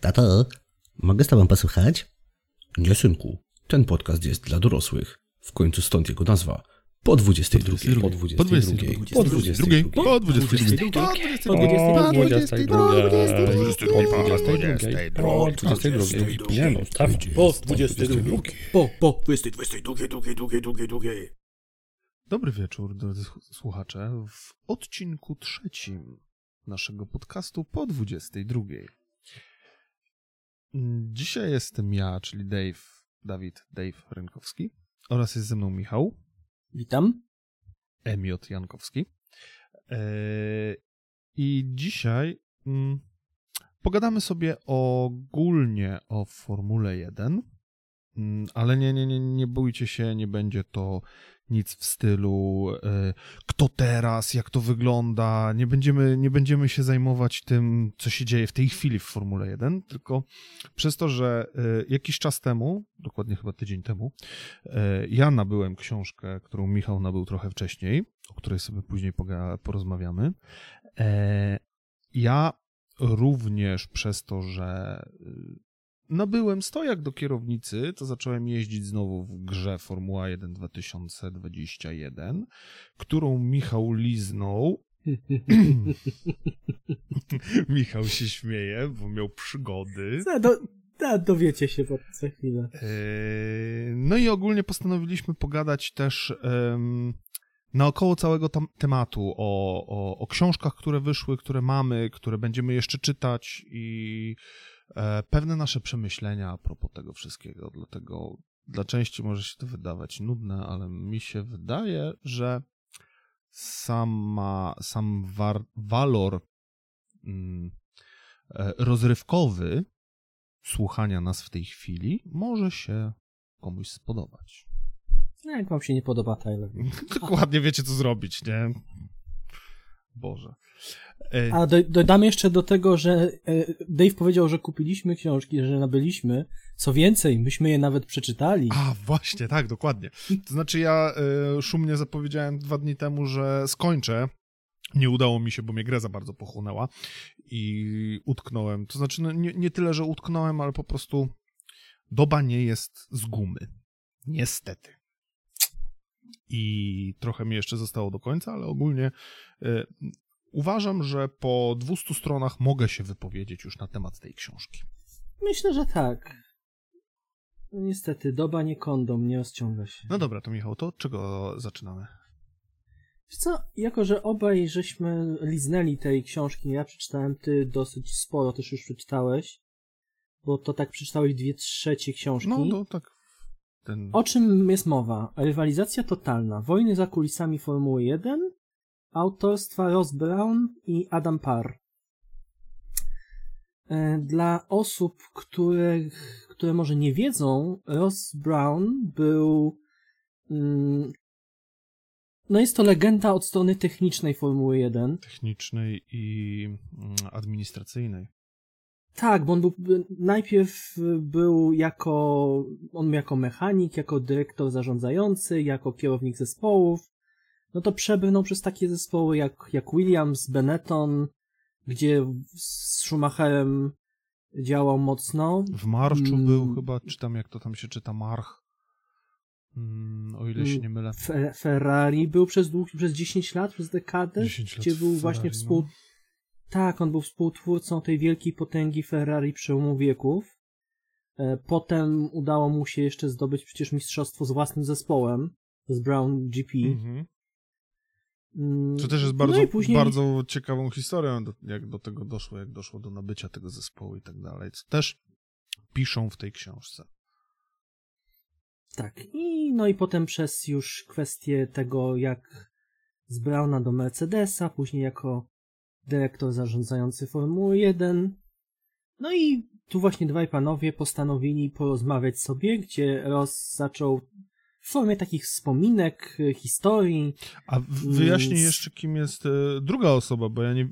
Tato, mogę z tobą posłuchać? Nie, synku. Ten podcast jest dla dorosłych. W końcu stąd jego nazwa. Po 22. Po 22. Po 22. Po 22. Po 22. Po 22. Nie no, staw. Po 22. Po, po 22. Dobry wieczór, drodzy słuchacze. W odcinku trzecim naszego podcastu po 22. Dzisiaj jestem ja, czyli Dave, Dawid, Dave Rynkowski oraz jest ze mną Michał. Witam. Emiot Jankowski. I dzisiaj mm, pogadamy sobie ogólnie o Formule 1, mm, ale nie, nie, nie, nie bójcie się, nie będzie to nic w stylu y, kto teraz, jak to wygląda. Nie będziemy, nie będziemy się zajmować tym, co się dzieje w tej chwili w Formule 1, tylko przez to, że y, jakiś czas temu, dokładnie chyba tydzień temu, y, ja nabyłem książkę, którą Michał nabył trochę wcześniej, o której sobie później porozmawiamy. E, ja również przez to, że nabyłem stojak do kierownicy, to zacząłem jeździć znowu w grze Formuła 1 2021, którą Michał liznął. Michał się śmieje, bo miał przygody. Za, do, da, dowiecie się za chwilę. Yy, no i ogólnie postanowiliśmy pogadać też um, naokoło całego tam, tematu o, o, o książkach, które wyszły, które mamy, które będziemy jeszcze czytać i pewne nasze przemyślenia a propos tego wszystkiego. Dlatego dla części może się to wydawać nudne, ale mi się wydaje, że sama, sam war, walor mm, e, rozrywkowy słuchania nas w tej chwili może się komuś spodobać. No, jak wam się nie podoba, Tyler. Dokładnie wiecie, co zrobić, nie? Boże. E, A do, dodam jeszcze do tego, że e, Dave powiedział, że kupiliśmy książki, że nabyliśmy. Co więcej, myśmy je nawet przeczytali. A, właśnie, tak, dokładnie. To znaczy ja y, szumnie zapowiedziałem dwa dni temu, że skończę. Nie udało mi się, bo mnie grę za bardzo pochłonęła i utknąłem. To znaczy, no, nie, nie tyle, że utknąłem, ale po prostu doba nie jest z gumy. Niestety. I trochę mi jeszcze zostało do końca, ale ogólnie Uważam, że po 200 stronach mogę się wypowiedzieć już na temat tej książki. Myślę, że tak. No niestety, doba nie kondom, nie rozciąga się. No dobra, to Michał, to od czego zaczynamy? Wiesz co, jako że obaj żeśmy liznęli tej książki, ja przeczytałem, ty dosyć sporo też już przeczytałeś, bo to tak przeczytałeś dwie trzecie książki. No, no tak. Ten... O czym jest mowa? Rywalizacja totalna. Wojny za kulisami Formuły 1 autorstwa Ross Brown i Adam Parr. E, dla osób, które, które może nie wiedzą, Ross Brown był. Mm, no jest to legenda od strony technicznej Formuły 1. Technicznej i mm, administracyjnej. Tak, bo on był, najpierw był jako, on jako mechanik, jako dyrektor zarządzający, jako kierownik zespołów, no to przebrnął przez takie zespoły jak, jak Williams, Benetton, gdzie z Schumacherem działał mocno. W Marczu mm. był chyba, czy tam jak to tam się czyta, March. Mm, o ile się nie mylę. Fe Ferrari był przez, długi, przez 10 lat, przez dekadę, 10 gdzie był Ferrari, właśnie współ... No. Tak, on był współtwórcą tej wielkiej potęgi Ferrari przełomu wieków. E, potem udało mu się jeszcze zdobyć przecież mistrzostwo z własnym zespołem, z Brown GP. Mhm. To też jest mm, bardzo, no później... bardzo ciekawą historią, jak do tego doszło, jak doszło do nabycia tego zespołu i tak dalej. Co też piszą w tej książce. Tak. I no i potem przez już kwestię tego, jak z Brauna do Mercedesa, później jako dyrektor zarządzający Formuły 1. No i tu właśnie dwaj panowie postanowili porozmawiać sobie, gdzie Ross zaczął w formie takich wspominek, y, historii. A wyjaśnij jeszcze, kim jest y, druga osoba, bo ja nie,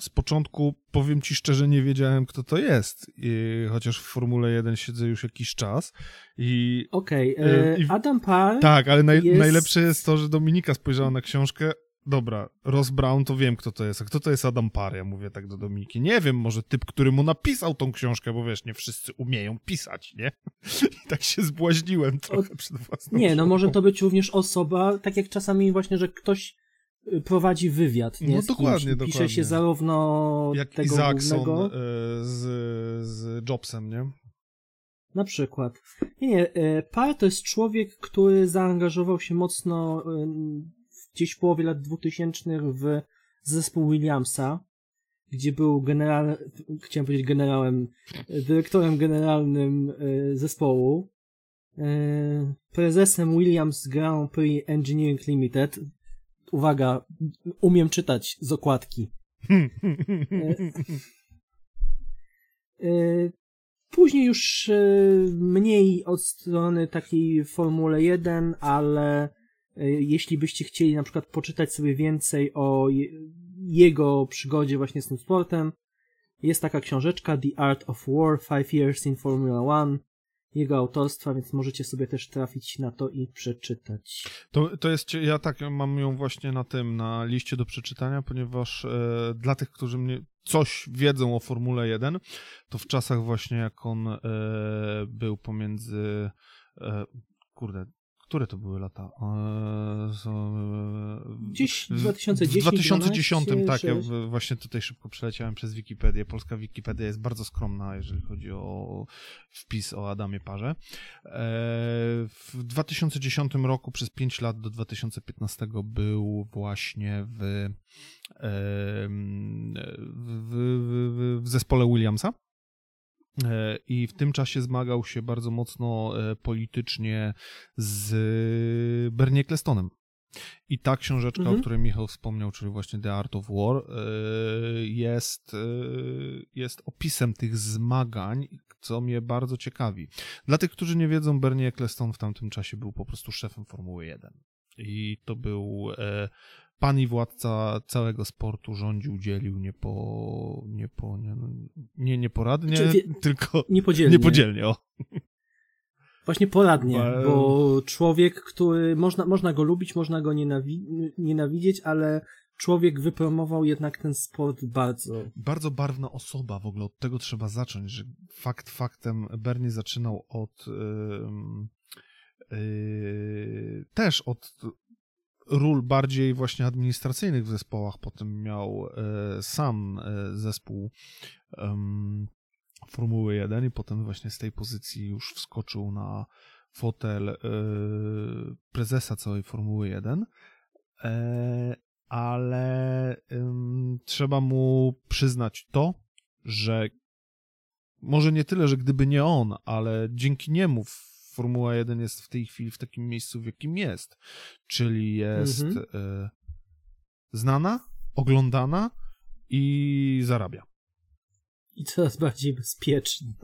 z początku, powiem ci szczerze, nie wiedziałem, kto to jest. I, chociaż w Formule 1 siedzę już jakiś czas. I, Okej, okay, y, Adam Parr. Tak, ale naj, jest... najlepsze jest to, że Dominika spojrzała na książkę, dobra, Ross Brown to wiem, kto to jest. A kto to jest Adam Parr? Ja mówię tak do Dominiki. Nie wiem, może typ, który mu napisał tą książkę, bo wiesz, nie wszyscy umieją pisać, nie? I tak się zbłaźniłem trochę przed własną Nie, no może to być również osoba, tak jak czasami właśnie, że ktoś y, prowadzi wywiad, nie? No dokładnie, kimś i Pisze dokładnie. się zarówno Jak tego Isaacson głównego... e, z, z Jobsem, nie? Na przykład. Nie, nie, e, Parr to jest człowiek, który zaangażował się mocno gdzieś w połowie lat 2000 w zespół Williamsa, gdzie był general, chciałem powiedzieć generałem, dyrektorem generalnym e, zespołu. E, Prezesem Williams Grand Prix Engineering Limited. Uwaga, umiem czytać z okładki. E, Później już mniej od strony takiej Formuły 1, ale jeśli byście chcieli na przykład poczytać sobie więcej o je, jego przygodzie właśnie z tym sportem, jest taka książeczka The Art of War, Five Years in Formula One, jego autorstwa, więc możecie sobie też trafić na to i przeczytać. To, to jest, ja tak mam ją właśnie na tym, na liście do przeczytania, ponieważ e, dla tych, którzy mnie coś wiedzą o Formule 1, to w czasach właśnie jak on e, był pomiędzy, e, kurde, które to były lata? E, e, Gdzieś w- 2010, W 2010, 12, tak, ja 6. w- właśnie tutaj szybko przeleciałem przez Wikipedię. Polska Wikipedia jest bardzo skromna, jeżeli chodzi o wpis o Adamie Parze. E, W 2010 roku przez 5 lat do 2015 był właśnie w, w, w, w zespole Williamsa. E, I w tym czasie zmagał się bardzo mocno e, politycznie z Bernie Ecclestonem. I ta książeczka, Mhm. o której Michał wspomniał, czyli właśnie The Art of War, e, jest, jest opisem tych zmagań, co mnie bardzo ciekawi. Dla tych, którzy nie wiedzą, Bernie Eccleston w tamtym czasie był po prostu szefem Formuły 1. I to był pan i władca całego sportu, rządził, dzielił nie po, nie po, nie, no, nie nieporadnie, Znaczy, wie- tylko Niepodzielnie. niepodzielnie, o. Właśnie poradnie, Ba- bo człowiek, który można, można go lubić, można go nienawi- nienawidzieć, ale człowiek wypromował jednak ten sport bardzo. bardzo barwna osoba, w ogóle od tego trzeba zacząć, że fakt faktem Bernie zaczynał od ym, yy, też od ról bardziej właśnie administracyjnych w zespołach, potem miał e, sam e, zespół Formuły 1 i potem właśnie z tej pozycji już wskoczył na fotel e, prezesa całej Formuły 1. E, ale trzeba mu przyznać to, że może nie tyle, że gdyby nie on, ale dzięki niemu Formuła 1 jest w tej chwili w takim miejscu, w jakim jest. Czyli jest Mhm. e, znana, oglądana i zarabia. I coraz bardziej bezpieczny.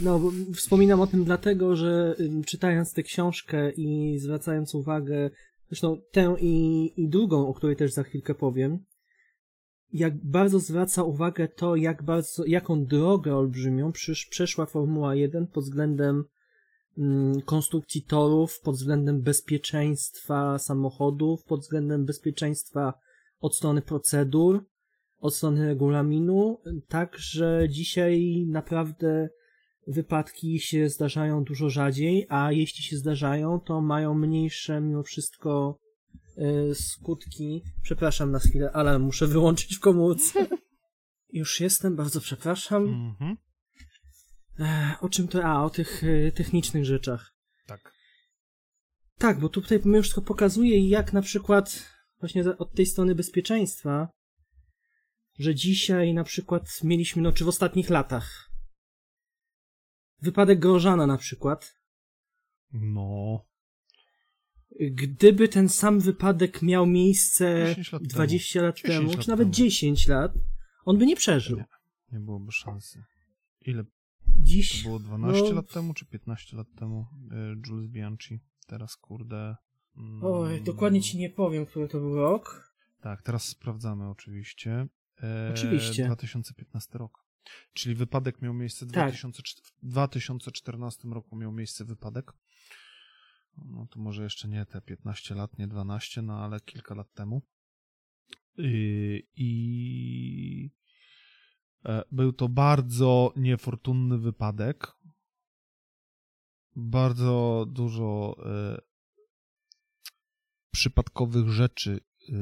No, wspominam o tym dlatego, że czytając tę książkę i zwracając uwagę, zresztą tę i, i drugą, o której też za chwilkę powiem, jak bardzo zwraca uwagę to, jak bardzo, jaką drogę olbrzymią przeszła Formuła 1 pod względem mm, konstrukcji torów, pod względem bezpieczeństwa samochodów, pod względem bezpieczeństwa od strony procedur, od strony regulaminu, tak, że dzisiaj naprawdę wypadki się zdarzają dużo rzadziej, a jeśli się zdarzają, to mają mniejsze mimo wszystko skutki. Przepraszam na chwilę, alarm muszę wyłączyć w komórce. Już jestem, bardzo przepraszam. Mhm. E, O czym to? A, o tych e, technicznych rzeczach. Tak. Tak, bo tutaj już tylko pokazuje, jak na przykład właśnie od tej strony bezpieczeństwa, że dzisiaj na przykład mieliśmy, no czy w ostatnich latach, wypadek Grożana na przykład, No. Gdyby ten sam wypadek miał miejsce 10 lat 20 lat 10 temu, czy nawet temu. 10 lat, on by nie przeżył. Nie. Nie byłoby szansy. Ile Dziś to było? 12 no- lat temu czy 15 lat temu? e, Jules Bianchi. Teraz kurde. mm, Oj, dokładnie ci nie powiem, który to był rok. Tak, teraz sprawdzamy oczywiście. E, Oczywiście. 2015 rok. Czyli wypadek miał miejsce w Tak. 2004 w 2014 roku miał miejsce wypadek. No to może jeszcze nie te 15 lat, nie 12, no ale kilka lat temu. I, i e, był to bardzo niefortunny wypadek. Bardzo dużo e, przypadkowych rzeczy e,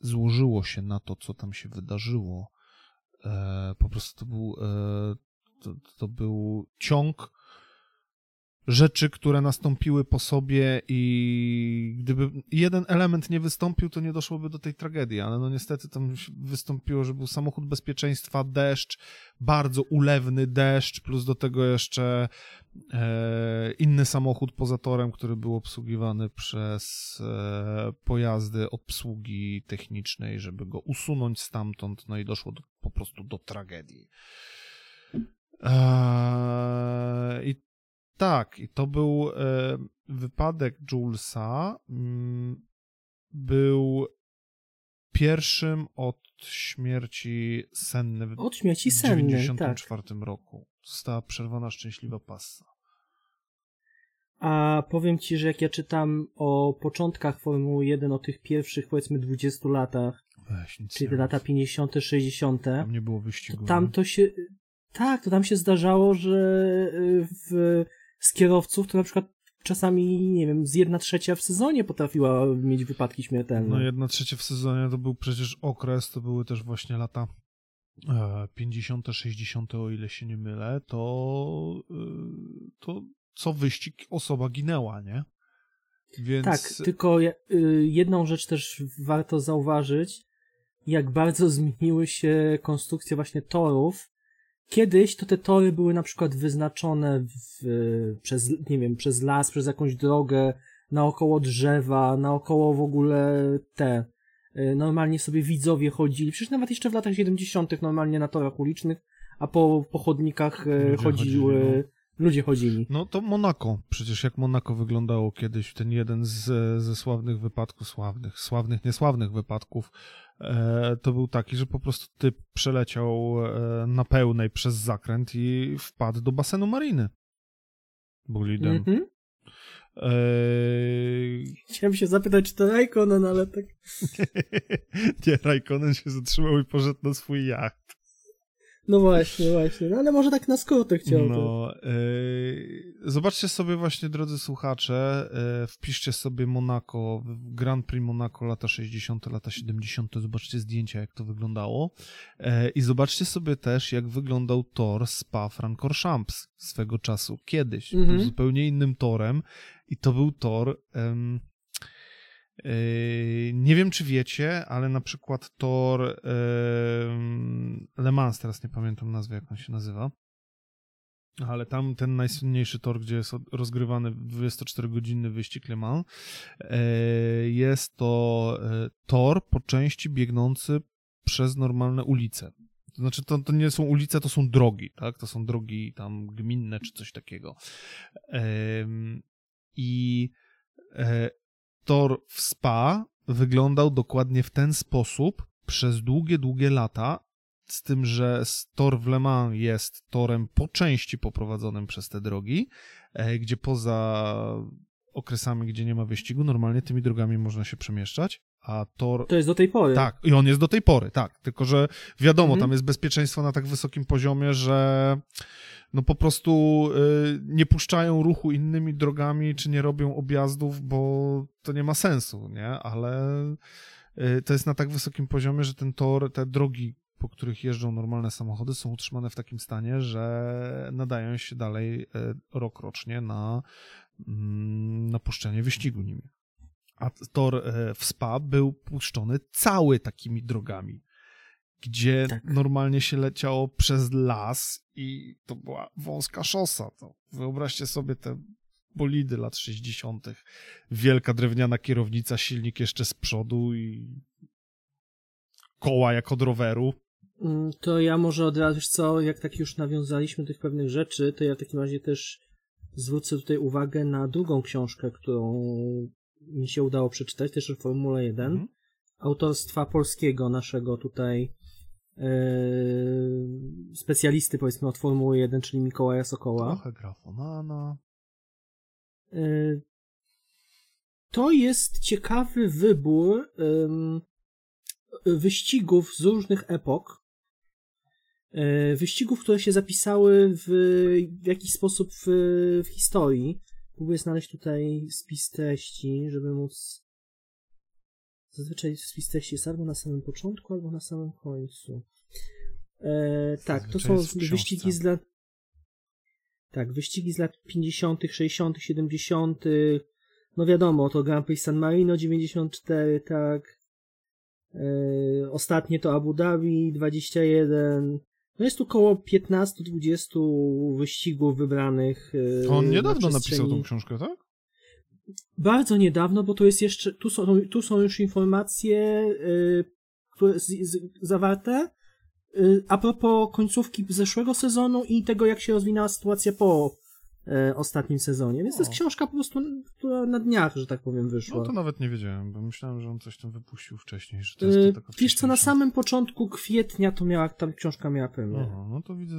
złożyło się na to, co tam się wydarzyło. Po prostu to był, to, to był ciąg rzeczy, które nastąpiły po sobie i gdyby jeden element nie wystąpił, to nie doszłoby do tej tragedii, ale no niestety tam wystąpiło, że był samochód bezpieczeństwa, deszcz, bardzo ulewny deszcz, plus do tego jeszcze e, inny samochód poza torem, który był obsługiwany przez e, pojazdy obsługi technicznej, żeby go usunąć stamtąd, no i doszło do, po prostu do tragedii. Eee, I tak, i to był e, wypadek Julesa. Mm, był pierwszym od śmierci Senny w od śmierci Senny, 1994 tak. roku. Została przerwana szczęśliwa passa. A powiem ci, że jak ja czytam o początkach Formuły 1, o tych pierwszych powiedzmy 20 latach, Weź, czyli te lata 50., 60., tam nie było wyścigu. To tam to się. Tak, to tam się zdarzało, że y, w z kierowców, to na przykład czasami, nie wiem, z jedna trzecia w sezonie potrafiła mieć wypadki śmiertelne. No jedna trzecia w sezonie to był przecież okres, to były też właśnie lata 50., e, 60., o ile się nie mylę, to, e, to co wyścig osoba ginęła, nie? Więc... Tak, tylko y, jedną rzecz też warto zauważyć, jak bardzo zmieniły się konstrukcje właśnie torów Kiedyś to te tory były na przykład wyznaczone w, przez, nie wiem, przez las, przez jakąś drogę, naokoło drzewa, naokoło w ogóle te. Y, normalnie sobie widzowie chodzili, przecież nawet jeszcze w latach 70. normalnie na torach ulicznych, a po, po chodnikach y, chodziły, chodzili, no. Ludzie chodzili. No to Monako, przecież jak Monako wyglądało kiedyś, ten jeden z, ze sławnych wypadków, sławnych, sławnych, niesławnych wypadków, E, to był taki, że po prostu typ przeleciał e, na pełnej przez zakręt i wpadł do basenu mariny bolidem. Mm-hmm. Eee... Chciałem się zapytać, czy to Raikkonen, ale tak... nie, Raikkonen się zatrzymał i poszedł na swój jacht. No właśnie, właśnie. No ale może tak na skróty chciałbym. No, yy, zobaczcie sobie właśnie, drodzy słuchacze, yy, wpiszcie sobie Monaco, Grand Prix Monaco lata 60., lata 70., zobaczcie zdjęcia, jak to wyglądało. Yy, I zobaczcie sobie też, jak wyglądał tor Spa-Francorchamps swego czasu, kiedyś. Mhm. Był zupełnie innym torem i to był tor... Yy, nie wiem, czy wiecie, ale na przykład tor yy, Le Mans, teraz nie pamiętam nazwy, jak on się nazywa, ale tam ten najsłynniejszy tor, gdzie jest rozgrywany 24-godzinny wyścig Le Mans, yy, jest to tor po części biegnący przez normalne ulice. To znaczy, to, to nie są ulice, to są drogi, tak? To są drogi tam gminne czy coś takiego. I tor w Spa wyglądał dokładnie w ten sposób przez długie, długie lata, z tym, że tor w Le Mans jest torem po części poprowadzonym przez te drogi, e, gdzie poza okresami, gdzie nie ma wyścigu, normalnie tymi drogami można się przemieszczać, a tor... To jest do tej pory. Tak, i on jest do tej pory, tak, tylko że wiadomo, mhm. tam jest bezpieczeństwo na tak wysokim poziomie, że no po prostu y, nie puszczają ruchu innymi drogami, czy nie robią objazdów, bo to nie ma sensu, nie? Ale y, to jest na tak wysokim poziomie, że ten tor, te drogi, po których jeżdżą normalne samochody, są utrzymane w takim stanie, że nadają się dalej y, rok rocznie na, mm, na puszczenie wyścigu nimi. A tor w Spa był puszczony cały takimi drogami gdzie tak. normalnie się leciało przez las i to była wąska szosa. To wyobraźcie sobie te bolidy lat 60. Wielka drewniana kierownica, silnik jeszcze z przodu i koła jak od roweru. Mm, to ja może od razu, co, jak tak już nawiązaliśmy do tych pewnych rzeczy, to ja w takim razie też zwrócę tutaj uwagę na drugą książkę, którą mi się udało przeczytać, też o Formule 1, mm. autorstwa polskiego naszego tutaj specjalisty, powiedzmy, od Formuły 1, czyli Mikołaja Sokoła. Trochę grafonana. to jest ciekawy wybór wyścigów z różnych epok. Wyścigów, które się zapisały w, w jakiś sposób w, w historii. Próbuję znaleźć tutaj spis treści, żeby móc. Zazwyczaj spis treści jest albo na samym początku, albo na samym końcu. E, tak, to są wyścigi z lat. Tak, wyścigi z lat 50., 60., 70. No wiadomo, to Grand Prix San Marino 94, tak. E, ostatnie to Abu Dhabi 21. No jest tu około 15-20 wyścigów wybranych. E, On niedawno na napisał tą książkę, tak? Bardzo niedawno, bo to jest jeszcze, tu są, tu są już informacje które z, z, zawarte y, a propos końcówki zeszłego sezonu i tego, jak się rozwinęła sytuacja po y, ostatnim sezonie. Więc o. to jest książka po prostu, która na dniach, że tak powiem, wyszła. No to nawet nie wiedziałem, bo myślałem, że on coś tam wypuścił wcześniej. Że to jest to taka Wiesz co, na samym początku kwietnia to miała, ta książka miała premierę. Aha, no to widzę,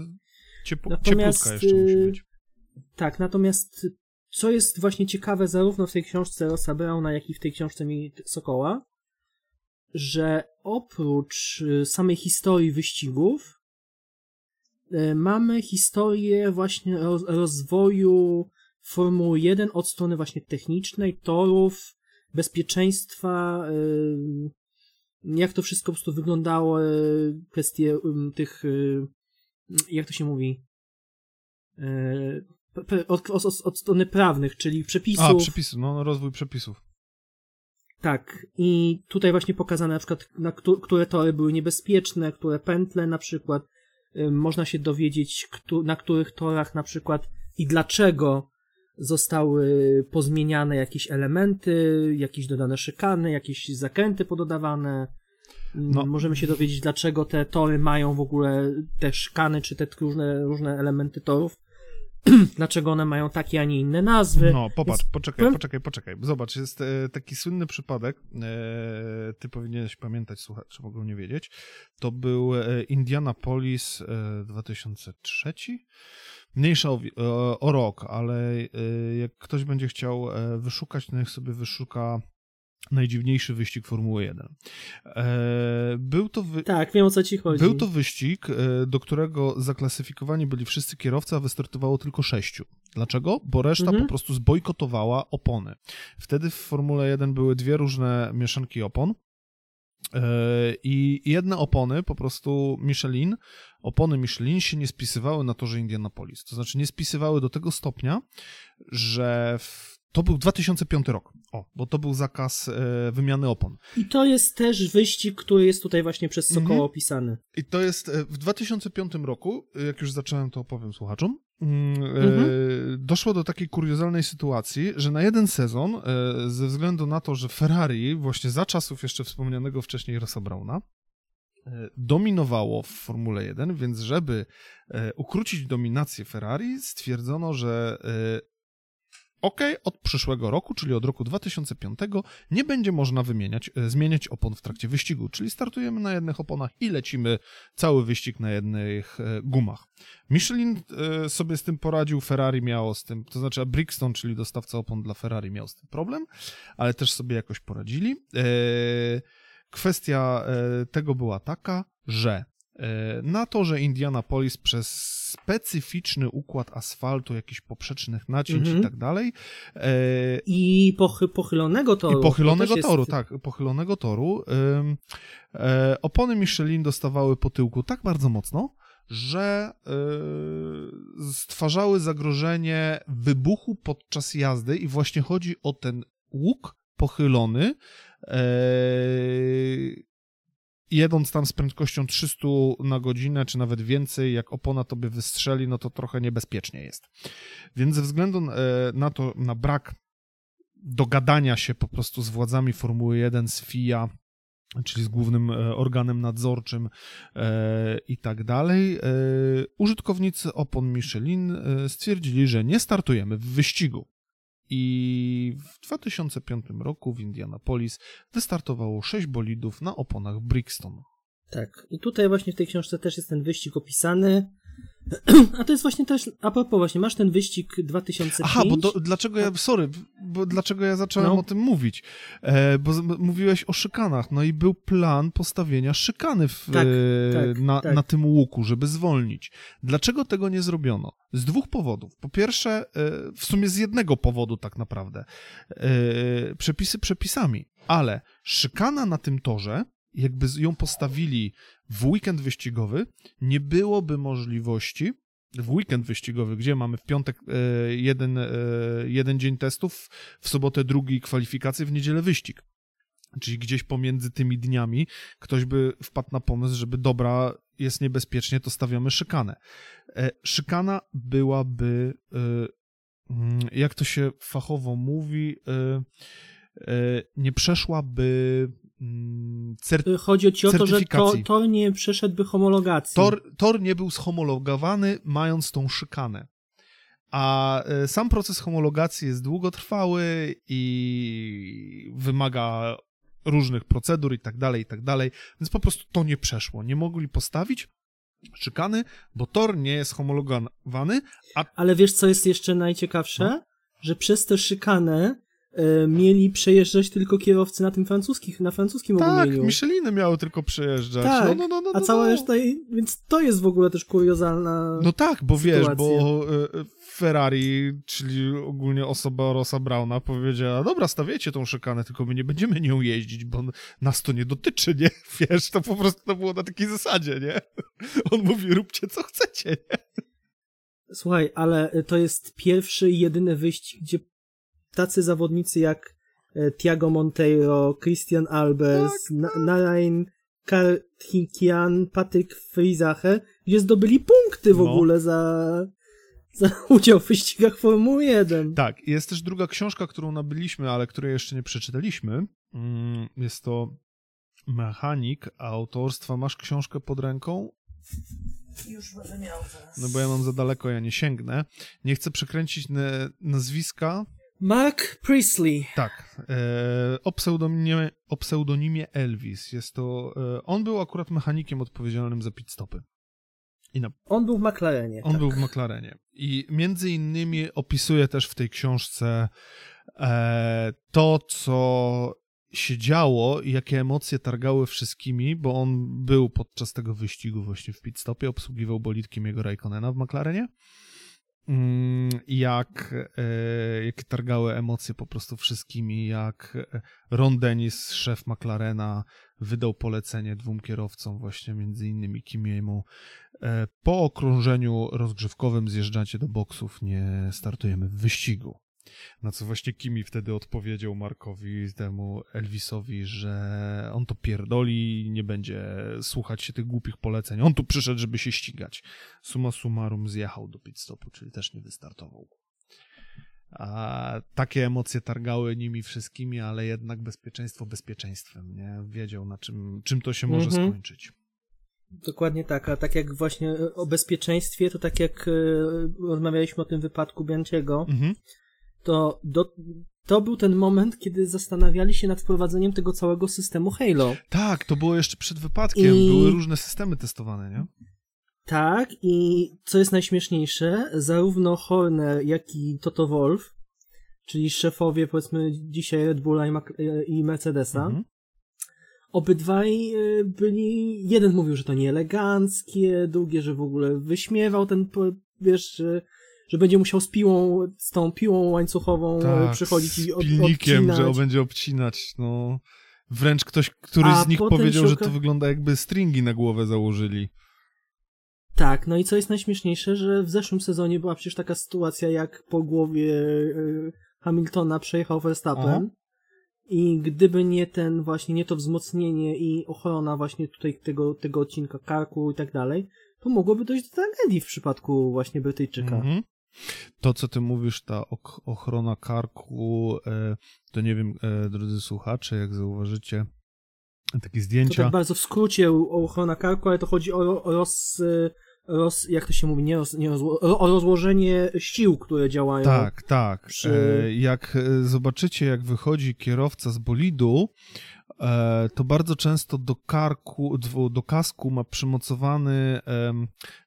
ciepło, natomiast, jeszcze musi być. Tak, natomiast co jest właśnie ciekawe zarówno w tej książce Rosa Brauna, jak i w tej książce Mi Sokoła, że oprócz y, samej historii wyścigów y, mamy historię właśnie rozwoju Formuły 1 od strony właśnie technicznej, torów, bezpieczeństwa, y, jak to wszystko po prostu wyglądało, kwestie tych, jak to się mówi, od, od, od strony prawnych, czyli przepisów. A, przepisy, no, no rozwój przepisów. Tak, i tutaj właśnie pokazane na przykład, na które tory były niebezpieczne, które pętle na przykład, można się dowiedzieć, na których torach na przykład i dlaczego zostały pozmieniane jakieś elementy, jakieś dodane szykany, jakieś zakręty pododawane. No. Możemy się dowiedzieć, dlaczego te tory mają w ogóle te szkany, czy te różne, różne elementy torów. dlaczego one mają takie, a nie inne nazwy. No, popatrz, Więc... poczekaj, poczekaj, poczekaj. Zobacz, jest e, taki słynny przypadek, e, ty powinieneś pamiętać, słuchacze mogą nie wiedzieć, to był e, Indianapolis e, 2003? Mniejsza o, o, o rok, ale e, jak ktoś będzie chciał e, wyszukać, to niech sobie wyszuka najdziwniejszy wyścig Formuły 1. E, był to wy... Tak, wiem o co ci chodzi. Był to wyścig, e, do którego zaklasyfikowani byli wszyscy kierowcy, a wystartowało tylko sześciu. Dlaczego? Bo reszta mhm. po prostu zbojkotowała opony. Wtedy w Formule 1 były dwie różne mieszanki opon. E, I jedne opony, po prostu Michelin, opony Michelin się nie spisywały na torze Indianapolis. To znaczy nie spisywały do tego stopnia, że w to był 2005 rok. O, bo to był zakaz e, wymiany opon. I to jest też wyścig, który jest tutaj właśnie przez Sokoło mhm. opisany. I to jest e, w 2005 roku, e, jak już zacząłem, to opowiem słuchaczom. Mm, e, mhm. Doszło do takiej kuriozalnej sytuacji, że na jeden sezon, e, ze względu na to, że Ferrari, właśnie za czasów jeszcze wspomnianego wcześniej Rossa Brauna, e, dominowało w Formule 1, więc żeby ukrócić dominację Ferrari, stwierdzono, że OK, od przyszłego roku, czyli od roku 2005, nie będzie można wymieniać, e, zmieniać opon w trakcie wyścigu, czyli startujemy na jednych oponach i lecimy cały wyścig na jednych e, gumach. Michelin e, sobie z tym poradził, Ferrari miało z tym, to znaczy Brixton, czyli dostawca opon dla Ferrari miał z tym problem, ale też sobie jakoś poradzili. Kwestia tego była taka, że na to, że Indianapolis przez specyficzny układ asfaltu, jakichś poprzecznych nacięć mm -hmm. i tak dalej. E, I pochy, pochylonego toru. I pochylonego to toru, jest... tak, pochylonego toru. E, opony Michelin dostawały po tyłku tak bardzo mocno, że e, stwarzały zagrożenie wybuchu podczas jazdy i właśnie chodzi o ten łuk pochylony, e, jedąc tam z prędkością 300 na godzinę, czy nawet więcej, jak opona tobie wystrzeli, no to trochę niebezpiecznie jest. Więc ze względu e, na to, na brak dogadania się po prostu z władzami Formuły 1, z FIA, czyli z głównym e, organem nadzorczym e, i tak dalej, użytkownicy opon Michelin stwierdzili, że nie startujemy w wyścigu. I w 2005 roku w Indianapolis wystartowało 6 bolidów na oponach Brixton. Tak, i tutaj właśnie w tej książce też jest ten wyścig opisany. A to jest właśnie też, a propos właśnie, masz ten wyścig 2005. Aha, bo do, dlaczego ja, sorry, bo dlaczego ja zacząłem no. o tym mówić? E, bo z, mówiłeś o szykanach, no i był plan postawienia szykany w, tak, e, tak, na, tak. na tym łuku, żeby zwolnić. Dlaczego tego nie zrobiono? Z dwóch powodów. Po pierwsze, e, w sumie z jednego powodu tak naprawdę. E, przepisy przepisami, ale szykana na tym torze jakby ją postawili w weekend wyścigowy, nie byłoby możliwości w weekend wyścigowy, gdzie mamy w piątek e, jeden, e, jeden dzień testów, w sobotę drugi kwalifikacje, w niedzielę wyścig. Czyli gdzieś pomiędzy tymi dniami ktoś by wpadł na pomysł, żeby dobra, jest niebezpiecznie, to stawiamy szykanę. E, szykana byłaby, mm, jak to się fachowo mówi, nie przeszłaby Mm, y, Chodzi ci o to, że to, tor nie przeszedłby homologacji. Tor, tor nie był schomologowany, mając tą szykanę. A e, sam proces homologacji jest długotrwały i wymaga różnych procedur i tak dalej, i tak dalej, więc po prostu to nie przeszło. Nie mogli postawić szykany, bo tor nie jest homologowany, a... Ale wiesz, co jest jeszcze najciekawsze? No? Że przez tę szykanę mieli przejeżdżać tylko kierowcy na tym francuskich, na francuskim tak. Tak, Micheliny miały tylko przejeżdżać. Tak, no, no, no, no, a no, cała no. reszta, więc to jest w ogóle też kuriozalna No tak, bo sytuacja. wiesz, bo e, Ferrari, czyli ogólnie osoba Rosa Brauna powiedziała, dobra, stawiecie tą szykanę, tylko my nie będziemy nią jeździć, bo nas to nie dotyczy, nie? Wiesz, to po prostu to było na takiej zasadzie, nie? On mówi, róbcie co chcecie, nie? Słuchaj, ale to jest pierwszy i jedyny wyścig, gdzie tacy zawodnicy jak e, Tiago Monteiro, Christian Albers, tak, tak. Narain Karthikian, Patryk Frizache, gdzie zdobyli punkty w no. ogóle za, za udział w wyścigach Formuły 1. Tak, jest też druga książka, którą nabyliśmy, ale której jeszcze nie przeczytaliśmy. Mm, jest to Mechanik autorstwa. Masz książkę pod ręką? Już będę miał zaraz. No bo ja mam za daleko, ja nie sięgnę. Nie chcę przekręcić nazwiska, Mark Priestley. Tak. E, o, pseudonimie, o pseudonimie Elvis. Jest to. E, on był akurat mechanikiem odpowiedzialnym za pit stopy. Na... On był w McLarenie. On tak. był w McLarenie. I między innymi opisuje też w tej książce e, to, co się działo i jakie emocje targały wszystkimi, bo on był podczas tego wyścigu właśnie w pit stopie, obsługiwał bolidkiem jego Raikkonena w McLarenie. Mm, jak, e, jak targały emocje po prostu wszystkimi, jak e, Ron Dennis, szef McLarena, wydał polecenie dwóm kierowcom, właśnie między innymi Kimiemu. E, po okrążeniu rozgrzewkowym zjeżdżacie do boksów, nie startujemy w wyścigu. Na co właśnie Kimi wtedy odpowiedział Markowi, temu Elvisowi, że on to pierdoli nie będzie słuchać się tych głupich poleceń. On tu przyszedł, żeby się ścigać. Suma summarum zjechał do pit stopu, czyli też nie wystartował. A takie emocje targały nimi wszystkimi, ale jednak bezpieczeństwo bezpieczeństwem, nie? Wiedział na czym, czym to się może mhm. skończyć. Dokładnie tak, a tak jak właśnie o bezpieczeństwie, to tak jak e, rozmawialiśmy o tym wypadku Bianciego, mhm to do, to był ten moment, kiedy zastanawiali się nad wprowadzeniem tego całego systemu Halo. Tak, to było jeszcze przed wypadkiem, I... były różne systemy testowane, nie? Tak, i co jest najśmieszniejsze, zarówno Horner, jak i Toto Wolf, czyli szefowie, powiedzmy, dzisiaj Red Bulla i, Mac i Mercedesa, mhm. obydwaj e, byli, jeden mówił, że to nieeleganckie, drugi, że w ogóle wyśmiewał ten, wiesz, że będzie musiał z piłą, z tą piłą łańcuchową tak, przychodzić i od, pilnikiem, odcinać. że będzie obcinać, no. Wręcz ktoś, któryś z nich powiedział, że to wygląda jakby stringi na głowę założyli. Tak, no i co jest najśmieszniejsze, że w zeszłym sezonie była przecież taka sytuacja, jak po głowie e, Hamiltona przejechał Verstappen Aha. i gdyby nie ten właśnie, nie to wzmocnienie i ochrona właśnie tutaj tego, tego odcinka karku i tak dalej, to mogłoby dojść do tragedii w przypadku właśnie Brytyjczyka. Mhm. To, co ty mówisz, ta ochrona karku, e, to nie wiem, e, drodzy słuchacze, jak zauważycie, takie zdjęcia. To tak bardzo w skrócie ochrona karku, ale to chodzi o, o roz, roz, jak to się mówi, nie, roz, nie rozło, o rozłożenie sił, które działają. Tak, tak. Przy... E, jak e, zobaczycie, jak wychodzi kierowca z bolidu, e, to bardzo często do karku, do kasku ma przymocowany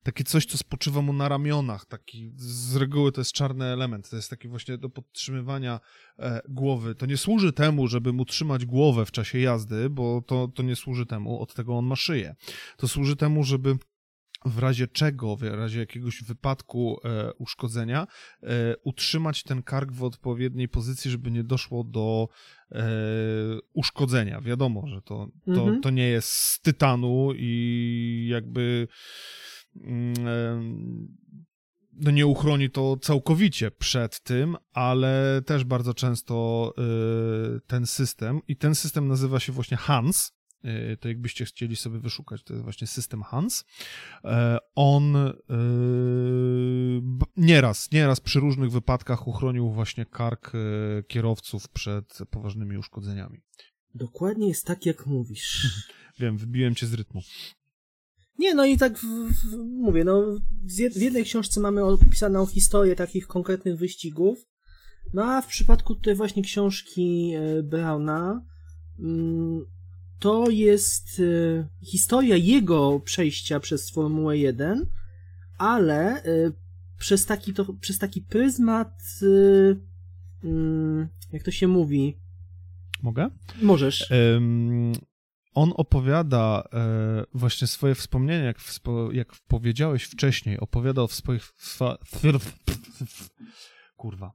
takie coś, co spoczywa mu na ramionach. Taki, z reguły to jest czarny element. To jest taki właśnie do podtrzymywania głowy. To nie służy temu, żeby mu trzymać głowę w czasie jazdy, bo to, to nie służy temu, od tego on ma szyję. To służy temu, żeby w razie czego, w razie jakiegoś wypadku e, uszkodzenia, e, utrzymać ten kark w odpowiedniej pozycji, żeby nie doszło do e, uszkodzenia. Wiadomo, że to, to, mhm. to nie jest z tytanu i jakby mm, no nie uchroni to całkowicie przed tym, ale też bardzo często e, ten system, i ten system nazywa się właśnie HANS, E, to jakbyście chcieli sobie wyszukać, to jest właśnie system Hans. E, on e, nieraz, nieraz przy różnych wypadkach uchronił właśnie kark kierowców przed poważnymi uszkodzeniami. Dokładnie jest tak, jak mówisz. Wiem, wybiłem cię z rytmu. Nie, no i tak w, w, mówię, no w jednej książce mamy opisaną historię takich konkretnych wyścigów, no a w przypadku tutaj właśnie książki Brauna mm, to jest y, historia jego przejścia przez Formułę 1, ale y, przez, taki to, przez taki pryzmat, y, mm, jak to się mówi? Mogę? Możesz. Um, on opowiada e, właśnie swoje wspomnienia, jak, wspo, jak powiedziałeś wcześniej, opowiada o swoich. Kurwa.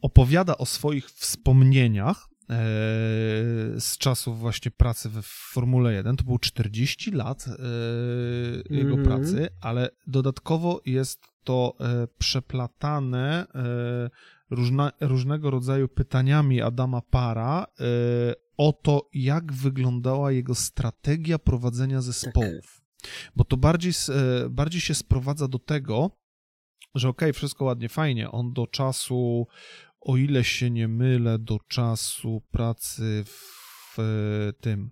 Opowiada o swoich wspomnieniach E, z czasów właśnie pracy w Formule 1. To było 40 lat e, jego mm -hmm. pracy, ale dodatkowo jest to e, przeplatane różna, różnego rodzaju pytaniami Adama Para o to, jak wyglądała jego strategia prowadzenia zespołów. Tak. Bo to bardziej, bardziej się sprowadza do tego, że okej, okay, wszystko ładnie, fajnie, on do czasu o ile się nie mylę, do czasu pracy w tym,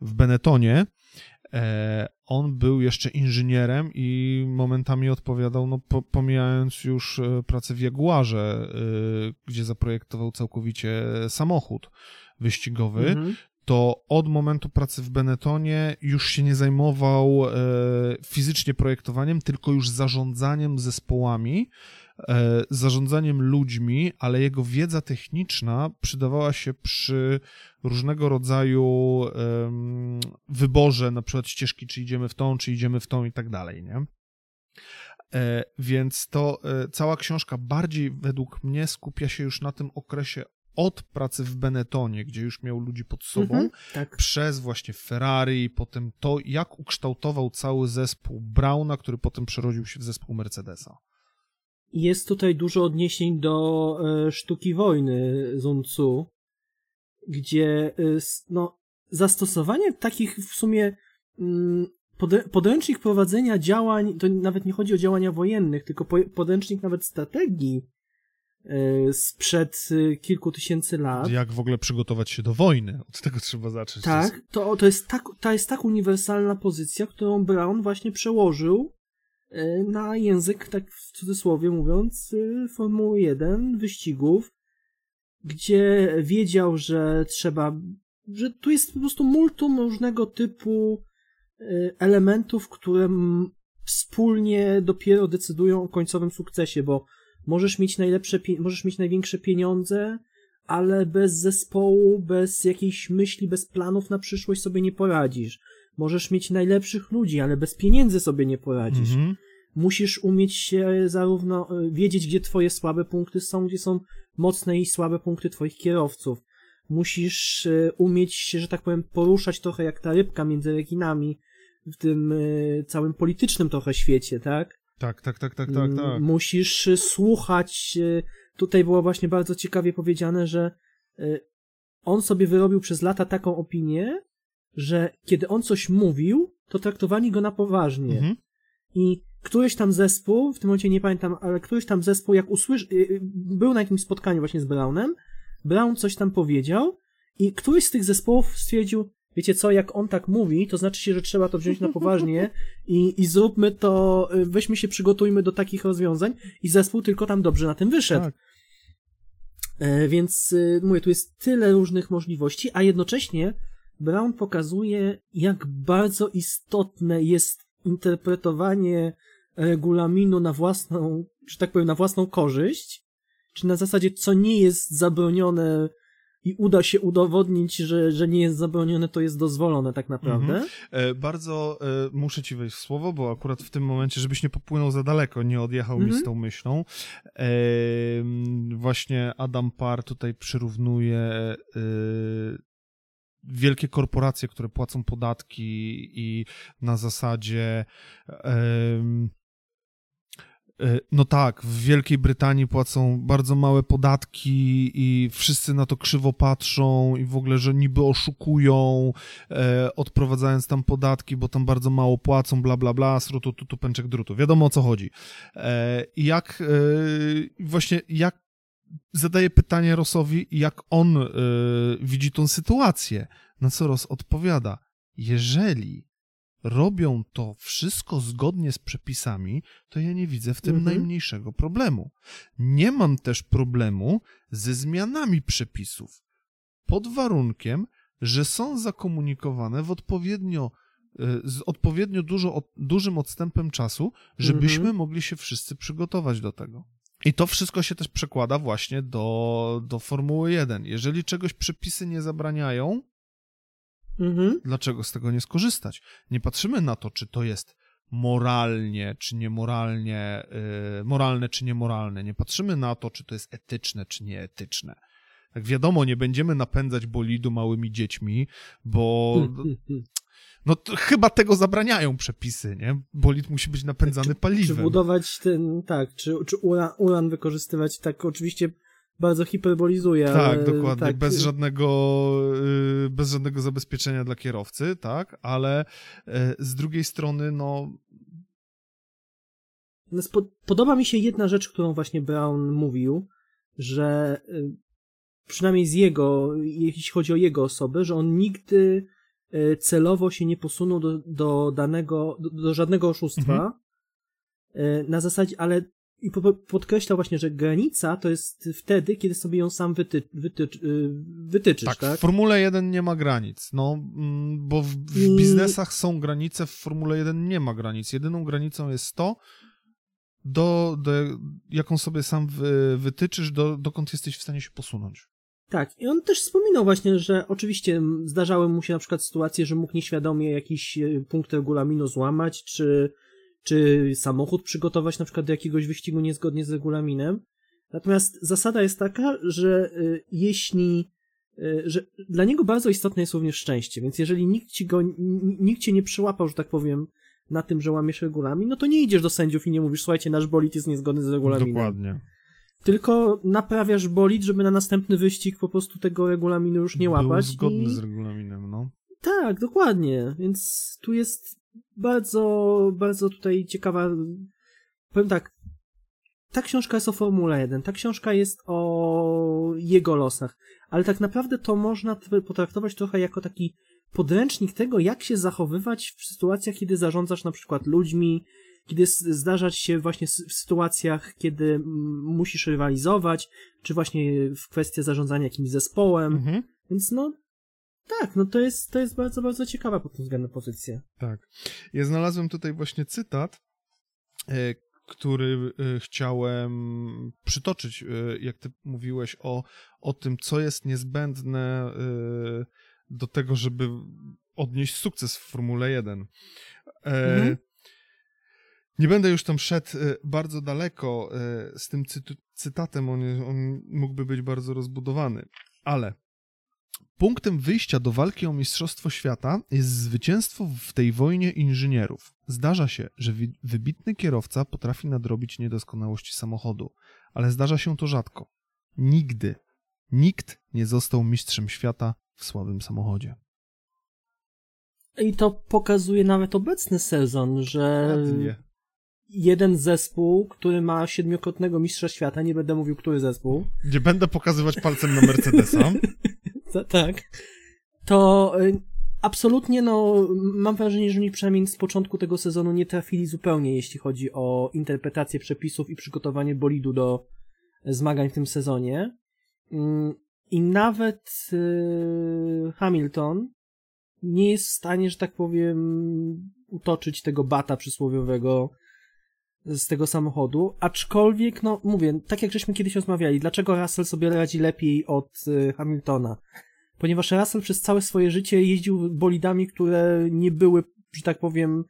w Benetonie, e, on był jeszcze inżynierem i momentami odpowiadał, no pomijając już e, pracę w Jaguarze, e, gdzie zaprojektował całkowicie samochód wyścigowy, mhm. to od momentu pracy w Benetonie już się nie zajmował fizycznie projektowaniem, tylko już zarządzaniem zespołami, zarządzaniem ludźmi, ale jego wiedza techniczna przydawała się przy różnego rodzaju wyborze, na przykład ścieżki, czy idziemy w tą, czy idziemy w tą i tak dalej, nie? E, więc to e, cała książka bardziej według mnie skupia się już na tym okresie od pracy w Benettonie, gdzie już miał ludzi pod sobą, mhm, tak. przez właśnie Ferrari, potem to, jak ukształtował cały zespół Brauna, który potem przerodził się w zespół Mercedesa. Jest tutaj dużo odniesień do e, sztuki wojny Sun Tzu, gdzie e, no, zastosowanie takich w sumie mm, podręcznik prowadzenia działań, to nawet nie chodzi o działania wojennych, tylko podręcznik nawet strategii e, sprzed kilku tysięcy lat. Jak w ogóle przygotować się do wojny? Od tego trzeba zacząć. Tak, to, to, jest tak, to jest tak uniwersalna pozycja, którą Brown właśnie przełożył na język, tak w cudzysłowie mówiąc, e, Formuły 1, wyścigów, gdzie wiedział, że trzeba, że tu jest po prostu multum różnego typu e, elementów, które wspólnie dopiero decydują o końcowym sukcesie, bo możesz mieć najlepsze, możesz mieć największe pieniądze, ale bez zespołu, bez jakiejś myśli, bez planów na przyszłość sobie nie poradzisz. Możesz mieć najlepszych ludzi, ale bez pieniędzy sobie nie poradzisz. Mhm. Musisz umieć się zarówno e, wiedzieć, gdzie twoje słabe punkty są, gdzie są mocne i słabe punkty twoich kierowców. Musisz e, umieć się, że tak powiem, poruszać trochę jak ta rybka między rekinami w tym e, całym politycznym trochę świecie, tak? Tak, tak, tak, tak, tak, tak. Musisz słuchać. Tutaj było właśnie bardzo ciekawie powiedziane, że on sobie wyrobił przez lata taką opinię, że kiedy on coś mówił, to traktowali go na poważnie. Mhm. I któryś tam zespół, w tym momencie nie pamiętam, ale któryś tam zespół, jak usłyszy, y, y, był na jakimś spotkaniu właśnie z Brownem, Brown coś tam powiedział i któryś z tych zespołów stwierdził, wiecie co, jak on tak mówi, to znaczy się, że trzeba to wziąć na poważnie i, i zróbmy to, y, weźmy się, przygotujmy do takich rozwiązań i zespół tylko tam dobrze na tym wyszedł. Tak. E, więc mówię, tu jest tyle różnych możliwości, a jednocześnie Brown pokazuje, jak bardzo istotne jest interpretowanie regulaminu na własną, że tak powiem, na własną korzyść, czy na zasadzie, co nie jest zabronione i uda się udowodnić, że, że nie jest zabronione, to jest dozwolone tak naprawdę. Mhm. E, bardzo e, muszę ci wejść w słowo, bo akurat w tym momencie, żebyś nie popłynął za daleko, nie odjechał mhm. mi z mhm. tą myślą. E, właśnie Adam Parr tutaj przyrównuje e, wielkie korporacje, które płacą podatki i na zasadzie E, no tak, w Wielkiej Brytanii płacą bardzo małe podatki i wszyscy na to krzywo patrzą i w ogóle, że niby oszukują, e, odprowadzając tam podatki, bo tam bardzo mało płacą, bla bla bla, srutu tutu pęczek drutu. Wiadomo o co chodzi. E, jak e, właśnie, jak zadaje pytanie Rosowi, jak on e, widzi tą sytuację, na co Ros odpowiada, jeżeli robią to wszystko zgodnie z przepisami, to ja nie widzę w tym mhm. najmniejszego problemu. Nie mam też problemu ze zmianami przepisów, pod warunkiem, że są zakomunikowane w odpowiednio e, z odpowiednio dużo, dużym odstępem czasu, żebyśmy mhm. mogli się wszyscy przygotować do tego. I to wszystko się też przekłada właśnie do, do Formuły 1. Jeżeli czegoś przepisy nie zabraniają, Mhm. Dlaczego z tego nie skorzystać? Nie patrzymy na to, czy to jest moralnie, czy niemoralnie, yy, moralne, czy niemoralne. Nie patrzymy na to, czy to jest etyczne, czy nieetyczne. Tak wiadomo, nie będziemy napędzać bolidu małymi dziećmi, bo no chyba tego zabraniają przepisy, nie? Bolid musi być napędzany paliwem. Czy budować ten, tak, czy, czy uran, uran wykorzystywać tak oczywiście bardzo hiperbolizuje. Tak, ale, dokładnie, tak. bez żadnego y, bez żadnego zabezpieczenia dla kierowcy, tak, ale y, z drugiej strony, no... no podoba mi się jedna rzecz, którą właśnie Brown mówił, że y, przynajmniej z jego, jeśli chodzi o jego osobę, że on nigdy celowo się nie posunął do, do danego, do, do żadnego oszustwa, mhm. na zasadzie, ale i podkreślał właśnie, że granica to jest wtedy, kiedy sobie ją sam wyty, wyty, y, wytyczysz, tak, tak? w Formule 1 nie ma granic, no, mm, bo w, w biznesach są granice, w Formule 1 nie ma granic. Jedyną granicą jest to, do, do, jaką sobie sam wy, wytyczysz, do, dokąd jesteś w stanie się posunąć. Tak, i on też wspominał właśnie, że oczywiście zdarzały mu się na przykład sytuacje, że mógł nieświadomie jakiś y, punkt regulaminu złamać, czy czy samochód przygotować na przykład do jakiegoś wyścigu niezgodnie z regulaminem. Natomiast zasada jest taka, że y, jeśli y, że dla niego bardzo istotne jest również szczęście, więc jeżeli nikt ci go, nikt cię nie przyłapał, że tak powiem, na tym, że łamiesz regulamin, no to nie idziesz do sędziów i nie mówisz, słuchajcie, nasz bolid jest niezgodny z regulaminem. Dokładnie. Tylko naprawiasz bolid, żeby na następny wyścig po prostu tego regulaminu już nie łapać. Był zgodny i... z regulaminem, no. Tak, dokładnie. Więc tu jest bardzo, bardzo tutaj ciekawa. Powiem tak, ta książka jest o Formule 1, ta książka jest o jego losach, ale tak naprawdę to można potraktować trochę jako taki podręcznik tego, jak się zachowywać w sytuacjach, kiedy zarządzasz na przykład ludźmi, kiedy zdarzać się właśnie w sytuacjach, kiedy musisz rywalizować, czy właśnie w kwestii zarządzania jakimś zespołem. Mhm. Więc no, tak, no to jest, to jest bardzo, bardzo ciekawa pod tym względem pozycja. Tak. Ja znalazłem tutaj właśnie cytat, e, który e, chciałem przytoczyć, e, jak ty mówiłeś o, o tym, co jest niezbędne do tego, żeby odnieść sukces w Formule 1. Mhm. Nie będę już tam szedł bardzo daleko z tym cytatem, on, on mógłby być bardzo rozbudowany, ale Punktem wyjścia do walki o Mistrzostwo Świata jest zwycięstwo w tej wojnie inżynierów. Zdarza się, że wybitny kierowca potrafi nadrobić niedoskonałości samochodu, ale zdarza się to rzadko. Nigdy, nikt nie został mistrzem świata w słabym samochodzie. I to pokazuje nawet obecny sezon, że jeden zespół, który ma siedmiokrotnego mistrza świata, nie będę mówił, który zespół. Nie będę pokazywać palcem na Mercedesa. tak, to y, absolutnie, no, mam wrażenie, że oni przynajmniej z początku tego sezonu nie trafili zupełnie, jeśli chodzi o interpretację przepisów i przygotowanie bolidu do zmagań w tym sezonie. Mm, I nawet yy, Hamilton nie jest w stanie, że tak powiem, utoczyć tego bata przysłowiowego z tego samochodu, aczkolwiek, no mówię, tak jak żeśmy kiedyś rozmawiali, dlaczego Russell sobie radzi lepiej od y, Hamiltona? Ponieważ Russell przez całe swoje życie jeździł bolidami, które nie były, że tak powiem,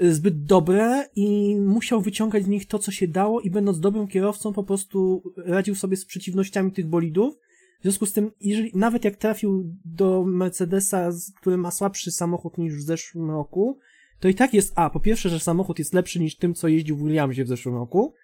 zbyt dobre i musiał wyciągać z nich to, co się dało i będąc dobrym kierowcą po prostu radził sobie z przeciwnościami tych bolidów. W związku z tym, jeżeli, nawet jak trafił do Mercedesa, który ma słabszy samochód niż w zeszłym roku, to i tak jest, a, po pierwsze, że samochód jest lepszy niż tym, co jeździł w Williamsie w zeszłym roku,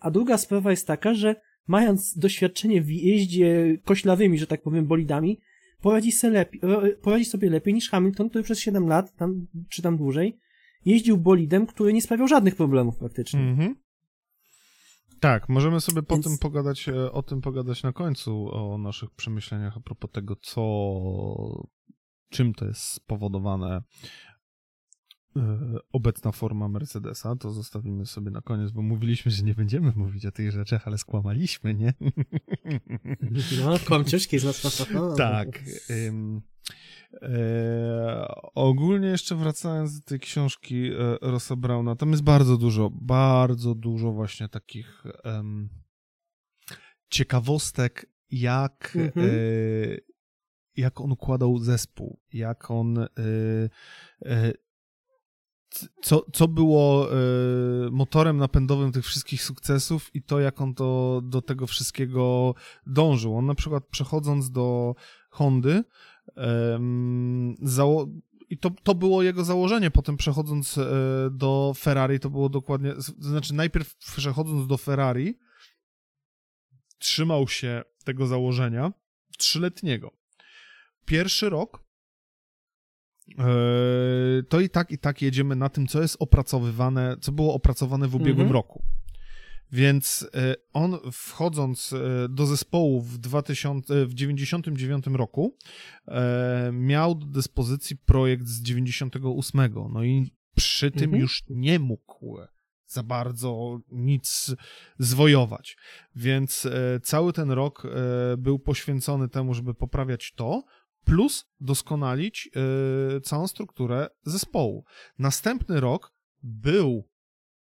a druga sprawa jest taka, że mając doświadczenie w jeździe koślawymi, że tak powiem, bolidami, poradzi, sobie lepiej, poradzi sobie lepiej niż Hamilton, który przez 7 lat, tam, czy tam dłużej, jeździł bolidem, który nie sprawiał żadnych problemów praktycznie. Mm -hmm. Tak, możemy sobie Więc... potem pogadać, e, o tym pogadać na końcu, o naszych przemyśleniach a propos tego, co, czym to jest spowodowane obecna forma Mercedesa, to zostawimy sobie na koniec, bo mówiliśmy, że nie będziemy mówić o tych rzeczach, ale skłamaliśmy, nie? No, kłamciuszki z nas. tak. Ym, e, ogólnie jeszcze wracając do tej książki e, Rossa Brauna, tam jest bardzo dużo, bardzo dużo właśnie takich ciekawostek, jak, mhm. e, jak on układał zespół, jak on e, e, co, co było y, motorem napędowym tych wszystkich sukcesów i to, jak on to, do tego wszystkiego dążył. On na przykład przechodząc do Hondy, zało- i to, to było jego założenie, potem przechodząc y, do Ferrari, to było dokładnie, znaczy najpierw przechodząc do Ferrari, trzymał się tego założenia trzyletniego. Pierwszy rok to i tak, i tak jedziemy na tym, co jest opracowywane, co było opracowane w ubiegłym mhm. roku. Więc e, on wchodząc e, do zespołu w, 2000, w 99 roku miał do dyspozycji projekt z 98. No i przy tym mhm. już nie mógł za bardzo nic zwojować. Więc cały ten rok był poświęcony temu, żeby poprawiać to, plus doskonalić yy, całą strukturę zespołu. Następny rok był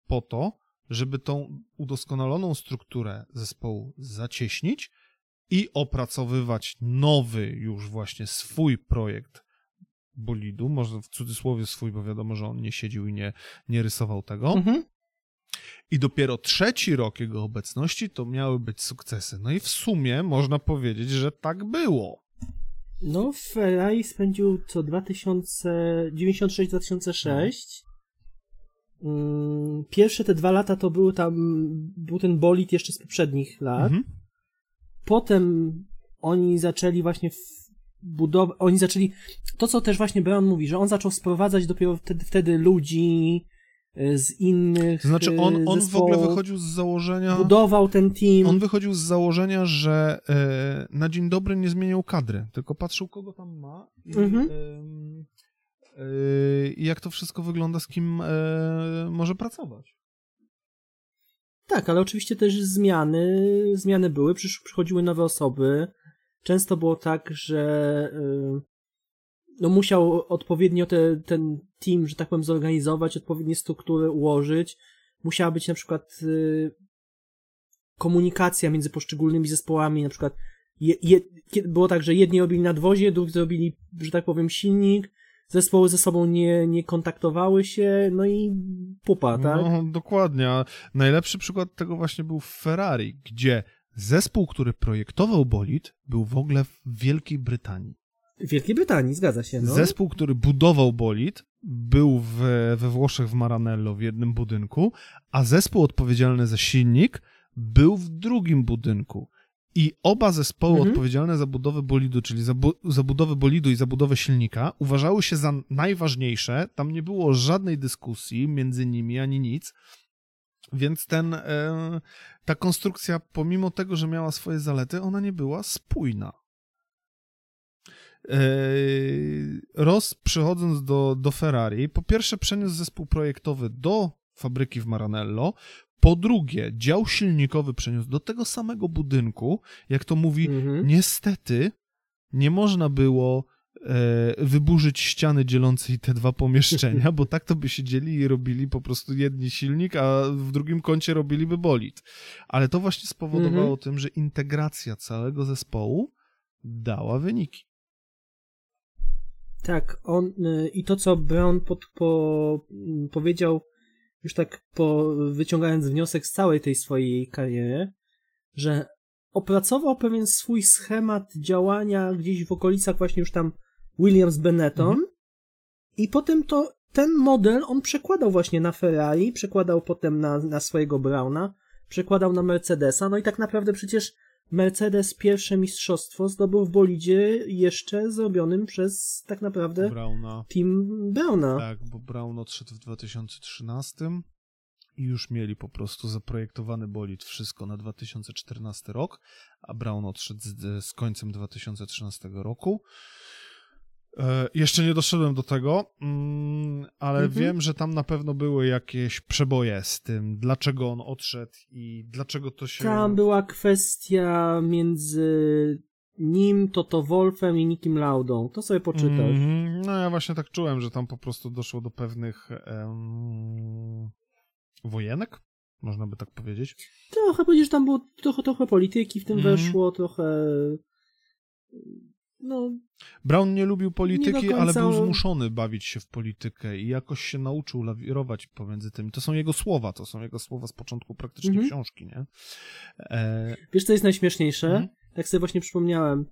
po to, żeby tą udoskonaloną strukturę zespołu zacieśnić i opracowywać nowy już właśnie swój projekt bolidu, może w cudzysłowie swój, bo wiadomo, że on nie siedził i nie, nie rysował tego. Mhm. I dopiero trzeci rok jego obecności to miały być sukcesy. No i w sumie można powiedzieć, że tak było. No, Ferrari spędził co 2096-2006. Mm, pierwsze te dwa lata to był tam, był ten bolid jeszcze z poprzednich lat. Mhm. Potem oni zaczęli właśnie budować, oni zaczęli, to co też właśnie Brown mówi, że on zaczął sprowadzać dopiero wtedy, wtedy ludzi, z innych. To znaczy, on, on w ogóle wychodził z założenia. Budował ten team. On wychodził z założenia, że e, na dzień dobry nie zmieniał kadry, tylko patrzył, kogo tam ma i, mhm. jak to wszystko wygląda, z kim może pracować. Tak, ale oczywiście też zmiany, zmiany były, przychodziły nowe osoby. Często było tak, że no musiał odpowiednio te, ten team, że tak powiem, zorganizować, odpowiednie struktury ułożyć. Musiała być na przykład y, komunikacja między poszczególnymi zespołami, na przykład je, je, było tak, że jedni robili nadwozie, drudzy robili, że tak powiem, silnik, zespoły ze sobą nie, nie kontaktowały się, no i pupa, tak? No, dokładnie, a najlepszy przykład tego właśnie był Ferrari, gdzie zespół, który projektował bolid, był w ogóle w Wielkiej Brytanii. W Wielkiej Brytanii, zgadza się. No. Zespół, który budował bolid, był w, we Włoszech w Maranello w jednym budynku, a zespół odpowiedzialny za silnik był w drugim budynku. I oba zespoły mhm. odpowiedzialne za budowę bolidu, czyli za, bu za budowę bolidu i za budowę silnika, uważały się za najważniejsze. Tam nie było żadnej dyskusji między nimi ani nic. Więc ten, e, ta konstrukcja, pomimo tego, że miała swoje zalety, ona nie była spójna. Ross przychodząc do, do Ferrari, po pierwsze przeniósł zespół projektowy do fabryki w Maranello, po drugie, dział silnikowy przeniósł do tego samego budynku, jak to mówi, mhm. niestety nie można było e, wyburzyć ściany dzielącej te dwa pomieszczenia, bo tak to by siedzieli i robili po prostu jedni silnik, a w drugim kącie robiliby bolid. Ale to właśnie spowodowało mhm. tym, że integracja całego zespołu dała wyniki. Tak, on y, i to, co Brown pod, po, powiedział już tak po, wyciągając wniosek z całej tej swojej kariery, że opracował pewien swój schemat działania gdzieś w okolicach właśnie już tam Williams Benetton mhm. i potem to ten model on przekładał właśnie na Ferrari, przekładał potem na, na swojego Browna, przekładał na Mercedesa, no i tak naprawdę przecież Mercedes pierwsze mistrzostwo zdobył w bolidzie jeszcze zrobionym przez tak naprawdę Brauna. team Brauna. Tak, bo Brown odszedł w 2013 i już mieli po prostu zaprojektowany bolid wszystko na 2014 rok, a Brown odszedł z, z końcem 2013 roku. E, jeszcze nie doszedłem do tego, mm, ale mhm. wiem, że tam na pewno były jakieś przeboje z tym, dlaczego on odszedł i dlaczego to się. Tam była kwestia między nim, Toto Wolfem i Nikim Laudą. To sobie poczytasz. Mm, no ja właśnie tak czułem, że tam po prostu doszło do pewnych um, wojenek, można by tak powiedzieć. Trochę powiedzieć, że tam było trochę, trochę polityki w tym mm. weszło, trochę no, Brown nie lubił polityki, nie ale był zmuszony bawić się w politykę i jakoś się nauczył lawirować pomiędzy tym. To są jego słowa, to są jego słowa z początku praktycznie mhm. książki, nie? E... Wiesz, co jest najśmieszniejsze? Mhm. Tak sobie właśnie przypomniałem.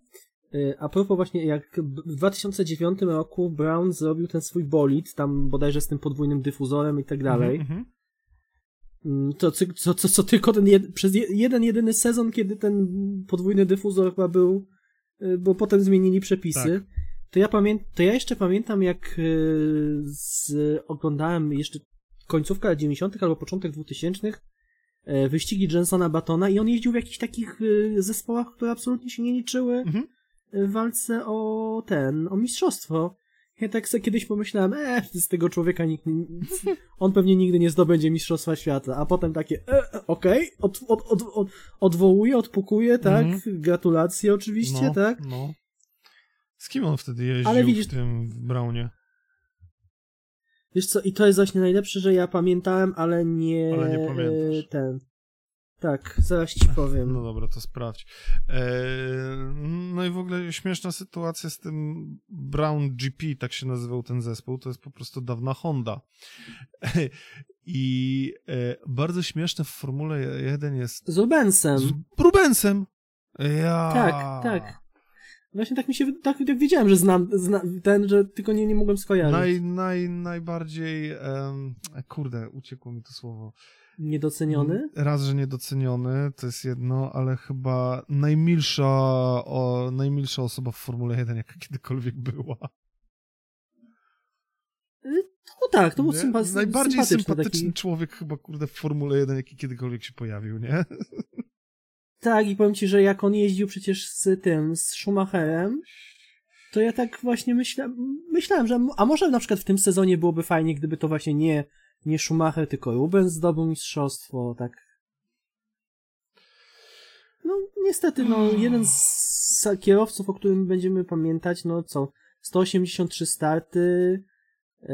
E, a propos właśnie, jak w 2009 roku Brown zrobił ten swój bolid, tam bodajże z tym podwójnym dyfuzorem i tak dalej, mhm. Mm, to co, co, co tylko ten jed, przez jeden, jedyny sezon, kiedy ten podwójny dyfuzor chyba był bo potem zmienili przepisy. Tak. To, ja pamię to ja jeszcze pamiętam, jak y, z, oglądałem jeszcze końcówka 90. albo początek 2000 y, wyścigi Jensona Batona i on jeździł w jakichś takich zespołach, które absolutnie się nie liczyły mhm. w walce o ten, o mistrzostwo. Ja tak sobie kiedyś pomyślałem, e, z tego człowieka nikt, nic, on pewnie nigdy nie zdobędzie Mistrzostwa Świata, a potem takie, e, e okej, okay, od, od, od, od, odwołuje, odpukuje, tak, mm. gratulacje oczywiście, no, tak. No. Z kim on wtedy jeździł Ale widzisz, w tym Brownie? Wiesz co, i to jest właśnie najlepsze, że ja pamiętałem, ale nie, ale nie pamiętasz. ten, tak, zaraz ci powiem. No dobra, to sprawdź. no i w ogóle śmieszna sytuacja z tym Brown GP, tak się nazywał ten zespół, to jest po prostu dawna Honda. I e, bardzo śmieszne w Formule 1 jest... Z Rubensem. Z Rubensem! Ja. Tak, tak. Właśnie tak mi się, tak, tak wiedziałem, że znam, ten, że tylko nie, nie mogłem skojarzyć. Naj, naj, najbardziej, um, kurde, uciekło mi to słowo. Niedoceniony? Raz, że niedoceniony, to jest jedno, ale chyba najmilsza, o, najmilsza osoba w Formule 1, jaka kiedykolwiek była. Y, no tak, to był sympa- Najbardziej sympatyczny człowiek chyba, kurde, w Formule 1, jaki kiedykolwiek się pojawił, nie? Tak, i powiem ci, że jak on jeździł przecież z tym, z Schumacherem, to ja tak właśnie myśla, myślałem, że a może na przykład w tym sezonie byłoby fajnie, gdyby to właśnie nie nie Schumacher, tylko Rubens zdobył mistrzostwo, tak. No, niestety, no, jeden z kierowców, o którym będziemy pamiętać, no co, 183 starty, yy,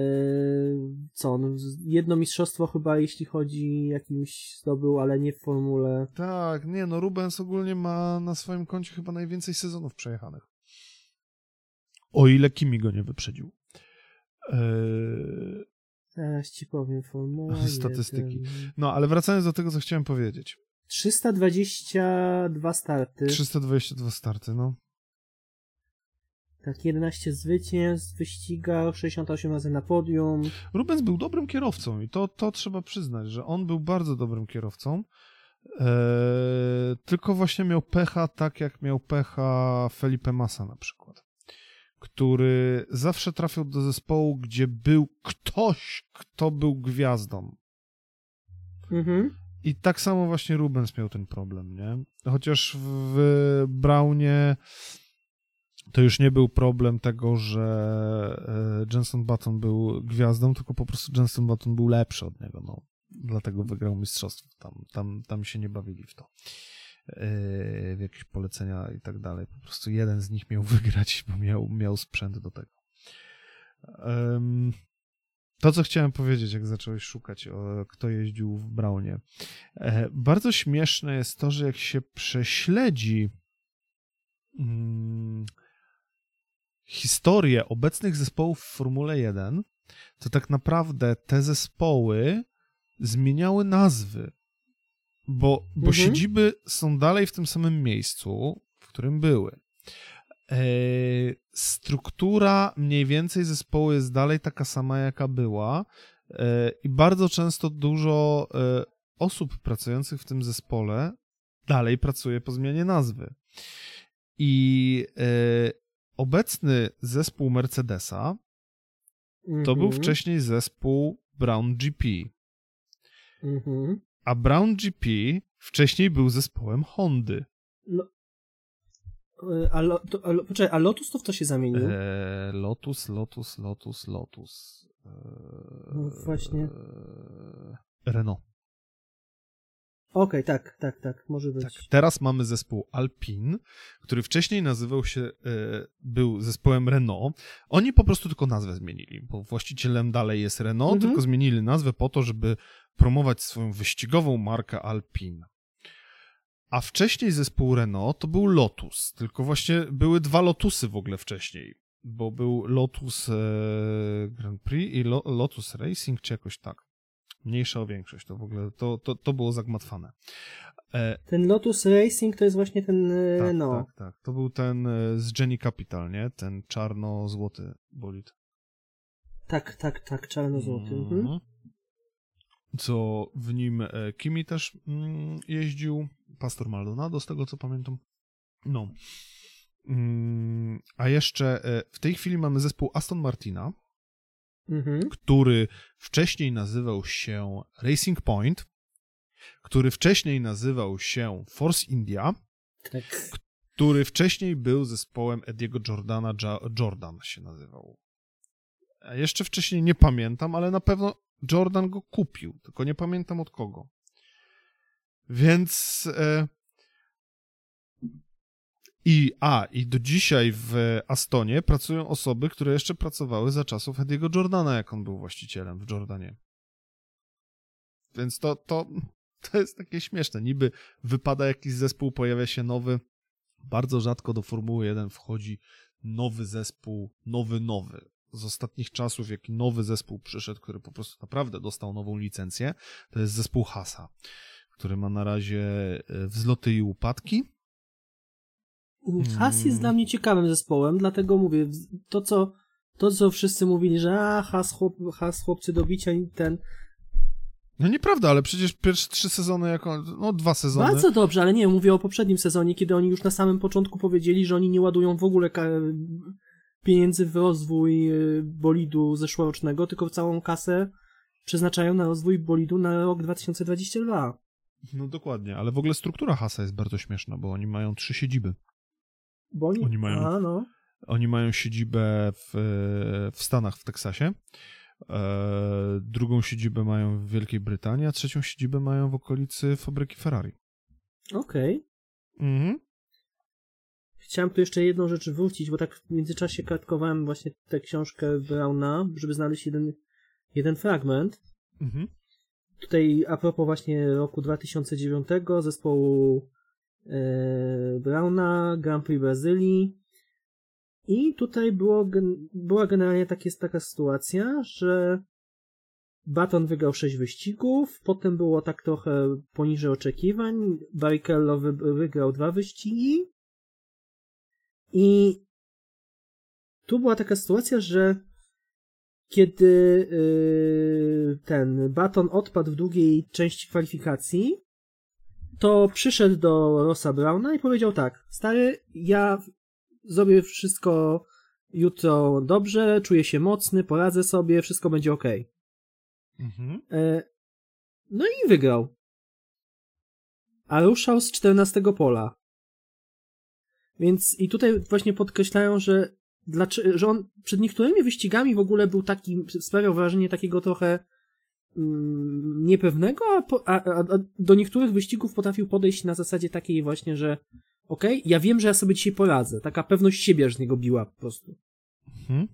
co, no, jedno mistrzostwo chyba, jeśli chodzi jakimś zdobył, ale nie w formule. Tak, nie, no Rubens ogólnie ma na swoim koncie chyba najwięcej sezonów przejechanych. O ile Kimi go nie wyprzedził. Yy, Zaraz ci powiem formuła. Statystyki. No, ale wracając do tego, co chciałem powiedzieć. 322 starty. 322 starty, no. Tak, 11 zwycięstw w wyścigach, 68 razy na podium. Rubens był dobrym kierowcą i to, to trzeba przyznać, że on był bardzo dobrym kierowcą. Eee, tylko właśnie miał pecha, tak jak miał pecha Felipe Massa na przykład który zawsze trafiał do zespołu, gdzie był ktoś, kto był gwiazdą. Mhm. I tak samo właśnie Rubens miał ten problem, nie? Chociaż w Brownie to już nie był problem tego, że e, Jenson Button był gwiazdą, tylko po prostu Jenson Button był lepszy od niego, no. Dlatego wygrał mistrzostwo. Tam, tam, tam się nie bawili w to. W jakieś polecenia i tak dalej. Po prostu jeden z nich miał wygrać, bo miał, miał sprzęt do tego. To, co chciałem powiedzieć, jak zacząłeś szukać, o, kto jeździł w Brownie. E, bardzo śmieszne jest to, że jak się prześledzi hmm, historię obecnych zespołów w Formule 1, to tak naprawdę te zespoły zmieniały nazwy, bo, bo mhm. siedziby są dalej w tym samym miejscu, w którym były. E, struktura mniej więcej zespołu jest dalej taka sama, jaka była e, i bardzo często dużo e, osób pracujących w tym zespole dalej pracuje po zmianie nazwy. I obecny zespół Mercedesa to był mhm. wcześniej zespół Brown GP. Mhm. A Brown GP wcześniej był zespołem Hondy. No. E, a, lo, to, a, poczekaj, a Lotus to w co się zamienił? E, Lotus, Lotus, Lotus, Lotus. E, no właśnie. Renault. Okej, okay, tak, tak, tak, może być. Tak, teraz mamy zespół Alpine, który wcześniej nazywał się, e, był zespołem Renault. Oni po prostu tylko nazwę zmienili, bo właścicielem dalej jest Renault, mhm. tylko zmienili nazwę po to, żeby promować swoją wyścigową markę Alpine. A wcześniej zespół Renault to był Lotus, tylko właśnie były dwa Lotusy w ogóle wcześniej, bo był Lotus e, Grand Prix i Lo, Lotus Racing, czy jakoś tak mniejsza o większość. To w ogóle to, to, to było zagmatwane. E... Ten Lotus Racing to jest właśnie ten e, tak, no. Tak, tak. To był ten e, z Jenny Capital, nie? Ten czarno-złoty bolid. Tak, tak, tak, czarno-złoty. Mhm. mhm. Co w nim e, Kimi też mm, jeździł, Pastor Maldonado, z tego co pamiętam. No. Mm, a jeszcze w tej chwili mamy zespół Aston Martina, mhm. który wcześniej nazywał się Racing Point, który wcześniej nazywał się Force India, tak. który wcześniej był zespołem Ediego Jordana, Jordan się nazywał. A jeszcze wcześniej nie pamiętam, ale na pewno Jordan go kupił, tylko nie pamiętam od kogo. Więc e, i, a, i do dzisiaj w Astonie pracują osoby, które jeszcze pracowały za czasów Ediego Jordana, jak on był właścicielem w Jordanie. Więc to, to, to jest takie śmieszne. Niby wypada jakiś zespół, pojawia się nowy. Bardzo rzadko do Formuły 1 wchodzi nowy zespół, nowy, nowy. Z ostatnich czasów, jaki nowy zespół przyszedł, który po prostu naprawdę dostał nową licencję, to jest zespół Hasa, który ma na razie e, wzloty i upadki Has jest dla mnie ciekawym zespołem, dlatego mówię, to co, to co wszyscy mówili, że a, Has, chłop, has chłopcy do bicia ten... No nieprawda, ale przecież pierwsze trzy sezony, jako, no dwa sezony. Bardzo dobrze, ale nie, mówię o poprzednim sezonie, kiedy oni już na samym początku powiedzieli, że oni nie ładują w ogóle pieniędzy w rozwój y, bolidu zeszłorocznego, tylko całą kasę przeznaczają na rozwój bolidu na rok 2022. No dokładnie, ale w ogóle struktura Hasa jest bardzo śmieszna, bo oni mają trzy siedziby. Bo oni, oni mają, a, no. oni mają siedzibę w, w Stanach, w Teksasie. E, drugą siedzibę mają w Wielkiej Brytanii, a trzecią siedzibę mają w okolicy fabryki Ferrari. Okej. Okay. Mhm. Chciałem tu jeszcze jedną rzecz wrócić, bo tak w międzyczasie kartkowałem właśnie tę książkę Brauna, żeby znaleźć jeden, jeden fragment. Mhm. Tutaj a propos właśnie roku 2009 zespołu Brauna, Grand Prix Brazylii. I tutaj było, była generalnie tak, jest taka sytuacja, że Baton wygrał 6 wyścigów, potem było tak trochę poniżej oczekiwań, Barrichello wygrał dwa wyścigi i tu była taka sytuacja, że kiedy yy, ten Baton odpadł w drugiej części kwalifikacji, to przyszedł do Rossa Browna i powiedział tak, stary, ja zrobię wszystko jutro dobrze, czuję się mocny, poradzę sobie, wszystko będzie ok. Mhm. E, no i wygrał. A ruszał z 14 pola. Więc i tutaj właśnie podkreślają, że, dlaczego, że on przed niektórymi wyścigami w ogóle był taki, sprawiał wrażenie takiego trochę niepewnego, a, po, a, a, do niektórych wyścigów potrafił podejść na zasadzie takiej właśnie, że okej, okay, ja wiem, że ja sobie dzisiaj poradzę. Taka pewność siebie z niego biła po prostu. Hmm?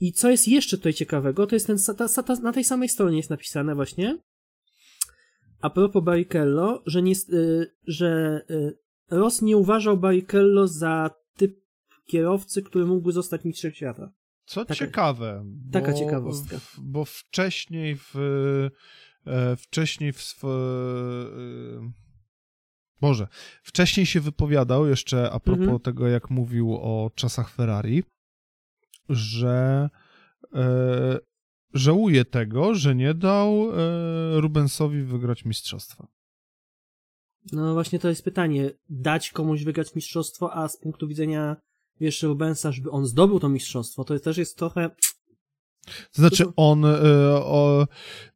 I co jest jeszcze tutaj ciekawego, to jest ten, ta, ta, na tej samej stronie jest napisane właśnie, a propos Barrichello, że, nie, y, że y, Ross nie uważał Barrichello za typ kierowcy, który mógłby zostać mistrzem świata. Co taka, ciekawe. Bo, taka ciekawostka. W, bo wcześniej w e, wcześniej w sw... E, Boże, wcześniej się wypowiadał jeszcze a propos mhm. tego, jak mówił o czasach Ferrari, że e, żałuje tego, że nie dał e, Rubensowi wygrać mistrzostwa. No właśnie to jest pytanie. Dać komuś wygrać mistrzostwo, a z punktu widzenia wiesz, Rubensa, żeby on zdobył to mistrzostwo, to też jest trochę... To znaczy on, e, o,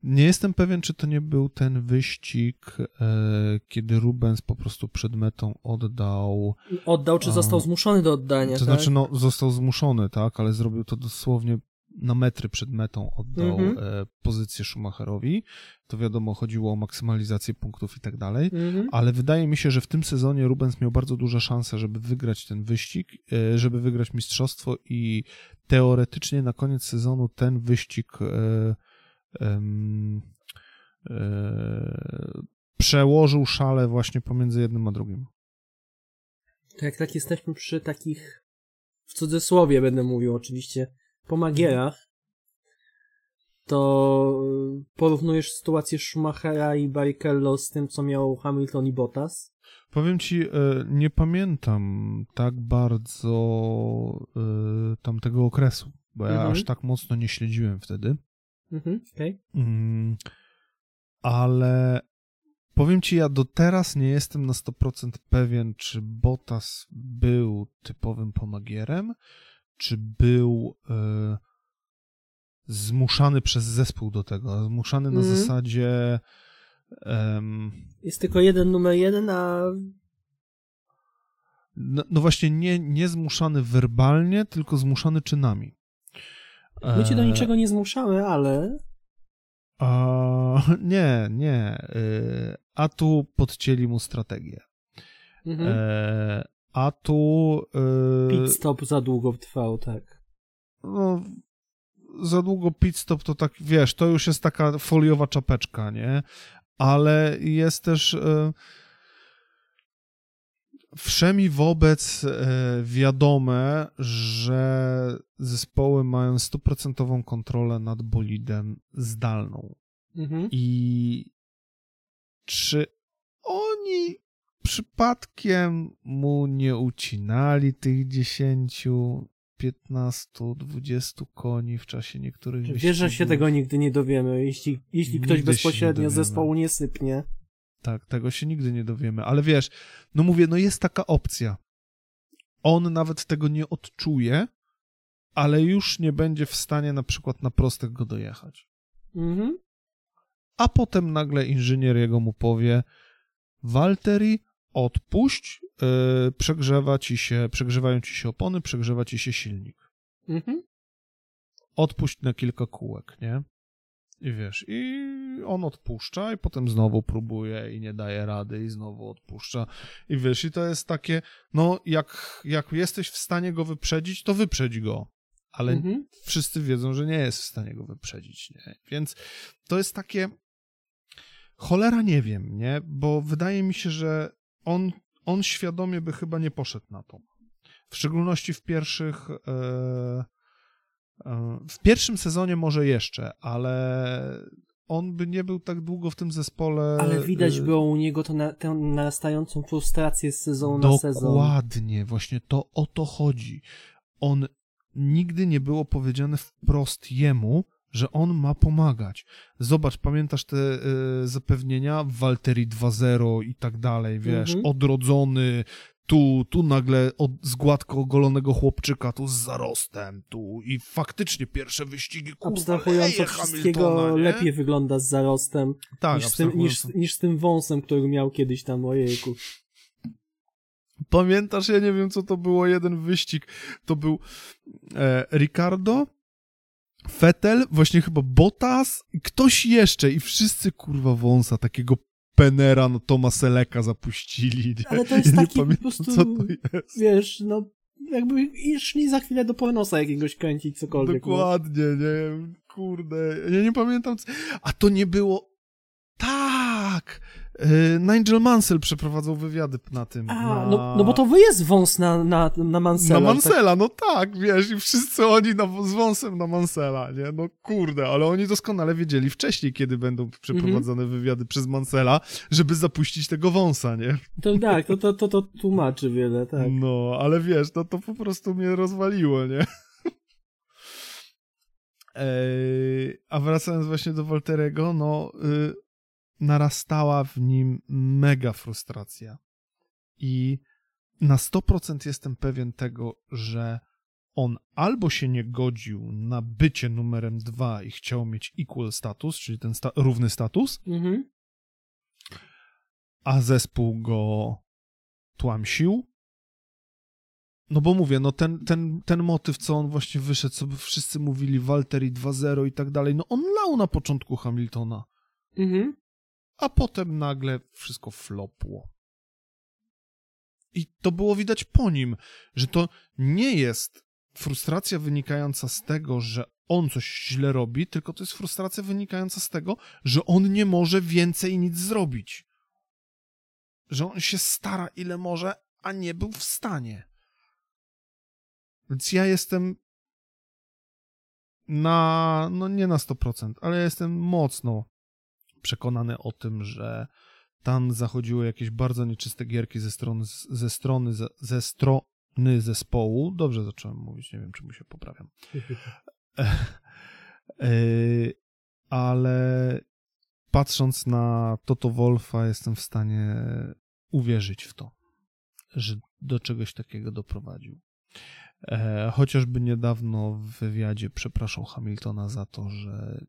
nie jestem pewien, czy to nie był ten wyścig, e, kiedy Rubens po prostu przed metą oddał... Oddał, czy został zmuszony do oddania, To tak? znaczy, no, został zmuszony, tak, ale zrobił to dosłownie na metry przed metą oddał mm -hmm. pozycję Schumacherowi. To wiadomo, chodziło o maksymalizację punktów i tak dalej, mm -hmm. ale wydaje mi się, że w tym sezonie Rubens miał bardzo duże szanse, żeby wygrać ten wyścig, e, żeby wygrać mistrzostwo i teoretycznie na koniec sezonu ten wyścig e, przełożył szale właśnie pomiędzy jednym a drugim. To jak tak jesteśmy przy takich w cudzysłowie będę mówił oczywiście po Magierach, to porównujesz sytuację Schumachera i Barrichello z tym, co miał Hamilton i Bottas? Powiem ci, e, nie pamiętam tak bardzo e, tamtego okresu, bo ja mhm. aż tak mocno nie śledziłem wtedy. Mhm, okay. mm, ale powiem ci, ja do teraz nie jestem na 100% pewien, czy Bottas był typowym pomagierem, czy był e, zmuszany przez zespół do tego, zmuszany na mm. zasadzie um, jest tylko jeden numer jeden, a no, no, właśnie nie, nie zmuszany werbalnie, tylko zmuszany czynami. My cię do e, niczego nie zmuszamy, ale a, nie, nie. E, a tu podcięli mu strategię. Mhm. E, a tu... Yy... Pit stop za długo trwał, tak. No, za długo pit stop to tak, wiesz, to już jest taka foliowa czapeczka, nie? Ale jest też... Yy... Wszemi wobec e, wiadome, że zespoły mają stuprocentową kontrolę nad bolidem zdalną. Mhm. I czy oni przypadkiem mu nie ucinali tych 10, 15, 20 koni w czasie niektórych wyścigów. Wiesz, że się tego nigdy nie dowiemy, jeśli, jeśli ktoś bezpośrednio zespołu nie sypnie. Tak, tego się nigdy nie dowiemy, ale wiesz, no mówię, no jest taka opcja. On nawet tego nie odczuje, ale już nie będzie w stanie na przykład na prostych go dojechać. Mhm. A potem nagle inżynier jego mu powie, Walteri, odpuść, yy, przegrzewa ci się, przegrzewają ci się opony, przegrzewa ci się silnik. Mhm. Odpuść na kilka kółek, nie? I wiesz, i on odpuszcza, i potem znowu próbuje i nie daje rady, i znowu odpuszcza. I wiesz, i to jest takie, no, jak, jak jesteś w stanie go wyprzedzić, to wyprzedź go. Ale mhm. wszyscy wiedzą, że nie jest w stanie go wyprzedzić, nie? Więc to jest takie. Cholera nie wiem, nie? Bo wydaje mi się, że on, on świadomie by chyba nie poszedł na to. W szczególności w pierwszych. E, e, w pierwszym sezonie może jeszcze, ale on by nie był tak długo w tym zespole. Ale widać e, było u niego to na, tę narastającą frustrację z sezonu na sezon. Dokładnie, właśnie to o to chodzi. On nigdy nie było powiedziane wprost jemu, że on ma pomagać. Zobacz, pamiętasz te y, zapewnienia? Walteri 2.0 i tak dalej, wiesz, mhm. odrodzony, tu, tu nagle od, z gładko ogolonego chłopczyka, tu z zarostem, tu i faktycznie pierwsze wyścigi, kurwa, Abstrahując od wszystkiego nie? lepiej wygląda z zarostem tak, niż, z tym, niż, niż z tym wąsem, który miał kiedyś tam, ojejku. Pamiętasz, ja nie wiem, co to było, jeden wyścig. To był e, Ricardo, Fetel, właśnie chyba Bottas i ktoś jeszcze i wszyscy kurwa wąsa takiego Penera, no Toma Seleka zapuścili. Nie? Ale to jest ja taki pamiętam, po prostu, co to jest. wiesz, no jakby szli za chwilę do pornosa jakiegoś kręcić cokolwiek. no. Dokładnie, nie, kurde, ja nie pamiętam, co... a to nie było, tak, Nigel Mansell przeprowadzał wywiady na tym. A, na... no, no bo to jest wąs na, na, na Mansella. Na tak- Mansella, no tak, wiesz, i wszyscy oni na, z wąsem na Mansella, nie? No kurde, ale oni doskonale wiedzieli wcześniej, kiedy będą przeprowadzone Mhm. wywiady przez Mansella, żeby zapuścić tego wąsa, nie? To tak, to, to, to, to tłumaczy wiele, tak. No, ale wiesz, no to po prostu mnie rozwaliło, nie? A wracając właśnie do Walterego, no y, narastała w nim mega frustracja. I na 100% jestem pewien tego, że on albo się nie godził na bycie numerem dwa i chciał mieć equal status, czyli ten sta równy status, Mhm. a zespół go tłamsił. No bo mówię, no ten, ten, ten motyw, co on właśnie wyszedł, co by wszyscy mówili Walteri 2-0 i tak dalej, no on lał na początku Hamiltona, Mhm. A potem nagle wszystko flopło. I to było widać po nim, że to nie jest frustracja wynikająca z tego, że on coś źle robi, tylko to jest frustracja wynikająca z tego, że on nie może więcej nic zrobić. Że on się stara ile może, a nie był w stanie. Więc ja jestem na, no nie na 100%, ale ja jestem mocno przekonany o tym, że tam zachodziły jakieś bardzo nieczyste gierki ze strony, ze strony, ze, ze strony zespołu. Dobrze zacząłem mówić, nie wiem, czemu się poprawiam. Yy, ale patrząc na Toto Wolfa, jestem w stanie uwierzyć w to, że do czegoś takiego doprowadził. E, chociażby niedawno w wywiadzie przepraszał Hamiltona za to, że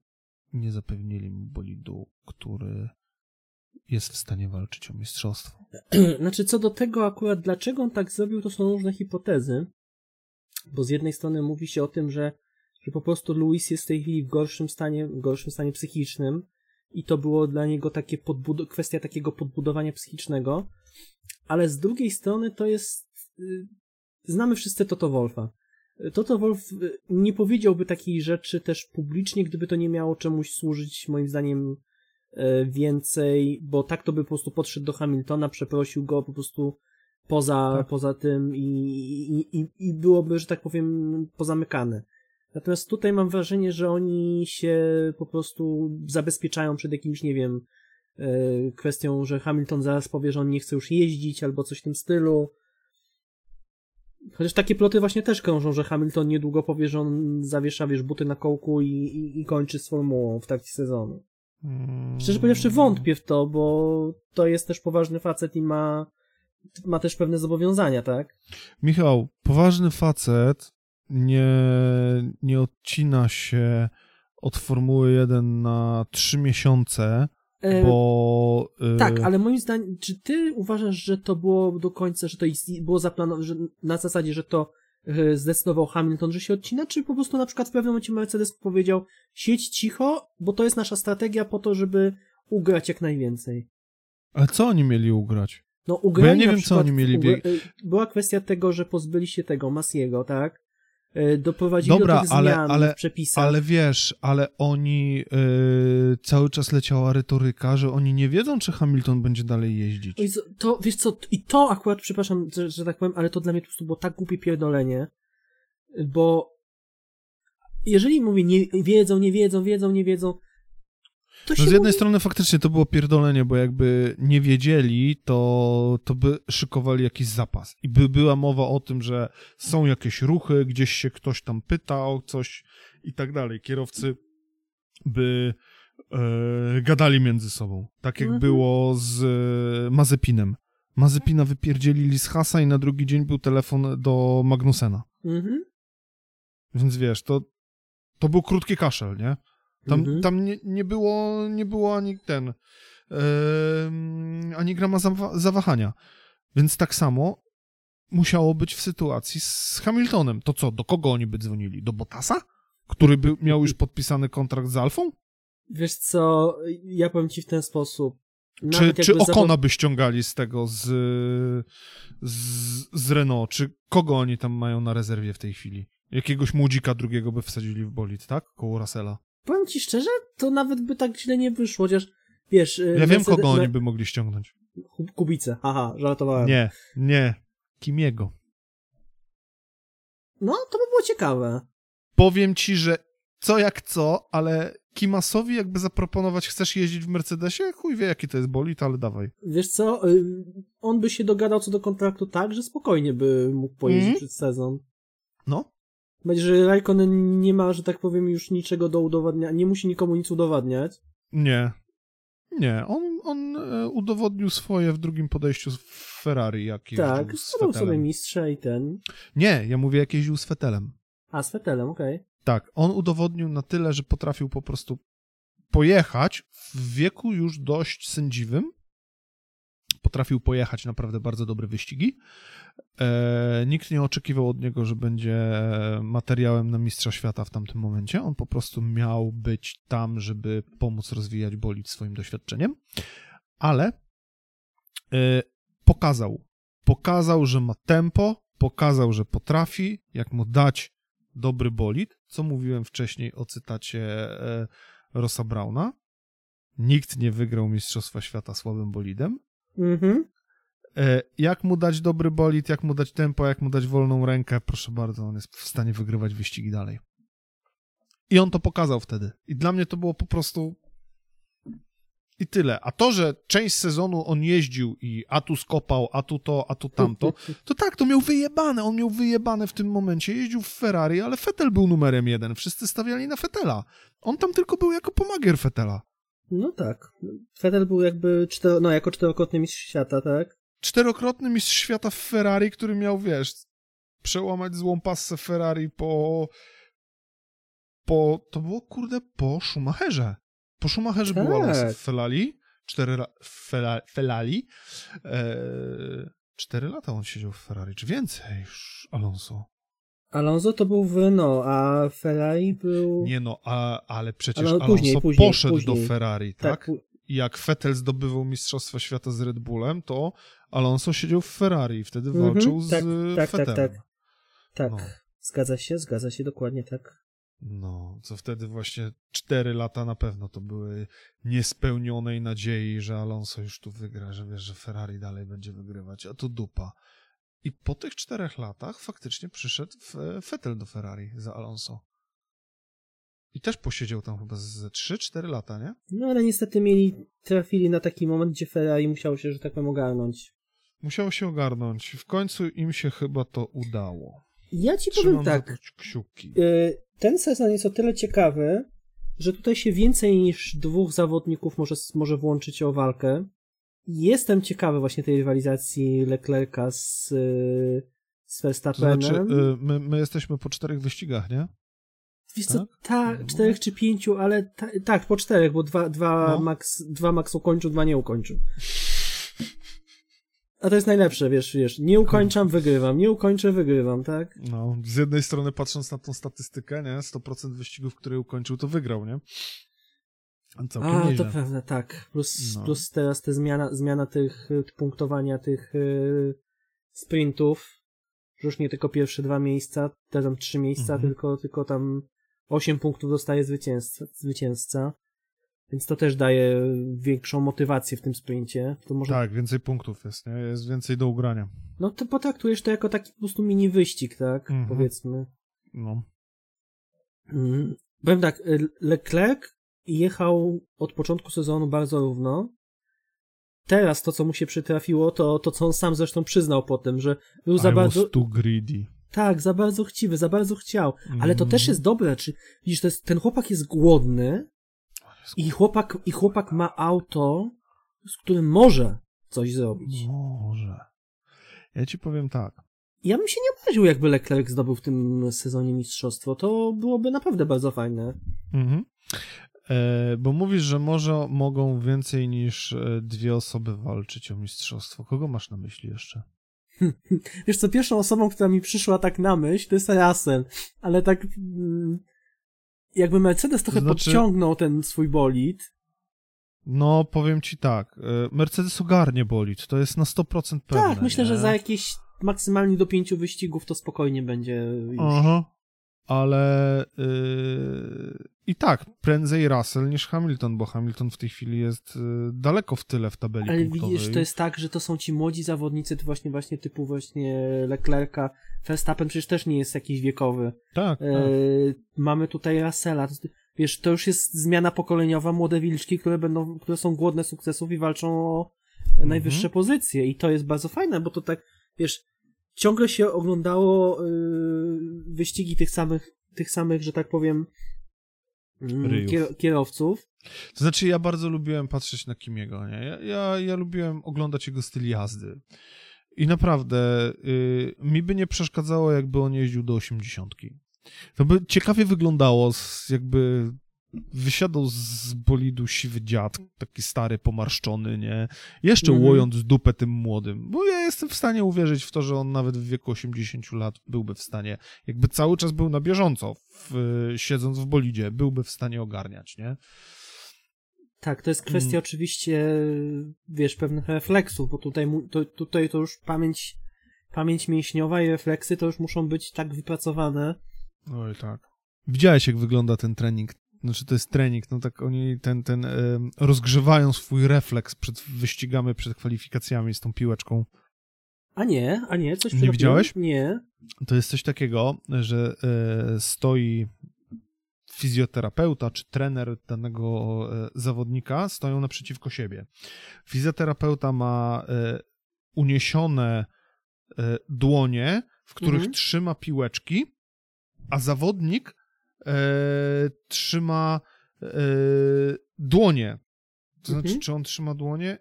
nie zapewnili mu bolidu, który jest w stanie walczyć o mistrzostwo. Znaczy, co do tego akurat, dlaczego on tak zrobił, to są różne hipotezy. Bo z jednej strony mówi się o tym, że, że po prostu Luis jest w tej chwili w gorszym stanie, w gorszym stanie psychicznym i to było dla niego takie podbud- kwestia takiego podbudowania psychicznego, ale z drugiej strony to jest, y, znamy wszyscy Toto Wolfa. Toto Wolf y, nie powiedziałby takiej rzeczy też publicznie, gdyby to nie miało czemuś służyć, moim zdaniem, e, więcej, bo tak to by po prostu podszedł do Hamiltona, przeprosił go po prostu poza, Tak. poza tym i, i, i, byłoby, że tak powiem, pozamykane. Natomiast tutaj mam wrażenie, że oni się po prostu zabezpieczają przed jakimś, nie wiem, e, kwestią, że Hamilton zaraz powie, że on nie chce już jeździć albo coś w tym stylu. Chociaż takie ploty właśnie też krążą, że Hamilton niedługo powie, że on zawiesza, wiesz, buty na kołku i, i, i kończy z formułą w trakcie sezonu. Szczerze powiedziawszy wątpię w to, bo to jest też poważny facet i ma, ma też pewne zobowiązania, tak? Michał, poważny facet nie, nie odcina się od Formuły 1 na 3 miesiące, bo... y, Tak, ale moim zdaniem, czy ty uważasz, że to było do końca, że to było zaplanowane, że na zasadzie, że to e, zdecydował Hamilton, że się odcina, czy po prostu na przykład w pewnym momencie Mercedes powiedział siedź cicho, bo to jest nasza strategia po to, żeby ugrać jak najwięcej. Ale co oni mieli ugrać? No ugrali nie na wiem, co oni mieli e, Była kwestia tego, że pozbyli się tego Masiego, tak? E, Doprowadzili Dobra, do tych ale- zmian ale- w przepisach. Ale wiesz, ale oni... y, cały czas leciała retoryka, że oni nie wiedzą, czy Hamilton będzie dalej jeździć. To, wiesz co, i to akurat, przepraszam, że, że tak powiem, ale to dla mnie po prostu było tak głupie pierdolenie, bo jeżeli mówię, nie wiedzą, nie wiedzą, wiedzą, nie wiedzą, No z jednej mówi, strony faktycznie to było pierdolenie, bo jakby nie wiedzieli, to, to by szykowali jakiś zapas. I by była mowa o tym, że są jakieś ruchy, gdzieś się ktoś tam pytał, coś i tak dalej. Kierowcy by e, gadali między sobą. Tak jak Mhm. było z e, Mazepinem. Mazepina wypierdzielili z hasa i na drugi dzień był telefon do Magnusena. Mhm. Więc wiesz, to, to był krótki kaszel, nie? Tam, Mhm. tam nie, nie, było, nie było ani ten, em, ani grama zawa- zawahania. Więc tak samo musiało być w sytuacji z Hamiltonem. To co, do kogo oni by dzwonili? Do Bottasa? Który by miał już podpisany kontrakt z Alfą? Wiesz co, ja powiem ci w ten sposób. Czy, czy Okona by ściągali z tego, z, z, z Renault? Czy kogo oni tam mają na rezerwie w tej chwili? Jakiegoś młodzika drugiego by wsadzili w bolid, tak? Koło Russella. Powiem ci szczerze, to nawet by tak źle nie wyszło, chociaż wiesz... Ja wiem, kogo oni by mogli ściągnąć. Kubice, haha, żartowałem. Nie, nie. Kimiego. No, to by było ciekawe. Powiem ci, że co jak co, ale Kimasowi jakby zaproponować, chcesz jeździć w Mercedesie? Chuj wie, jaki to jest bolid, ale dawaj. Wiesz co, y, on by się dogadał co do kontraktu tak, że spokojnie by mógł pojeździć mm. przez sezon. No. Będzie, że Raikkonen nie ma, że tak powiem, już niczego do udowadniania, nie musi nikomu nic udowadniać. Nie. Nie, on, on e, udowodnił swoje w drugim podejściu z Ferrari, jak Tak, zdobył sobie mistrza i ten. Nie, ja mówię jak jeździł z Fetelem. A, z Fetelem, okej. Okay. Tak, on udowodnił na tyle, że potrafił po prostu pojechać w wieku już dość sędziwym. Potrafił pojechać naprawdę bardzo dobre wyścigi. E, nikt nie oczekiwał od niego, że będzie materiałem na Mistrza Świata w tamtym momencie. On po prostu miał być tam, żeby pomóc rozwijać bolid swoim doświadczeniem. Ale e, pokazał. Pokazał, że ma tempo, pokazał, że potrafi, jak mu dać dobry bolid, co mówiłem wcześniej o cytacie e, Rossa Brauna. Nikt nie wygrał Mistrzostwa Świata słabym bolidem. Mhm. E, jak mu dać dobry bolid, jak mu dać tempo, jak mu dać wolną rękę, proszę bardzo, on jest w stanie wygrywać wyścigi dalej. I on to pokazał wtedy. I dla mnie to było po prostu i tyle. A to, że część sezonu on jeździł i a tu skopał, a tu to, a tu tamto, to tak, to miał wyjebane. On miał wyjebane w tym momencie. Jeździł w Ferrari, ale Fettel był numerem jeden. Wszyscy stawiali na Fettela. On tam tylko był jako pomagier Fettela. No tak. Fettel był jakby, czter... no jako czterokrotny mistrz świata, tak? Czterokrotny mistrz świata w Ferrari, który miał, wiesz, przełamać złą passę Ferrari po... po... to było, kurde, po Schumacherze. Po Schumacherze tak. był Alonso w Felali, cztery la... Fela... Felali. Eee, cztery lata on siedział w Ferrari, czy więcej już Alonso. Alonso to był w Renault, a Ferrari był... Nie no, a, ale przecież Alonso później, później, poszedł później. do Ferrari, tak? tak? Jak Vettel zdobywał Mistrzostwo Świata z Red Bullem, to Alonso siedział w Ferrari i wtedy -hmm, walczył z tak, tak, tak, tak, tak. No. Zgadza się, zgadza się, dokładnie tak. No, co wtedy właśnie cztery lata na pewno to były niespełnionej nadziei, że Alonso już tu wygra, że wiesz, że Ferrari dalej będzie wygrywać, a to dupa. I po tych czterech latach faktycznie przyszedł Vettel do Ferrari za Alonso. I też posiedział tam chyba ze 3-4 lata, nie? No ale niestety mieli, trafili na taki moment, gdzie Ferrari musiało się, że tak powiem, ogarnąć. Musiało się ogarnąć. W końcu im się chyba to udało. Ja ci Trzymam powiem tak. Kciuki. Y, ten sezon jest o tyle ciekawy, że tutaj się więcej niż dwóch zawodników może, może włączyć o walkę. Jestem ciekawy właśnie tej rywalizacji Leclerca z, z Verstappenem. To znaczy, y, my, my jesteśmy po czterech wyścigach, nie? Wiesz tak? co, tak, czterech czy pięciu, ale ta, tak, po czterech, bo dwa, dwa, no. max, dwa max ukończył, dwa nie ukończył. A to jest najlepsze, wiesz, wiesz, nie ukończam, wygrywam, nie ukończę, wygrywam, tak? No, z jednej strony patrząc na tą statystykę, nie, 100% wyścigów, które ukończył, to wygrał, nie? Całkiem A, nieźle. to pewne, tak. Plus, no. plus teraz ta zmiana, zmiana tych punktowania tych yy, sprintów, że już nie tylko pierwsze dwa miejsca, te tam trzy miejsca, mhm. tylko, tylko tam osiem punktów dostaje zwycięzca, zwycięzca. Więc to też daje większą motywację w tym sprincie. To może... Tak, więcej punktów jest, nie? Jest więcej do ugrania. No to potraktujesz to jako taki po prostu mini wyścig, tak? Mhm. Powiedzmy. No. Mm. Powiem tak, Leclerc jechał od początku sezonu bardzo równo. Teraz to, co mu się przytrafiło, to to, co on sam zresztą przyznał potem, że był I za bardzo... too greedy. Tak, za bardzo chciwy, za bardzo chciał. Ale to też mhm. jest dobre, czy widzisz, jest, ten chłopak jest głodny, i chłopak, I chłopak ma auto, z którym może coś zrobić. Może. Ja ci powiem tak. Ja bym się nie obraził, jakby Leclerc zdobył w tym sezonie mistrzostwo. To byłoby naprawdę bardzo fajne. Mhm. E, bo mówisz, że może mogą więcej niż e, dwie osoby walczyć o mistrzostwo. Kogo masz na myśli jeszcze? Wiesz co, pierwszą osobą, która mi przyszła tak na myśl, to jest Russell, ale tak mm, jakby Mercedes trochę znaczy... podciągnął ten swój bolid. No, powiem ci tak, e, Mercedes ogarnie bolid, to jest na 100% pewne. Tak, myślę, nie? że za jakieś maksymalnie do pięciu wyścigów to spokojnie będzie już. Aha, ale yy, i tak, prędzej Russell niż Hamilton, bo Hamilton w tej chwili jest yy, daleko w tyle w tabeli Ale punktowej. widzisz, to jest tak, że to są ci młodzi zawodnicy, to właśnie właśnie typu właśnie Leclerca, Verstappen przecież też nie jest jakiś wiekowy. Tak, tak. Mamy tutaj Russella, wiesz, to już jest zmiana pokoleniowa, młode wilczki, które będą, które są głodne sukcesów i walczą o najwyższe mhm. pozycje i to jest bardzo fajne, bo to tak, wiesz, ciągle się oglądało yy, wyścigi tych samych, tych samych, że tak powiem, kier kierowców. To znaczy, ja bardzo lubiłem patrzeć na Kimiego, nie? Ja, ja, ja lubiłem oglądać jego styl jazdy. I naprawdę, yy, mi by nie przeszkadzało, jakby on jeździł do osiemdziesiątki. To by ciekawie wyglądało, jakby wysiadał z bolidu siwy dziad, taki stary, pomarszczony, nie? Jeszcze mm łojąc dupę tym młodym. Bo ja jestem w stanie uwierzyć w to, że on nawet w wieku 80 lat byłby w stanie, jakby cały czas był na bieżąco, w, siedząc w bolidzie, byłby w stanie ogarniać, nie? Tak, to jest kwestia mm. oczywiście, wiesz, pewnych refleksów, bo tutaj, to, tutaj to już pamięć, pamięć mięśniowa i refleksy to już muszą być tak wypracowane. Oj, tak. Widziałeś, jak wygląda ten trening znaczy to jest trening, no tak oni ten, ten rozgrzewają swój refleks przed wyścigami, przed kwalifikacjami z tą piłeczką. A nie, a nie, coś Nie widziałeś? Nie. To jest coś takiego, że y, stoi fizjoterapeuta czy trener danego y, zawodnika, stoją naprzeciwko siebie. Fizjoterapeuta ma uniesione dłonie, w których mhm. trzyma piłeczki, a zawodnik e, trzyma e, dłonie. To znaczy, mhm. czy on trzyma dłonie?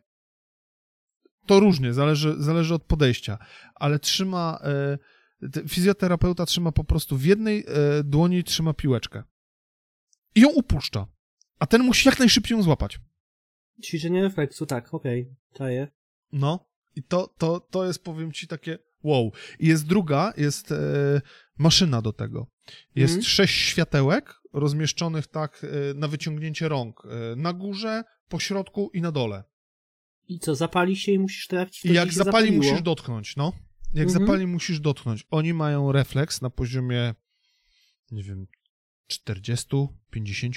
To różnie, zależy, zależy od podejścia, ale trzyma. E, fizjoterapeuta trzyma po prostu w jednej e, dłoni trzyma piłeczkę. I ją upuszcza. A ten musi jak najszybciej ją złapać. Ćwiczenie refleksu, tak, okej, okay. czaję. No, i to, to, to jest, powiem ci, takie wow. I jest druga, jest e, maszyna do tego. Jest mm. sześć światełek rozmieszczonych tak e, na wyciągnięcie rąk. E, na górze, po środku i na dole. I co, zapali się i musisz trafić? I jak zapali, zapaliło? musisz dotknąć, no. Jak -hmm. zapali, musisz dotknąć. Oni mają refleks na poziomie, nie wiem, 40-50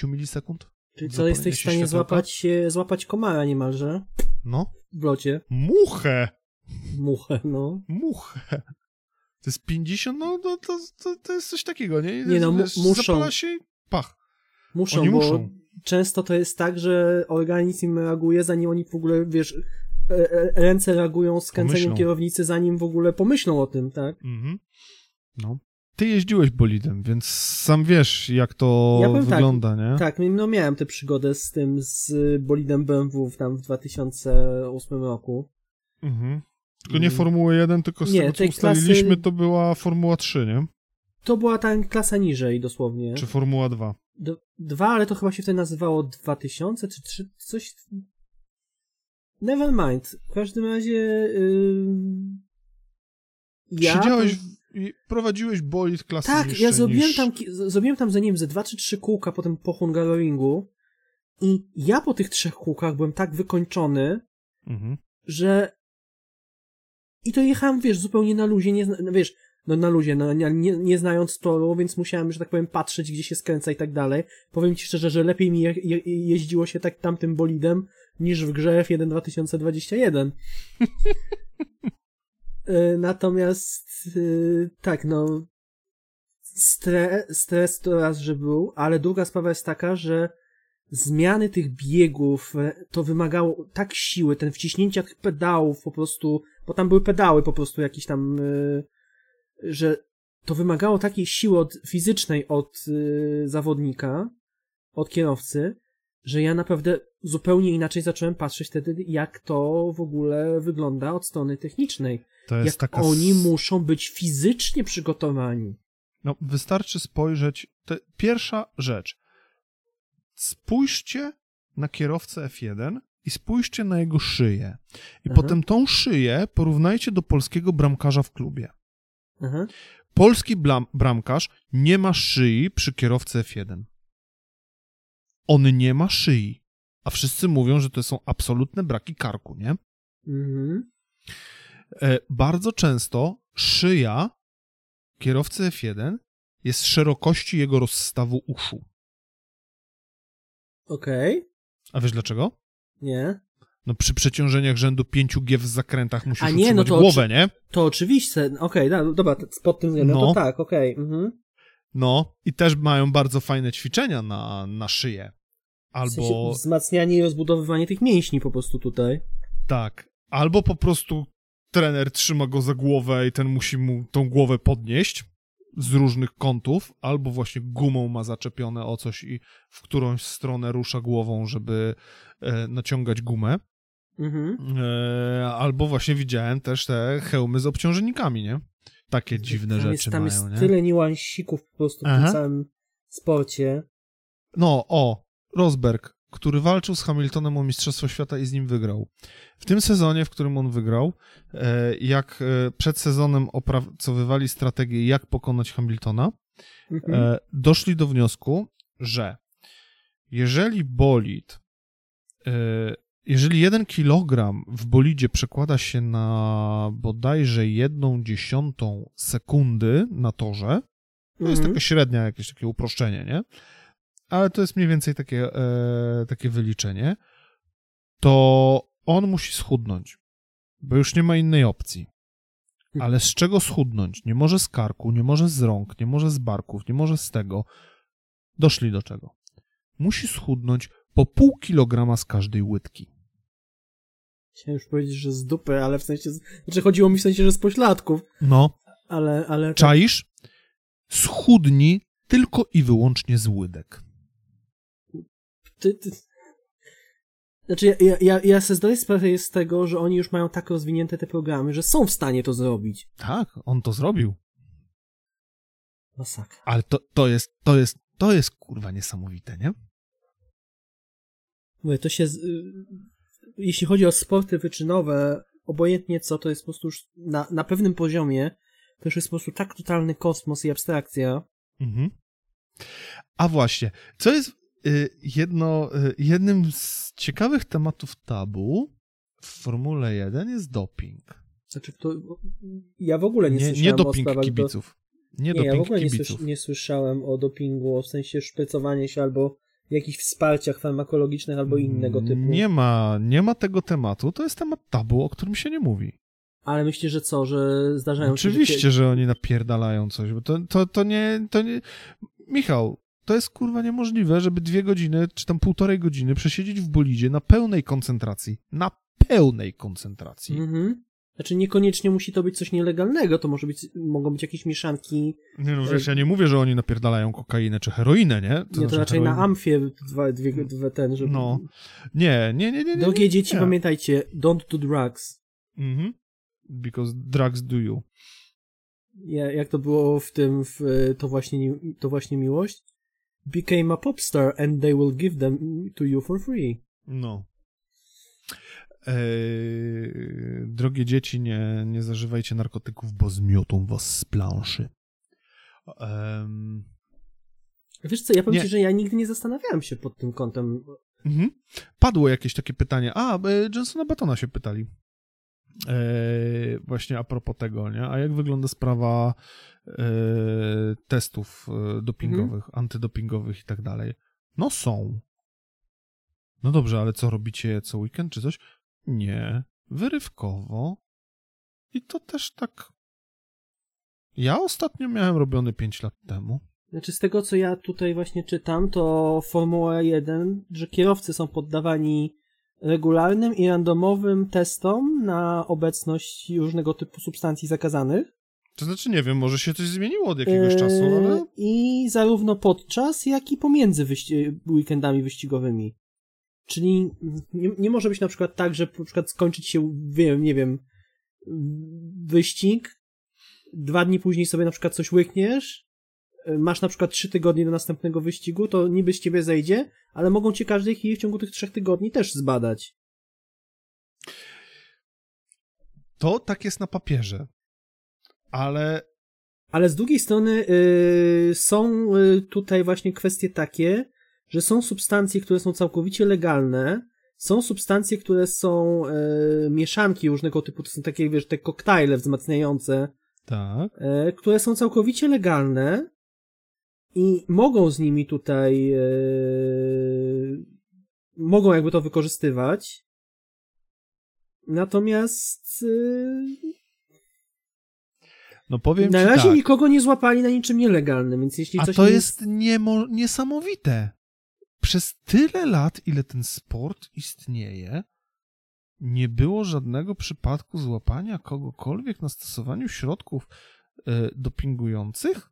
milisekund. Czyli co, jesteś w stanie złapać, złapać komara niemalże? No. W locie. Muchę! Muchę, no. Muchę. To jest 50, no to, to, to, to jest coś takiego, nie? Nie no, wiesz, muszą. Zapala się i pach. Muszą, oni bo muszą. często to jest tak, że organizm reaguje, zanim oni w ogóle, wiesz, e, e, ręce reagują z kręceniem pomyślą. kierownicy, zanim w ogóle pomyślą o tym, tak? Mhm. No. Ty jeździłeś bolidem, więc sam wiesz, jak to ja tak, wygląda, tak, nie? Tak, no miałem tę przygodę z tym, z bolidem BMW tam w 2008 roku. Mhm. Tylko nie Formuły 1, tylko z nie, tego, co ustaliliśmy, klasy... to była Formuła 3, nie? To była ta klasa niżej dosłownie. Czy Formuła 2? D dwa, ale to chyba się wtedy nazywało 2000 czy 3, coś... Never mind. W każdym razie... Yy... Ja... Siedziałeś i prowadziłeś bolid klasy Tak, ja zrobiłem niż... tam, zrobiłem tam za nim ze dwa czy trzy kółka potem po Hungaroringu i ja po tych trzech kółkach byłem tak wykończony, mhm. że i to jechałem, wiesz, zupełnie na luzie, nie, wiesz, no na luzie, no, nie, nie znając toru, więc musiałem, że tak powiem, patrzeć, gdzie się skręca i tak dalej. Powiem ci szczerze, że lepiej mi je, je, jeździło się tak tamtym bolidem, niż w grze F1 2021. E, natomiast, e, tak, no, stre, stres to raz, że był, ale druga sprawa jest taka, że zmiany tych biegów, e, to wymagało tak siły, ten wciśnięcia tych pedałów po prostu, bo tam były pedały po prostu jakieś tam, yy, że to wymagało takiej siły od, fizycznej od yy, zawodnika, od kierowcy, że ja naprawdę zupełnie inaczej zacząłem patrzeć wtedy, jak to w ogóle wygląda od strony technicznej. To jest jak taka... oni muszą być fizycznie przygotowani. No, wystarczy spojrzeć. Te, pierwsza rzecz spójrzcie na kierowcę F1 i spójrzcie na jego szyję. I Aha. potem tą szyję porównajcie do polskiego bramkarza w klubie. Aha. Polski blam, bramkarz nie ma szyi przy kierowcy F1. On nie ma szyi. A wszyscy mówią, że to są absolutne braki karku, nie? Mhm. E, bardzo często szyja kierowcy F1 jest szerokości jego rozstawu uszu. Okej. A wiesz dlaczego? Nie. No przy przeciążeniach rzędu 5G w zakrętach musisz A nie, no to głowę, nie? To oczywiście. Okej, no, dobra, pod tym względem No. to tak, okej. Mhm. No i też mają bardzo fajne ćwiczenia na, na szyję. W Albo sensie wzmacnianie i rozbudowywanie tych mięśni po prostu tutaj. tak, albo po prostu trener trzyma go za głowę i ten musi mu tą głowę podnieść z różnych kątów, albo właśnie gumą ma zaczepione o coś i w którąś stronę rusza głową, żeby e, naciągać gumę. Mhm. E, albo właśnie widziałem też te hełmy z obciążnikami, nie? Takie dziwne tam rzeczy jest, tam mają, jest nie? tyle niuansików po prostu w tym całym sporcie. No, o, Rosberg, który walczył z Hamiltonem o Mistrzostwo Świata i z nim wygrał. W tym sezonie, w którym on wygrał, e, jak e, przed sezonem opracowywali strategię, jak pokonać Hamiltona, Mhm. e, doszli do wniosku, że jeżeli bolid, jeżeli jeden kilogram w bolidzie przekłada się na bodajże jedną dziesiątą sekundy na torze, to jest Mhm. taka średnia, jakieś takie uproszczenie, nie? Ale to jest mniej więcej takie, e, takie wyliczenie. To on musi schudnąć, bo już nie ma innej opcji. Ale z czego schudnąć? Nie może z karku, nie może z rąk, nie może z barków, nie może z tego. Doszli do czego? Musi schudnąć po pół kilograma z każdej łydki. Chciałem już powiedzieć, że z dupy, ale w sensie... Znaczy chodziło mi w sensie, że z pośladków, No, ale... ale czaisz? Schudnij tylko i wyłącznie z łydek. Ty, ty... Znaczy ja, ja, ja, sobie zdaję sprawę z tego, że oni już mają tak rozwinięte te programy, że są w stanie to zrobić. Tak, on to zrobił. Masakra. Ale to, to jest, to jest, to jest kurwa niesamowite, nie? Mówię, to się... Y, Jeśli chodzi o sporty wyczynowe, obojętnie co, to jest po prostu już na, na pewnym poziomie, to już jest po prostu tak totalny kosmos i abstrakcja. Mhm. A właśnie, co jest jedno, y, jednym z ciekawych tematów tabu w Formule 1 jest doping. Znaczy, to, ja w ogóle nie, Nie, słyszałem nie o doping do- kibiców. Nie, Nie, ja w doping ogóle nie, nie słyszałem o dopingu, w sensie szprycowanie się albo jakichś wsparciach farmakologicznych albo innego typu. Nie ma, nie ma tego tematu, to jest temat tabu, o którym się nie mówi. Ale myślisz, że co, że zdarzają się... Oczywiście, Że... że oni napierdalają coś, bo to, to, to nie, to nie... Michał, to jest kurwa niemożliwe, żeby dwie godziny, czy tam półtorej godziny przesiedzieć w bolidzie na pełnej koncentracji. Na pełnej koncentracji. Mhm. Znaczy niekoniecznie musi to być coś nielegalnego, to może być, mogą być jakieś mieszanki, Nie no, wiesz, ja nie mówię, że oni napierdalają kokainę czy heroinę, nie? nie, to znaczy raczej na amfie dwa, dwie, dwie ten, żeby... No. Nie, nie, nie, nie. nie Drogie dzieci, nie. pamiętajcie, don't do drugs. Mhm. Because drugs do you. Ja, jak to było w tym, w, to, właśnie, ni- to właśnie miłość? Became a popstar and they will give them to you for free. No. Eee, drogie dzieci, nie, nie zażywajcie narkotyków, bo zmiotą was z planszy. Em, Wiesz co, ja powiem Nie. ci, że ja nigdy nie zastanawiałem się pod tym kątem. mhm. Padło jakieś takie pytanie. A, e, Johnsona Batona się pytali. Eee, właśnie a propos tego, nie? A jak wygląda sprawa testów e, dopingowych, antydopingowych i tak dalej? No są. No dobrze, ale co robicie co weekend czy coś? Nie, wyrywkowo. I to też tak. Ja ostatnio miałem robiony 5 lat temu. Znaczy z tego, co ja tutaj właśnie czytam, to Formuła 1, że kierowcy są poddawani regularnym i randomowym testom na obecność różnego typu substancji zakazanych. To znaczy, nie wiem, może się coś zmieniło od jakiegoś Eee, czasu, ale. I zarówno podczas, jak i pomiędzy wyści- weekendami wyścigowymi. Czyli nie, nie może być na przykład tak, że na przykład skończyć się, wiem, nie wiem, wyścig, dwa dni później sobie na przykład coś łykniesz, e, masz na przykład trzy tygodnie do następnego wyścigu, to niby z ciebie zejdzie, ale mogą cię każdej chwili w ciągu tych trzech tygodni też zbadać. To tak jest na papierze, ale. Ale z drugiej strony yy, są yy, tutaj właśnie kwestie takie, że są substancje, które są całkowicie legalne, są substancje, które są yy, mieszanki różnego typu, to są takie, wiesz, te koktajle wzmacniające, tak. yy, które są całkowicie legalne i mogą z nimi tutaj mogą jakby to wykorzystywać. Natomiast yy, no powiem na razie tak. nikogo nie złapali na niczym nielegalnym, więc jeśli A coś to nie jest niemo- niesamowite. Przez tyle lat, ile ten sport istnieje, nie było żadnego przypadku złapania kogokolwiek na stosowaniu środków e, dopingujących?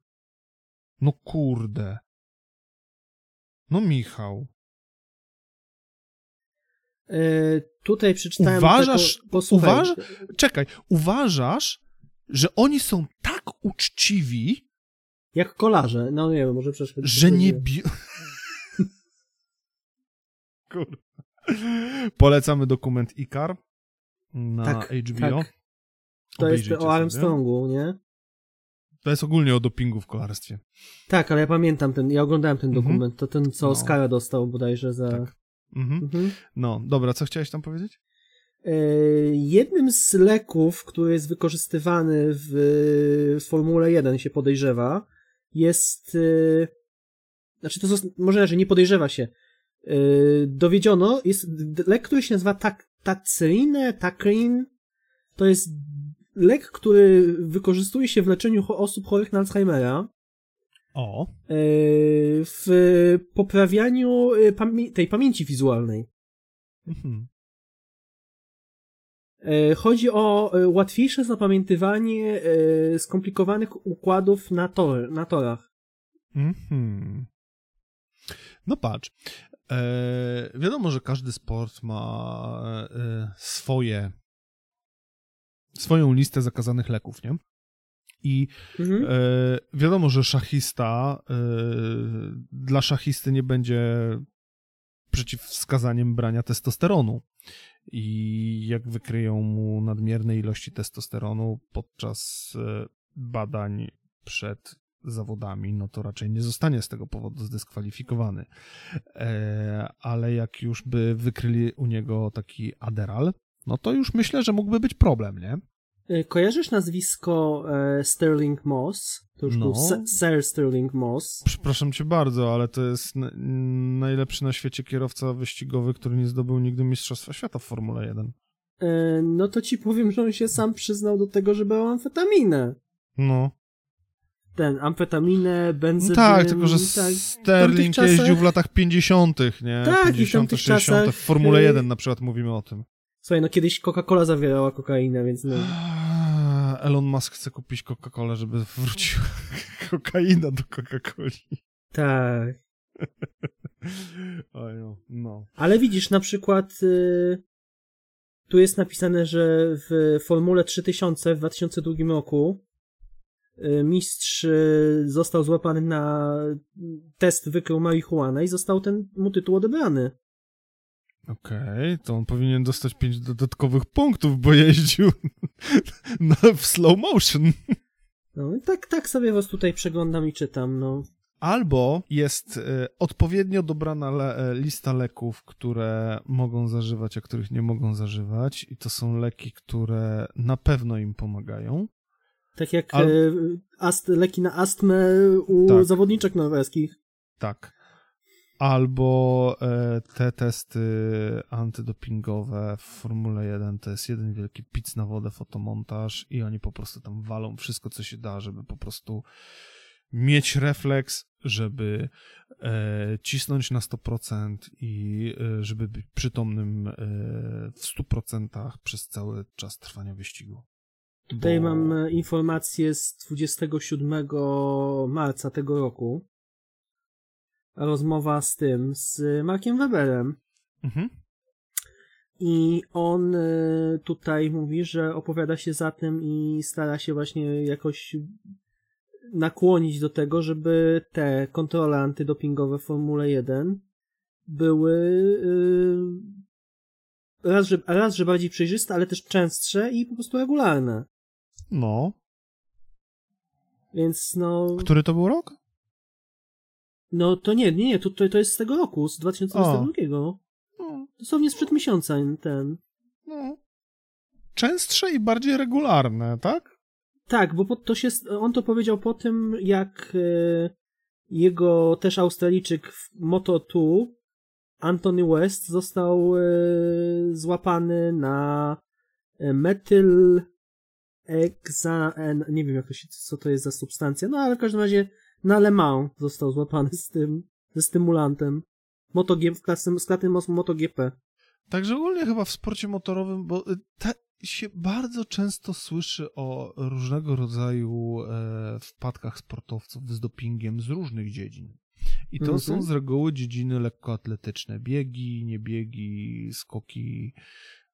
No kurde. No Michał. Yy, tutaj przeczytałem Uważasz- posłuchaj, uważa- Czekaj, uważasz, że oni są tak uczciwi, jak kolarze, no nie wiem, może przeszkodzę. że nie bi... Kurde. Polecamy dokument Ikar na Tak, HBO. tak. To jest o sobie. Armstrongu, nie? To jest ogólnie o dopingu w kolarstwie. Tak, ale ja pamiętam ten, ja oglądałem ten Mhm. dokument, to ten, co No. Oscara dostał bodajże za... Tak. Mhm. Mhm. No, dobra, co chciałeś tam powiedzieć? E, Jednym z leków, który jest wykorzystywany w Formule 1 się podejrzewa, jest e, znaczy to może że nie podejrzewa się. E, Dowiedziono, jest lek, który się nazywa tak, Tacrinę, Tacrin. To jest lek, który wykorzystuje się w leczeniu osób chorych na Alzheimera. O, w poprawianiu pamię- tej pamięci wizualnej. mhm. E, Chodzi o e, łatwiejsze zapamiętywanie e, skomplikowanych układów na, tor, na torach. Mhm. No patrz, e, wiadomo, że każdy sport ma e, swoje swoją listę zakazanych leków, nie? I Mhm. E, wiadomo, że szachista dla szachisty nie będzie przeciwwskazaniem brania testosteronu. I jak wykryją mu nadmierne ilości testosteronu podczas e, badań przed zawodami, no to raczej nie zostanie z tego powodu zdyskwalifikowany. E, ale jak już by wykryli u niego taki aderal, no to już myślę, że mógłby być problem, nie? E, Kojarzysz nazwisko e, Sterling Moss? To już No. był Sir Sterling Moss. Przepraszam cię bardzo, ale to jest na, najlepszy na świecie kierowca wyścigowy, który nie zdobył nigdy Mistrzostwa Świata w Formule 1. E, No to ci powiem, że on się sam przyznał do tego, że brał amfetaminę. No. Ten, amfetaminę, benzynę. no tak, tylko że tak. Sterling czasach- jeździł w latach 50., nie? Tak, i w 50., tamtych 60. czasach, W Formule y- 1 na przykład mówimy o tym. Słuchaj, no kiedyś Coca-Cola zawierała kokainę, więc no. Elon Musk chce kupić Coca-Colę, żeby wróciła kokaina do Coca-Coli. Tak. No, no. Ale widzisz, na przykład y, tu jest napisane, że w Formule 3000 w 2002 roku y, mistrz y, został złapany na test wykrył marihuanę i został ten mu tytuł odebrany. Okej, to on powinien dostać pięć dodatkowych punktów, bo jeździł na, w slow motion. No i tak, tak sobie was tutaj przeglądam i czytam, no. Albo jest e, odpowiednio dobrana le, e, lista leków, które mogą zażywać, a których nie mogą zażywać, i to są leki, które na pewno im pomagają. Tak jak Al- ast, leki na astmę u Tak. zawodniczek norweskich. Tak. Albo e, te testy antydopingowe w Formule 1 to jest jeden wielki pic na wodę, fotomontaż i oni po prostu tam walą wszystko, co się da, żeby po prostu mieć refleks, żeby e, cisnąć na 100% i e, żeby być przytomnym e, w 100% przez cały czas trwania wyścigu. Tutaj Bo- mam informację z 27 marca tego roku. Rozmowa z tym, z Markiem Weberem. Mhm. I on e, tutaj mówi, że opowiada się za tym i stara się właśnie jakoś nakłonić do tego, żeby te kontrole antydopingowe w Formule 1 były raz że, raz, że bardziej przejrzyste, ale też częstsze i po prostu regularne. No. Więc no... Który to był rok? No to nie, nie, nie, to, to, to jest z tego roku, z 2022. No. Dosłownie sprzed miesiąca ten. No. Częstsze i bardziej regularne, tak? Tak, bo to się, on to powiedział po tym, jak e, jego też Australijczyk w Moto2, Anthony West, został e, złapany na e, metyl exa, nie wiem jak to się, co to jest za substancja, no ale w każdym razie na Le Mans został złapany z tym, ze stymulantem. MotoGP, w klasy, z klasy MotoGP. Także ogólnie chyba w sporcie motorowym, bo y, ta, się bardzo często słyszy o różnego rodzaju e, wpadkach sportowców z dopingiem z różnych dziedzin. I to Mhm. są z reguły dziedziny lekkoatletyczne. Biegi, niebiegi, skoki,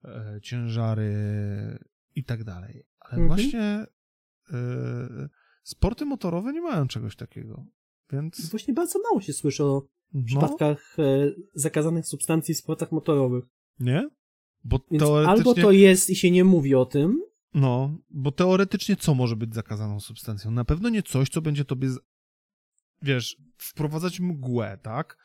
e, ciężary i tak dalej. Ale Mhm. właśnie e, sporty motorowe nie mają czegoś takiego. Więc Właśnie bardzo mało się słyszy o no, przypadkach e, zakazanych substancji w sportach motorowych. nie? Bo Więc teoretycznie... albo to jest i się nie mówi o tym, No, bo teoretycznie co może być zakazaną substancją? Na pewno nie coś, co będzie tobie, wiesz, wprowadzać mgłę, tak?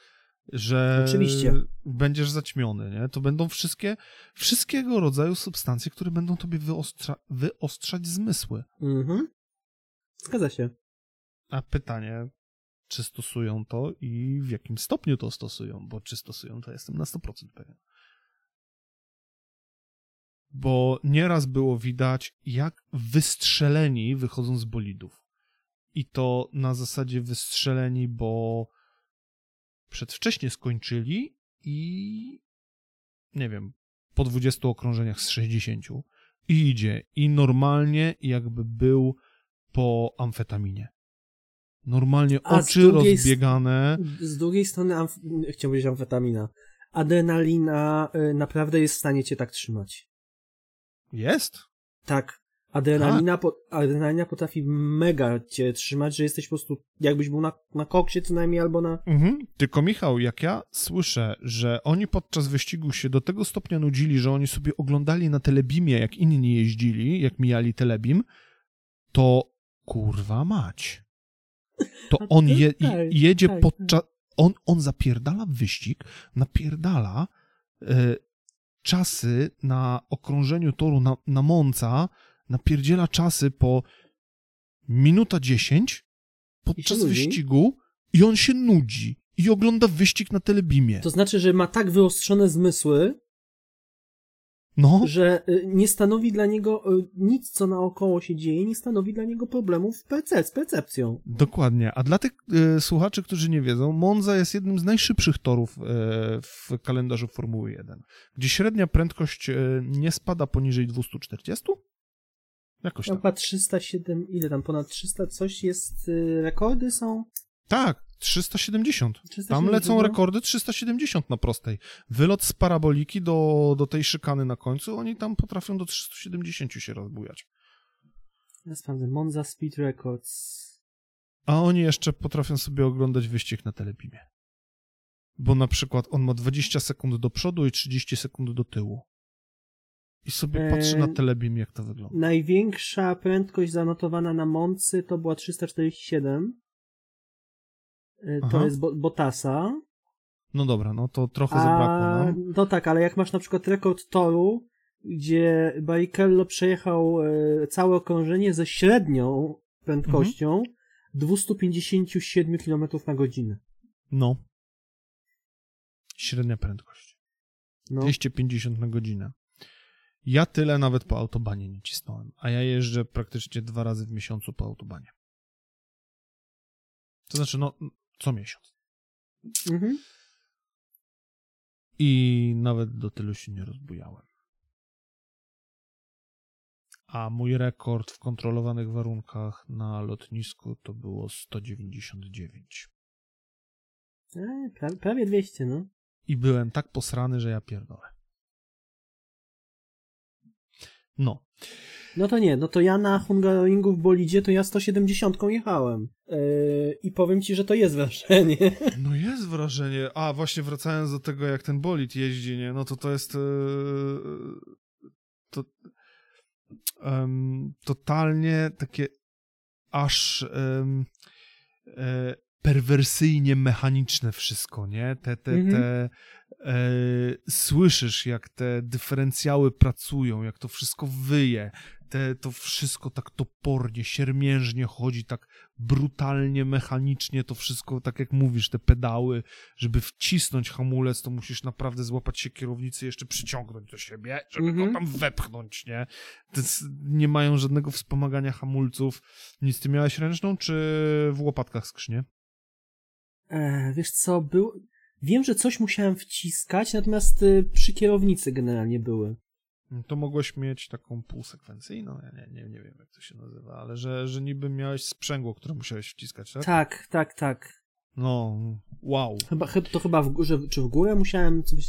Że Oczywiście. będziesz zaćmiony, nie? To będą wszystkie, wszystkiego rodzaju substancje, które będą tobie wyostrza, wyostrzać zmysły. Mhm. Zgadza się. A pytanie, czy stosują to i w jakim stopniu to stosują, bo czy stosują, to jestem na 100% pewien. Bo nieraz było widać, jak wystrzeleni wychodzą z bolidów. I to na zasadzie wystrzeleni, bo przedwcześnie skończyli i nie wiem, po 20 okrążeniach z 60 i idzie i normalnie jakby był po amfetaminie. Normalnie A oczy rozbiegane. Z drugiej strony, amf- chciałbym powiedzieć amfetamina. Adrenalina y, naprawdę jest w stanie cię tak trzymać. Jest? Tak. Adrenalina, po, adrenalina potrafi mega cię trzymać, że jesteś po prostu, jakbyś był na, na koksie co najmniej, albo na... Mhm. Tylko Michał, jak ja słyszę, że oni podczas wyścigu się do tego stopnia nudzili, że oni sobie oglądali na telebimie, jak inni jeździli, jak mijali telebim, to kurwa mać. To on je, jedzie podczas... On, on zapierdala wyścig, napierdala e, czasy na okrążeniu toru na, na Monca, napierdziela czasy po minuta 10 podczas wyścigu i on się nudzi i ogląda wyścig na telebimie. To znaczy, że ma tak wyostrzone zmysły, No, że y, nie stanowi dla niego y, nic, co naokoło się dzieje, nie stanowi dla niego problemów w perce- z percepcją. dokładnie. A dla tych e, słuchaczy, którzy nie wiedzą, Monza jest jednym z najszybszych torów e, w kalendarzu Formuły 1, gdzie średnia prędkość e, nie spada poniżej 240? Jakoś Tam tak. chyba 307, ile tam, ponad 300 coś jest, rekordy są? Tak, 370. 370, Tam lecą no. rekordy 370 na prostej. Wylot z paraboliki do, do tej szykany na końcu, oni tam potrafią do 370 się rozbujać. Ja sprawdzę, Monza Speed Records. A oni jeszcze potrafią sobie oglądać wyścig na telebimie. Bo na przykład on ma 20 sekund do przodu i 30 sekund do tyłu. I sobie patrzy na telebim, jak to wygląda. Największa prędkość zanotowana na Moncy to była 347. Y, To Aha. jest Bo- Bottasa. No dobra, no to trochę A, zabrakło nam. no tak, ale jak masz na przykład rekord toru, gdzie Barrichello przejechał e, całe okrążenie ze średnią prędkością Mhm. 257 km na godzinę. No. Średnia prędkość. No. 250 na godzinę. Ja tyle nawet po autobanie nie cisnąłem, a ja jeżdżę praktycznie dwa razy w miesiącu po autobanie. To znaczy, no, co miesiąc. Mhm. I nawet do tylu się nie rozbujałem. A mój rekord w kontrolowanych warunkach na lotnisku to było 199. E, pra, prawie 200, no. I byłem tak posrany, że ja pierdolę. No. No to nie, no to ja na Hungaroringu w bolidzie to ja 170 jechałem. Yy, I powiem ci, że to jest wrażenie. No jest wrażenie. A, właśnie wracając do tego, jak ten bolid jeździ, nie? No to to jest... Yy, to... Um, totalnie takie aż um, e, perwersyjnie mechaniczne wszystko, nie? Te, te, mhm. te e, słyszysz, jak te dyferencjały pracują, jak to wszystko wyje, te, to wszystko tak topornie, siermiężnie chodzi, tak brutalnie, mechanicznie, to wszystko, tak jak mówisz, te pedały, żeby wcisnąć hamulec, to musisz naprawdę złapać się kierownicy i jeszcze przyciągnąć do siebie, żeby mm -hmm. go mhm. tam wepchnąć, nie? Jest, nie mają żadnego wspomagania hamulców. Nic, ty miałeś ręczną, czy w łopatkach skrzynię? E, wiesz co, był... Wiem, że coś musiałem wciskać, natomiast y, przy kierownicy generalnie były. No to mogłeś mieć taką półsekwencyjną, ja nie, nie, nie wiem jak to się nazywa, ale że, że niby miałeś sprzęgło, które musiałeś wciskać, tak? Tak, tak, tak. No, wow. Chyba, to chyba w górze, czy w górę musiałem coś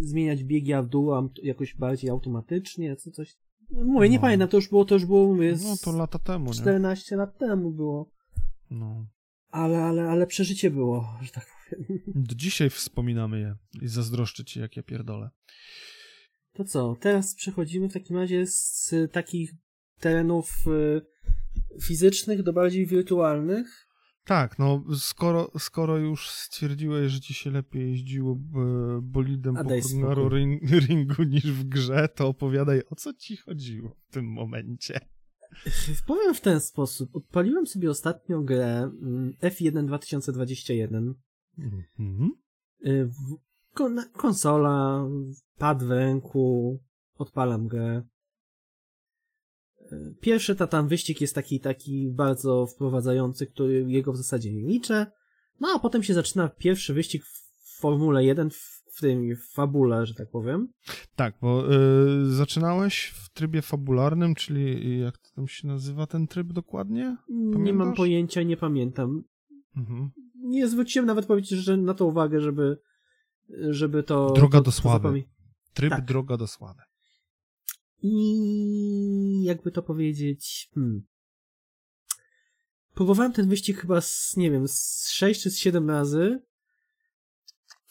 zmieniać biegi, a w dół jakoś bardziej automatycznie, co coś. Mówię, nie no. pamiętam, to już było, to już było, mówię, No to lata temu, 14 nie? lat temu było. No. Ale, ale, ale przeżycie było, że tak powiem. Do dzisiaj wspominamy je i zazdroszczę ci, jak ja pierdolę. To co, teraz przechodzimy w takim razie z takich terenów y, fizycznych do bardziej wirtualnych. Tak, no skoro, skoro już stwierdziłeś, że ci się lepiej jeździło bolidem A po ringu niż w grze, to opowiadaj o co ci chodziło w tym momencie. Powiem w ten sposób. Odpaliłem sobie ostatnio grę mm, F1 2021. Mhm. Y, konsola, pad w ręku, odpalam grę. Pierwszy ta tam wyścig jest taki, taki bardzo wprowadzający, który jego w zasadzie nie liczę. No a potem się zaczyna pierwszy wyścig w Formule 1 w tym w fabule, że tak powiem. Tak, bo y, zaczynałeś w trybie fabularnym, czyli jak to tam się nazywa ten tryb dokładnie? Pamiętasz? Nie mam pojęcia, nie pamiętam. Mhm. Nie zwróciłem nawet powiedzieć, że na to uwagę, żeby żeby to... Droga to, do sławy. Tryb tak. Droga do sławy. I jakby to powiedzieć... Hmm. Próbowałem ten wyścig chyba z, nie wiem, z 6 czy z 7 razy.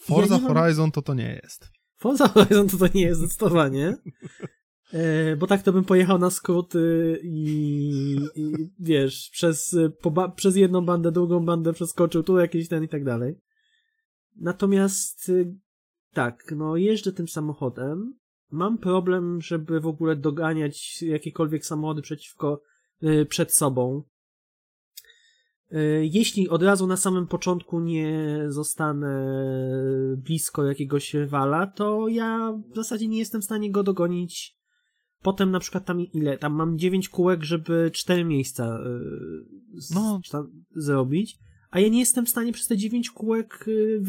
Forza ja Horizon mam... to to nie jest. Forza Horizon to to nie jest zdecydowanie. E, bo tak to bym pojechał na skróty i, i wiesz, przez, po, przez jedną bandę, drugą bandę przeskoczył, tu jakiś ten i tak dalej. Natomiast y, tak, no jeżdżę tym samochodem. Mam problem, żeby w ogóle doganiać jakiekolwiek samochody przeciwko, y, przed sobą. Y, jeśli od razu na samym początku nie zostanę blisko jakiegoś rywala, to ja w zasadzie nie jestem w stanie go dogonić. Potem na przykład tam ile? Tam mam 9 kółek, żeby 4 miejsca no. zrobić a ja nie jestem w stanie przez te 9 kółek y,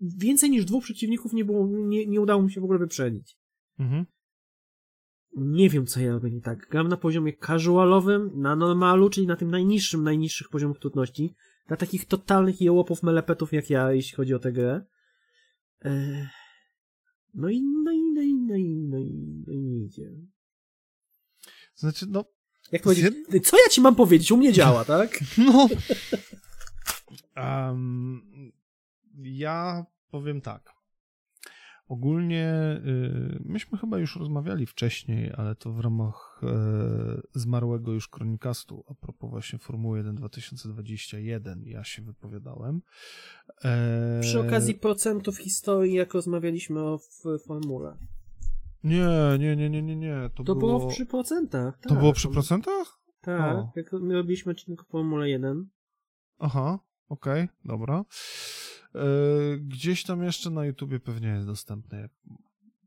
więcej niż dwóch przeciwników nie, było, nie, nie udało mi się w ogóle wyprzedzić. Mhm. Nie wiem, co ja robię nie tak. Gram na poziomie casualowym, na normalu, czyli na tym najniższym, najniższych poziomach trudności. Dla takich totalnych jełopów, melepetów jak ja, jeśli chodzi o tę grę. No i, no i, no i, no i, no i, no i nie idzie. Znaczy, no... Jak powiedzieć, co ja ci mam powiedzieć? U mnie działa, tak? No... Um, ja powiem tak. Ogólnie y, myśmy chyba już rozmawiali wcześniej, ale to w ramach e, zmarłego już kronikastu a propos właśnie Formuły 1 2021 ja się wypowiadałem. E... Przy okazji procentów historii, jak rozmawialiśmy o formule. Nie, nie, nie, nie, nie, nie. To, to było... było przy procentach. Tak. To było przy procentach? Tak, o. jak my robiliśmy odcinek o Formule 1. Aha, okej, okay, dobra. E, gdzieś tam jeszcze na YouTubie pewnie jest dostępne.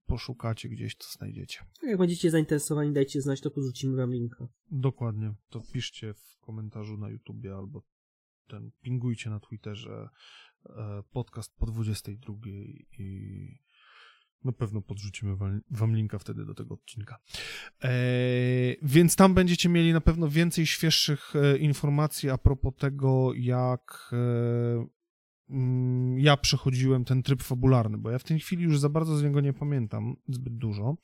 Poszukacie gdzieś, to znajdziecie. Jak będziecie zainteresowani, dajcie znać, to porzucimy wam linka. Dokładnie. To piszcie w komentarzu na YouTubie albo ten pingujcie na Twitterze e, podcast po 22 i na pewno podrzucimy wam linka wtedy do tego odcinka. E, więc tam będziecie mieli na pewno więcej świeższych informacji a propos tego, jak ja przechodziłem ten tryb fabularny, bo ja w tej chwili już za bardzo z niego nie pamiętam zbyt dużo.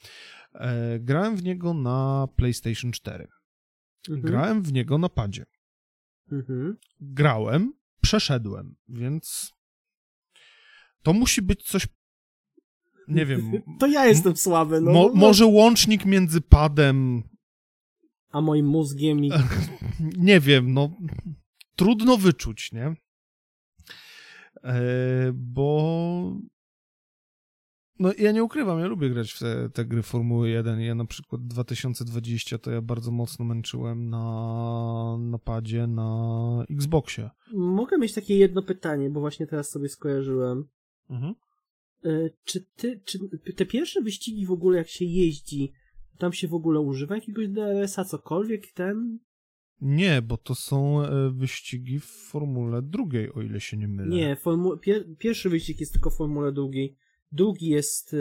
E, grałem w niego na PlayStation 4. Mhm. Grałem w niego na padzie. Mhm. Grałem, przeszedłem, więc to musi być coś, nie wiem, To ja jestem słaby, no. mo, no. może łącznik między padem, A moim mózgiem i... nie wiem, no trudno wyczuć, nie? E, bo no ja nie ukrywam, ja lubię grać w te, te gry Formuły 1. Ja na przykład 2020 to ja bardzo mocno męczyłem na napadzie na Xboxie. Mogę mieć takie jedno pytanie, bo właśnie teraz sobie skojarzyłem. Mhm. E, Czy ty, czy te pierwsze wyścigi w ogóle jak się jeździ, tam się w ogóle używa jakiegoś DRS-a, cokolwiek ten? Nie, bo to są e, wyścigi w Formule drugiej, o ile się nie mylę. Nie, formu- pier pierwszy wyścig jest tylko w Formule drugiej. Drugi jest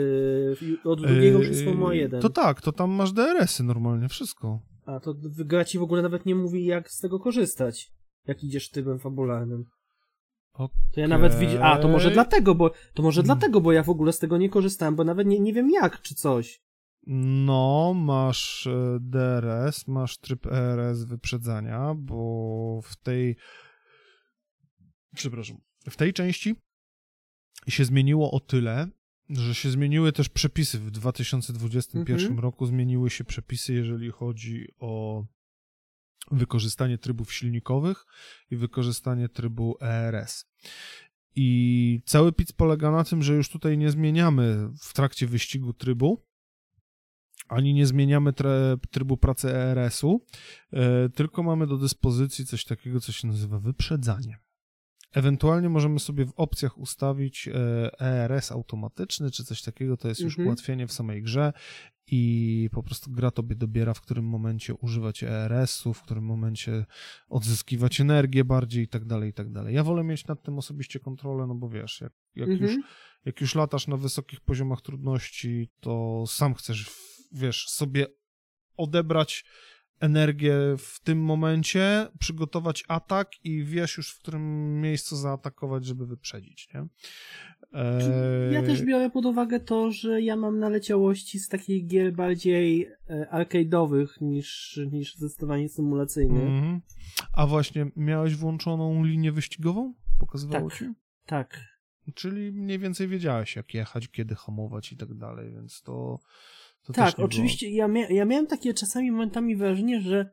e, od drugiego już jest Formuła 1. To tak, to tam masz DRS-y normalnie, wszystko. A to gra ci w ogóle nawet nie mówi jak z tego korzystać, jak idziesz trybem fabularnym. To ja nawet widzę. A, to może dlatego, bo to może Hmm. dlatego, bo ja w ogóle z tego nie korzystałem, bo nawet nie, nie wiem jak czy coś. No, masz e, DRS, masz tryb ERS wyprzedzania, bo w tej. Przepraszam. W tej części się zmieniło o tyle, że się zmieniły też przepisy. W 2021 Mhm. roku zmieniły się przepisy, jeżeli chodzi o wykorzystanie trybów silnikowych i wykorzystanie trybu ERS. I cały pic polega na tym, że już tutaj nie zmieniamy w trakcie wyścigu trybu, ani nie zmieniamy trybu pracy ERS-u, e, tylko mamy do dyspozycji coś takiego, co się nazywa wyprzedzanie. Ewentualnie możemy sobie w opcjach ustawić e, ERS automatyczny, czy coś takiego, to jest już Mhm. ułatwienie w samej grze i po prostu gra tobie dobiera, w którym momencie używać ERS-u, w którym momencie odzyskiwać energię bardziej i tak dalej, i tak dalej. Ja wolę mieć nad tym osobiście kontrolę, no bo wiesz, jak, jak już Mhm. jak już latasz na wysokich poziomach trudności, to sam chcesz, wiesz, sobie odebrać energię w tym momencie, przygotować atak i wiesz już, w którym miejscu zaatakować, żeby wyprzedzić, nie? Eee, Ja też biorę pod uwagę to, że ja mam naleciałości z takich gier bardziej e, arcade'owych niż, niż zdecydowanie symulacyjnych. mhm. A właśnie, miałeś włączoną linię wyścigową? Pokazywało Tak. ci? Tak. Czyli mniej więcej wiedziałeś, jak jechać, kiedy hamować i tak dalej, więc to, to tak, oczywiście. Ja, mia ja miałem takie czasami momentami wrażenie, że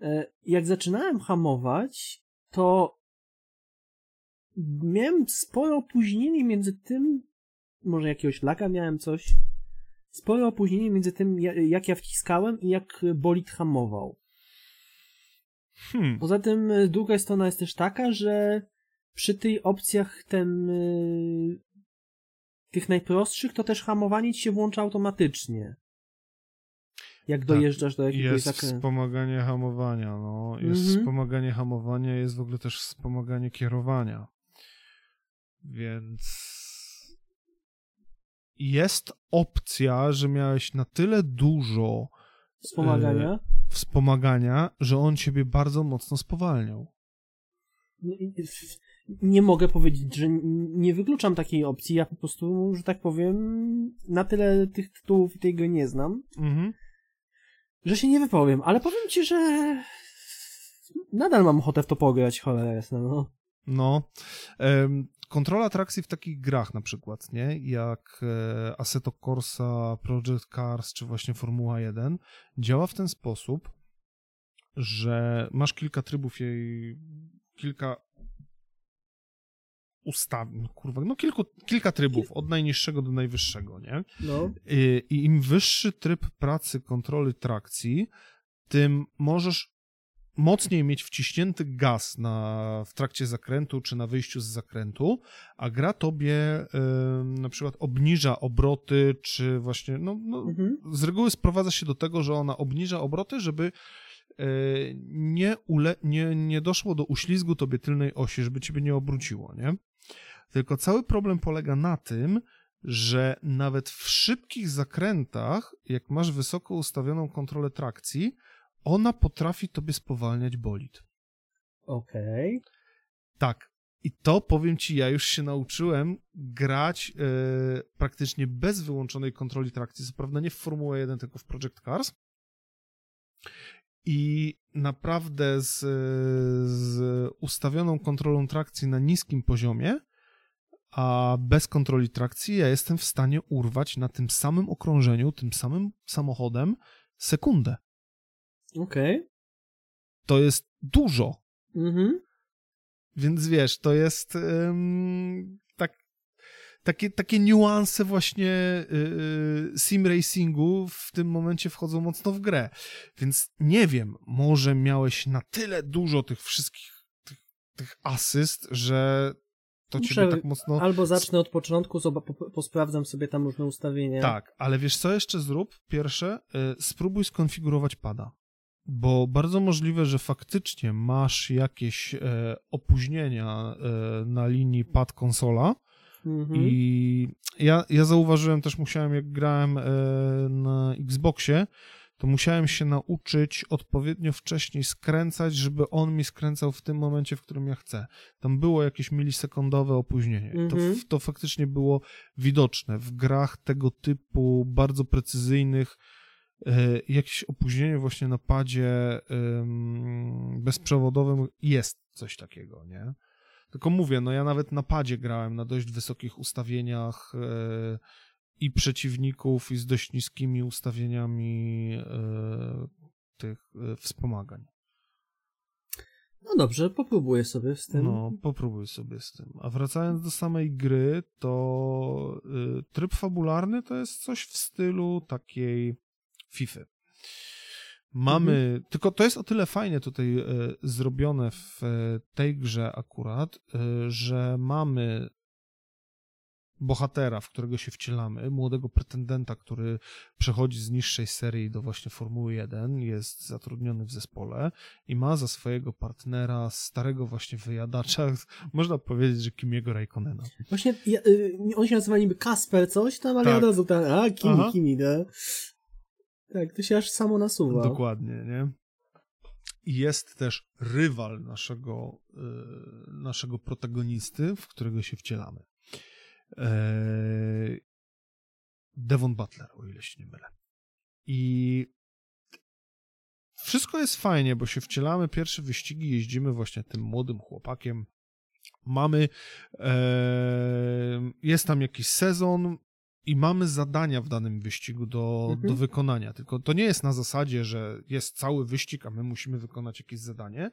e, jak zaczynałem hamować, to miałem spore opóźnienie między tym, może jakiegoś laga miałem coś, spore opóźnienie między tym, ja- jak ja wciskałem i jak bolid hamował. Hmm. Poza tym e, druga strona jest też taka, że przy tych opcjach ten y, tych najprostszych to też hamowanie ci się włącza automatycznie. Jak dojeżdżasz do jakiegoś Tak, Jest zakrętu. wspomaganie hamowania, no. Jest Mhm. wspomaganie hamowania, jest w ogóle też wspomaganie kierowania. Więc jest opcja, że miałeś na tyle dużo Wspomagania. wspomagania, że on ciebie bardzo mocno spowalniał. Nie, nie mogę powiedzieć, że nie wykluczam takiej opcji. Ja po prostu, że tak powiem, na tyle tych tytułów i tej gry nie znam, Mhm. Że się nie wypowiem. Ale powiem ci, że nadal mam ochotę w to pograć, cholera jasna, no. No. Em, kontrola trakcji w takich grach na przykład, nie? Jak e, Assetto Corsa, Project Cars, czy właśnie Formuła 1, działa w ten sposób, że masz kilka trybów jej, kilka ustawień, kurwa, no kilku, kilka trybów, od najniższego do najwyższego, nie? No. I, I im wyższy tryb pracy kontroli trakcji, tym możesz mocniej mieć wciśnięty gaz na, w trakcie zakrętu czy na wyjściu z zakrętu, a gra tobie ym, na przykład obniża obroty, czy właśnie, no, no Mhm. z reguły sprowadza się do tego, że ona obniża obroty, żeby e, nie, ule, nie, nie doszło do uślizgu tobie tylnej osi, żeby ciebie nie obróciło, nie? Tylko cały problem polega na tym, że nawet w szybkich zakrętach, jak masz wysoko ustawioną kontrolę trakcji, ona potrafi tobie spowalniać bolid. Okej. Tak. I to powiem ci, ja już się nauczyłem grać e, praktycznie bez wyłączonej kontroli trakcji. Co prawda nie w Formułę 1, tylko w Project Cars. I naprawdę z, z ustawioną kontrolą trakcji na niskim poziomie, a bez kontroli trakcji, ja jestem w stanie urwać na tym samym okrążeniu, tym samym samochodem sekundę. Okej. Okay. To jest dużo. Mhm. Więc wiesz, to jest um, tak, takie, takie niuanse właśnie yy, sim racingu w tym momencie wchodzą mocno w grę. Więc nie wiem, może miałeś na tyle dużo tych wszystkich tych, tych asyst, że to Muszę, ciebie tak mocno... Albo zacznę od początku, posprawdzam sobie tam różne ustawienia. Tak, ale wiesz co jeszcze zrób? Pierwsze, y, spróbuj skonfigurować pada bo bardzo możliwe, że faktycznie masz jakieś e, opóźnienia e, na linii pad konsola. Mhm. I ja, ja zauważyłem też, musiałem, jak grałem e, na Xboxie, to musiałem się nauczyć odpowiednio wcześniej skręcać, żeby on mi skręcał w tym momencie, w którym ja chcę. Tam było jakieś milisekundowe opóźnienie. To, mhm. to faktycznie było widoczne w grach tego typu bardzo precyzyjnych E, jakieś opóźnienie właśnie na padzie bezprzewodowym jest coś takiego, nie? Tylko mówię, no ja nawet na padzie grałem na dość wysokich ustawieniach e, i przeciwników i z dość niskimi ustawieniami e, tych wspomagań. No dobrze, popróbuję sobie z tym. No, popróbuj sobie z tym. A wracając do samej gry, to y, tryb fabularny to jest coś w stylu takiej FIFA. Mamy, mhm. tylko to jest o tyle fajnie tutaj e, zrobione w e, tej grze akurat, e, że mamy bohatera, w którego się wcielamy, młodego pretendenta, który przechodzi z niższej serii do właśnie Formuły 1, jest zatrudniony w zespole i ma za swojego partnera starego właśnie wyjadacza, można powiedzieć, że Kimiego Raikkonena. Właśnie ja, y, on się nazywa niby Kasper coś tam, ale tak. od razu tam, a Kimi, Aha. Kimi, no. Tak, to się aż samo nasuwa. Dokładnie, nie? I jest też rywal naszego, yy, naszego protagonisty, w którego się wcielamy. Yy, Devon Butler, o ile się nie mylę. I wszystko jest fajnie, bo się wcielamy, pierwsze wyścigi, jeździmy właśnie tym młodym chłopakiem. Mamy, e, jest tam jakiś sezon, i mamy zadania w danym wyścigu do, mhm. do wykonania. Tylko to nie jest na zasadzie, że jest cały wyścig, a my musimy wykonać jakieś zadanie,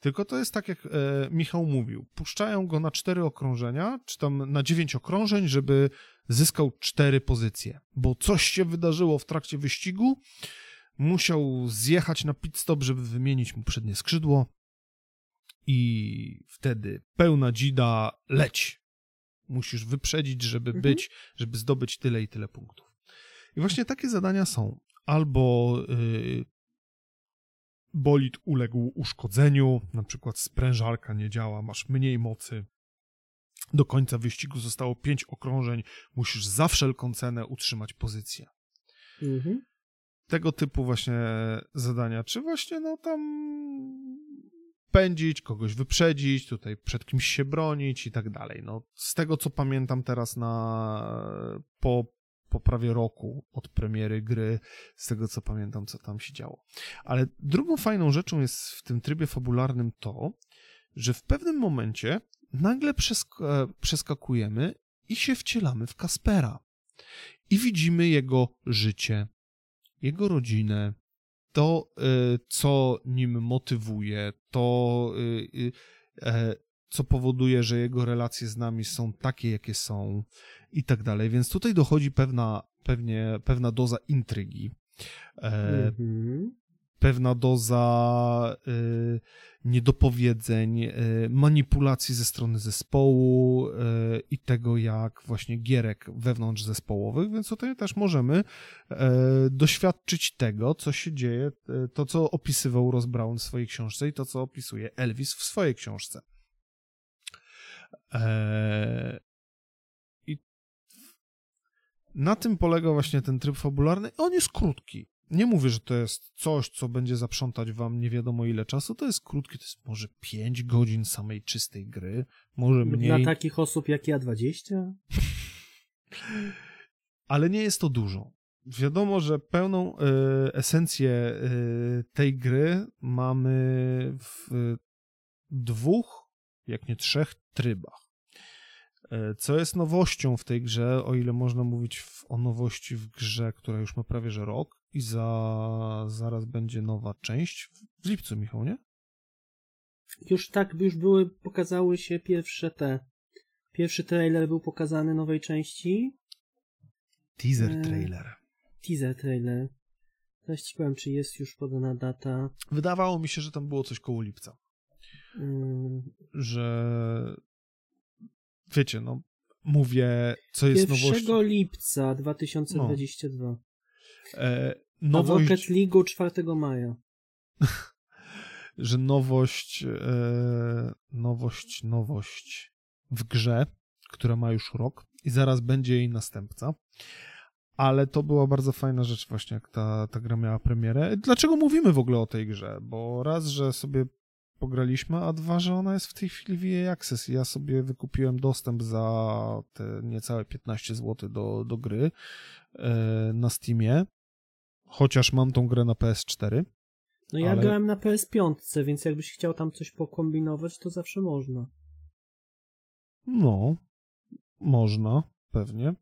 tylko to jest tak, jak e, Michał mówił. Puszczają go na cztery okrążenia, czy tam na dziewięć okrążeń, żeby zyskał cztery pozycje. Bo coś się wydarzyło w trakcie wyścigu, musiał zjechać na pit stop, żeby wymienić mu przednie skrzydło i wtedy pełna dzida leć musisz wyprzedzić, żeby mhm. być, żeby zdobyć tyle i tyle punktów. I właśnie takie zadania są. Albo yy, bolid uległ uszkodzeniu, na przykład sprężarka nie działa, masz mniej mocy. Do końca wyścigu zostało pięć okrążeń, musisz za wszelką cenę utrzymać pozycję. Mhm. Tego typu właśnie zadania, czy właśnie no tam pędzić, kogoś wyprzedzić, tutaj przed kimś się bronić i tak dalej. No, z tego co pamiętam teraz na po, po prawie roku od premiery gry, z tego co pamiętam, co tam się działo. Ale drugą fajną rzeczą jest w tym trybie fabularnym to, że w pewnym momencie nagle przesk przeskakujemy i się wcielamy w Kaspera. I widzimy jego życie, jego rodzinę, to, y, co nim motywuje, to, y, y, e, co powoduje, że jego relacje z nami są takie, jakie są i tak dalej. Więc tutaj dochodzi pewna, pewnie, pewna doza intrygi. Mm -hmm pewna doza y, niedopowiedzeń, y, manipulacji ze strony zespołu y, i tego, jak właśnie gierek wewnątrz zespołowych, więc tutaj też możemy doświadczyć tego, co się dzieje, to co opisywał Ross Brown w swojej książce i to, co opisuje Elvis w swojej książce. I na tym polega właśnie ten tryb fabularny. On jest krótki nie mówię, że to jest coś, co będzie zaprzątać wam nie wiadomo ile czasu. To jest krótkie, to jest może 5 godzin samej czystej gry, może mniej. Dla takich osób jak ja 20? Ale nie jest to dużo. Wiadomo, że pełną y, esencję y, tej gry mamy w y, dwóch, jak nie trzech trybach. E, co jest nowością w tej grze, o ile można mówić w, o nowości w grze, która już ma prawie że rok i za, zaraz będzie nowa część w, lipcu, Michał, nie? Już tak, już były, pokazały się pierwsze te. Pierwszy trailer był pokazany nowej części. Teaser E, trailer. Teaser trailer. Teraz ci powiem, czy jest już podana data. Wydawało mi się, że tam było coś koło lipca. Mm, Że wiecie, no mówię, co jest 1 nowością. lipca 2022. E, A nowość, Rocket League 4 maja. że nowość, e, nowość, nowość w grze, która ma już rok i zaraz będzie jej następca. Ale to była bardzo fajna rzecz właśnie, jak ta, ta gra miała premierę. Dlaczego mówimy w ogóle o tej grze? Bo raz, że sobie pograliśmy, a dwa, że ona jest w tej chwili w EA Access. Ja sobie wykupiłem dostęp za te niecałe 15 zł do, do gry e, na Steamie, chociaż mam tą grę na PS4. No ja Ale- grałem na PS5, więc jakbyś chciał tam coś pokombinować, to zawsze można. No, można, pewnie.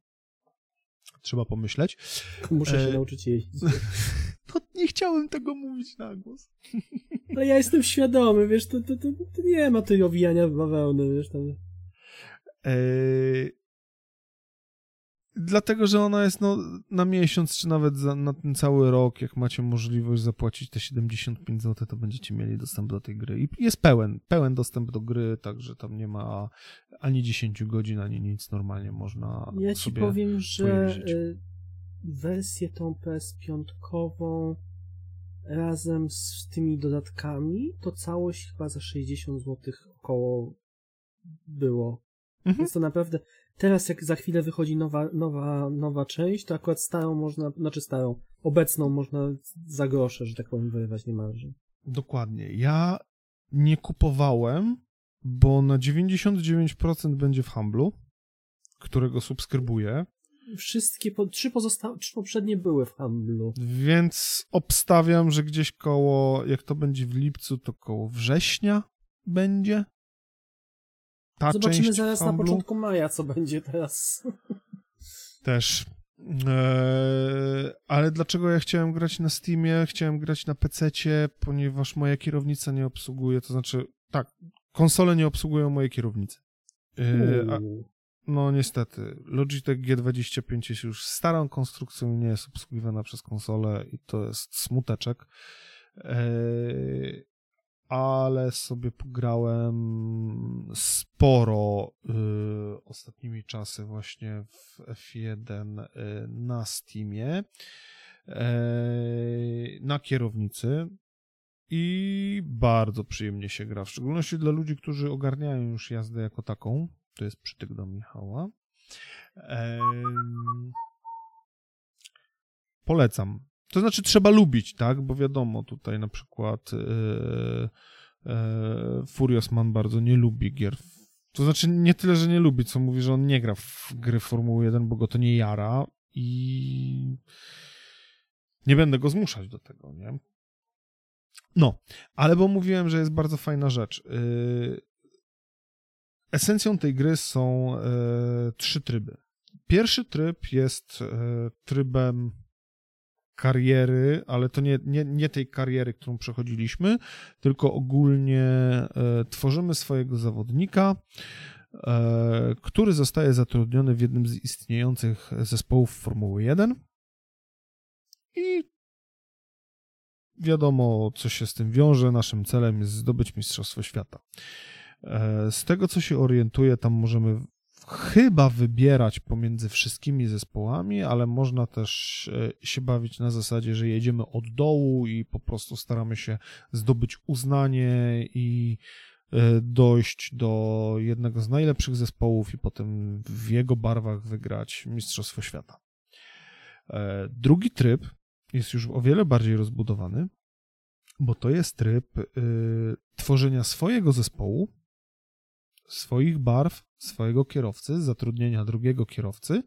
Trzeba pomyśleć. Muszę się E, nauczyć jeździć. No, nie chciałem tego mówić na głos. Ale ja jestem świadomy, wiesz, to, to, to, to nie ma tej owijania w bawełny, wiesz, tam... Eee, dlatego, że ona jest no, na miesiąc, czy nawet za, na ten cały rok, jak macie możliwość zapłacić te 75 zł, to będziecie mieli dostęp do tej gry. I jest pełen, pełen dostęp do gry, także tam nie ma ani 10 godzin, ani nic, normalnie można Ja ci powiem, że y, wersję tą PS5 razem z tymi dodatkami, to całość chyba za 60 zł około było. Mhm. Więc to naprawdę, teraz jak za chwilę wychodzi nowa, nowa, nowa część, to akurat starą można, znaczy starą, obecną można za grosze, że tak powiem, wyrywać niemalże. Dokładnie. Ja nie kupowałem, bo na 99% będzie w Humblu, którego subskrybuję, Wszystkie, po, trzy pozostałe, trzy poprzednie były w handlu. więc obstawiam, że gdzieś koło, jak to będzie w lipcu, to koło września będzie. Ta Zobaczymy zaraz na początku maja, co będzie teraz. też. Eee, ale dlaczego ja chciałem grać na Steamie? Chciałem grać na PC-cie, ponieważ moja kierownica nie obsługuje, to znaczy, tak, konsole nie obsługują mojej kierownicy. Eee, a. No niestety, Logitech G25 jest już starą konstrukcją nie jest obsługiwana przez konsolę i to jest smuteczek. Eee, ale sobie pograłem sporo y, ostatnimi czasy właśnie w F1 y, na Steamie, eee, na kierownicy i bardzo przyjemnie się gra, w szczególności dla ludzi, którzy ogarniają już jazdę jako taką. To jest przytyk do Michała. Polecam. To znaczy trzeba lubić, tak? Bo wiadomo, tutaj na przykład e, e, Furious Man bardzo nie lubi gier. To znaczy nie tyle, że nie lubi, co mówi, że on nie gra w gry Formuły 1, bo go to nie jara i nie będę go zmuszać do tego, nie? No, ale bo mówiłem, że jest bardzo fajna rzecz. Yy, esencją tej gry są trzy tryby. Pierwszy tryb jest trybem kariery, ale to nie, nie, nie tej kariery, którą przechodziliśmy, tylko ogólnie e, tworzymy swojego zawodnika, e, który zostaje zatrudniony w jednym z istniejących zespołów Formuły 1 i wiadomo, co się z tym wiąże. Naszym celem jest zdobyć Mistrzostwo Świata. E, Z tego, co się orientuję, tam możemy chyba wybierać pomiędzy wszystkimi zespołami, ale można też e, się bawić na zasadzie, że jedziemy od dołu i po prostu staramy się zdobyć uznanie i e, dojść do jednego z najlepszych zespołów i potem w jego barwach wygrać Mistrzostwo Świata. E, Drugi tryb jest już o wiele bardziej rozbudowany, bo to jest tryb tworzenia swojego zespołu, swoich barw, swojego kierowcy, zatrudnienia drugiego kierowcy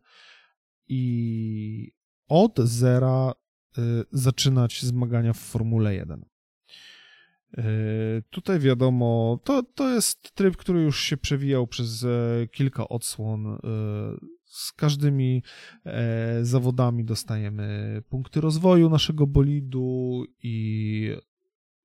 i od zera y, zaczynać zmagania w Formule 1. Y, tutaj wiadomo, to, to jest tryb, który już się przewijał przez e, kilka odsłon. Y, z każdymi e, zawodami dostajemy punkty rozwoju naszego bolidu i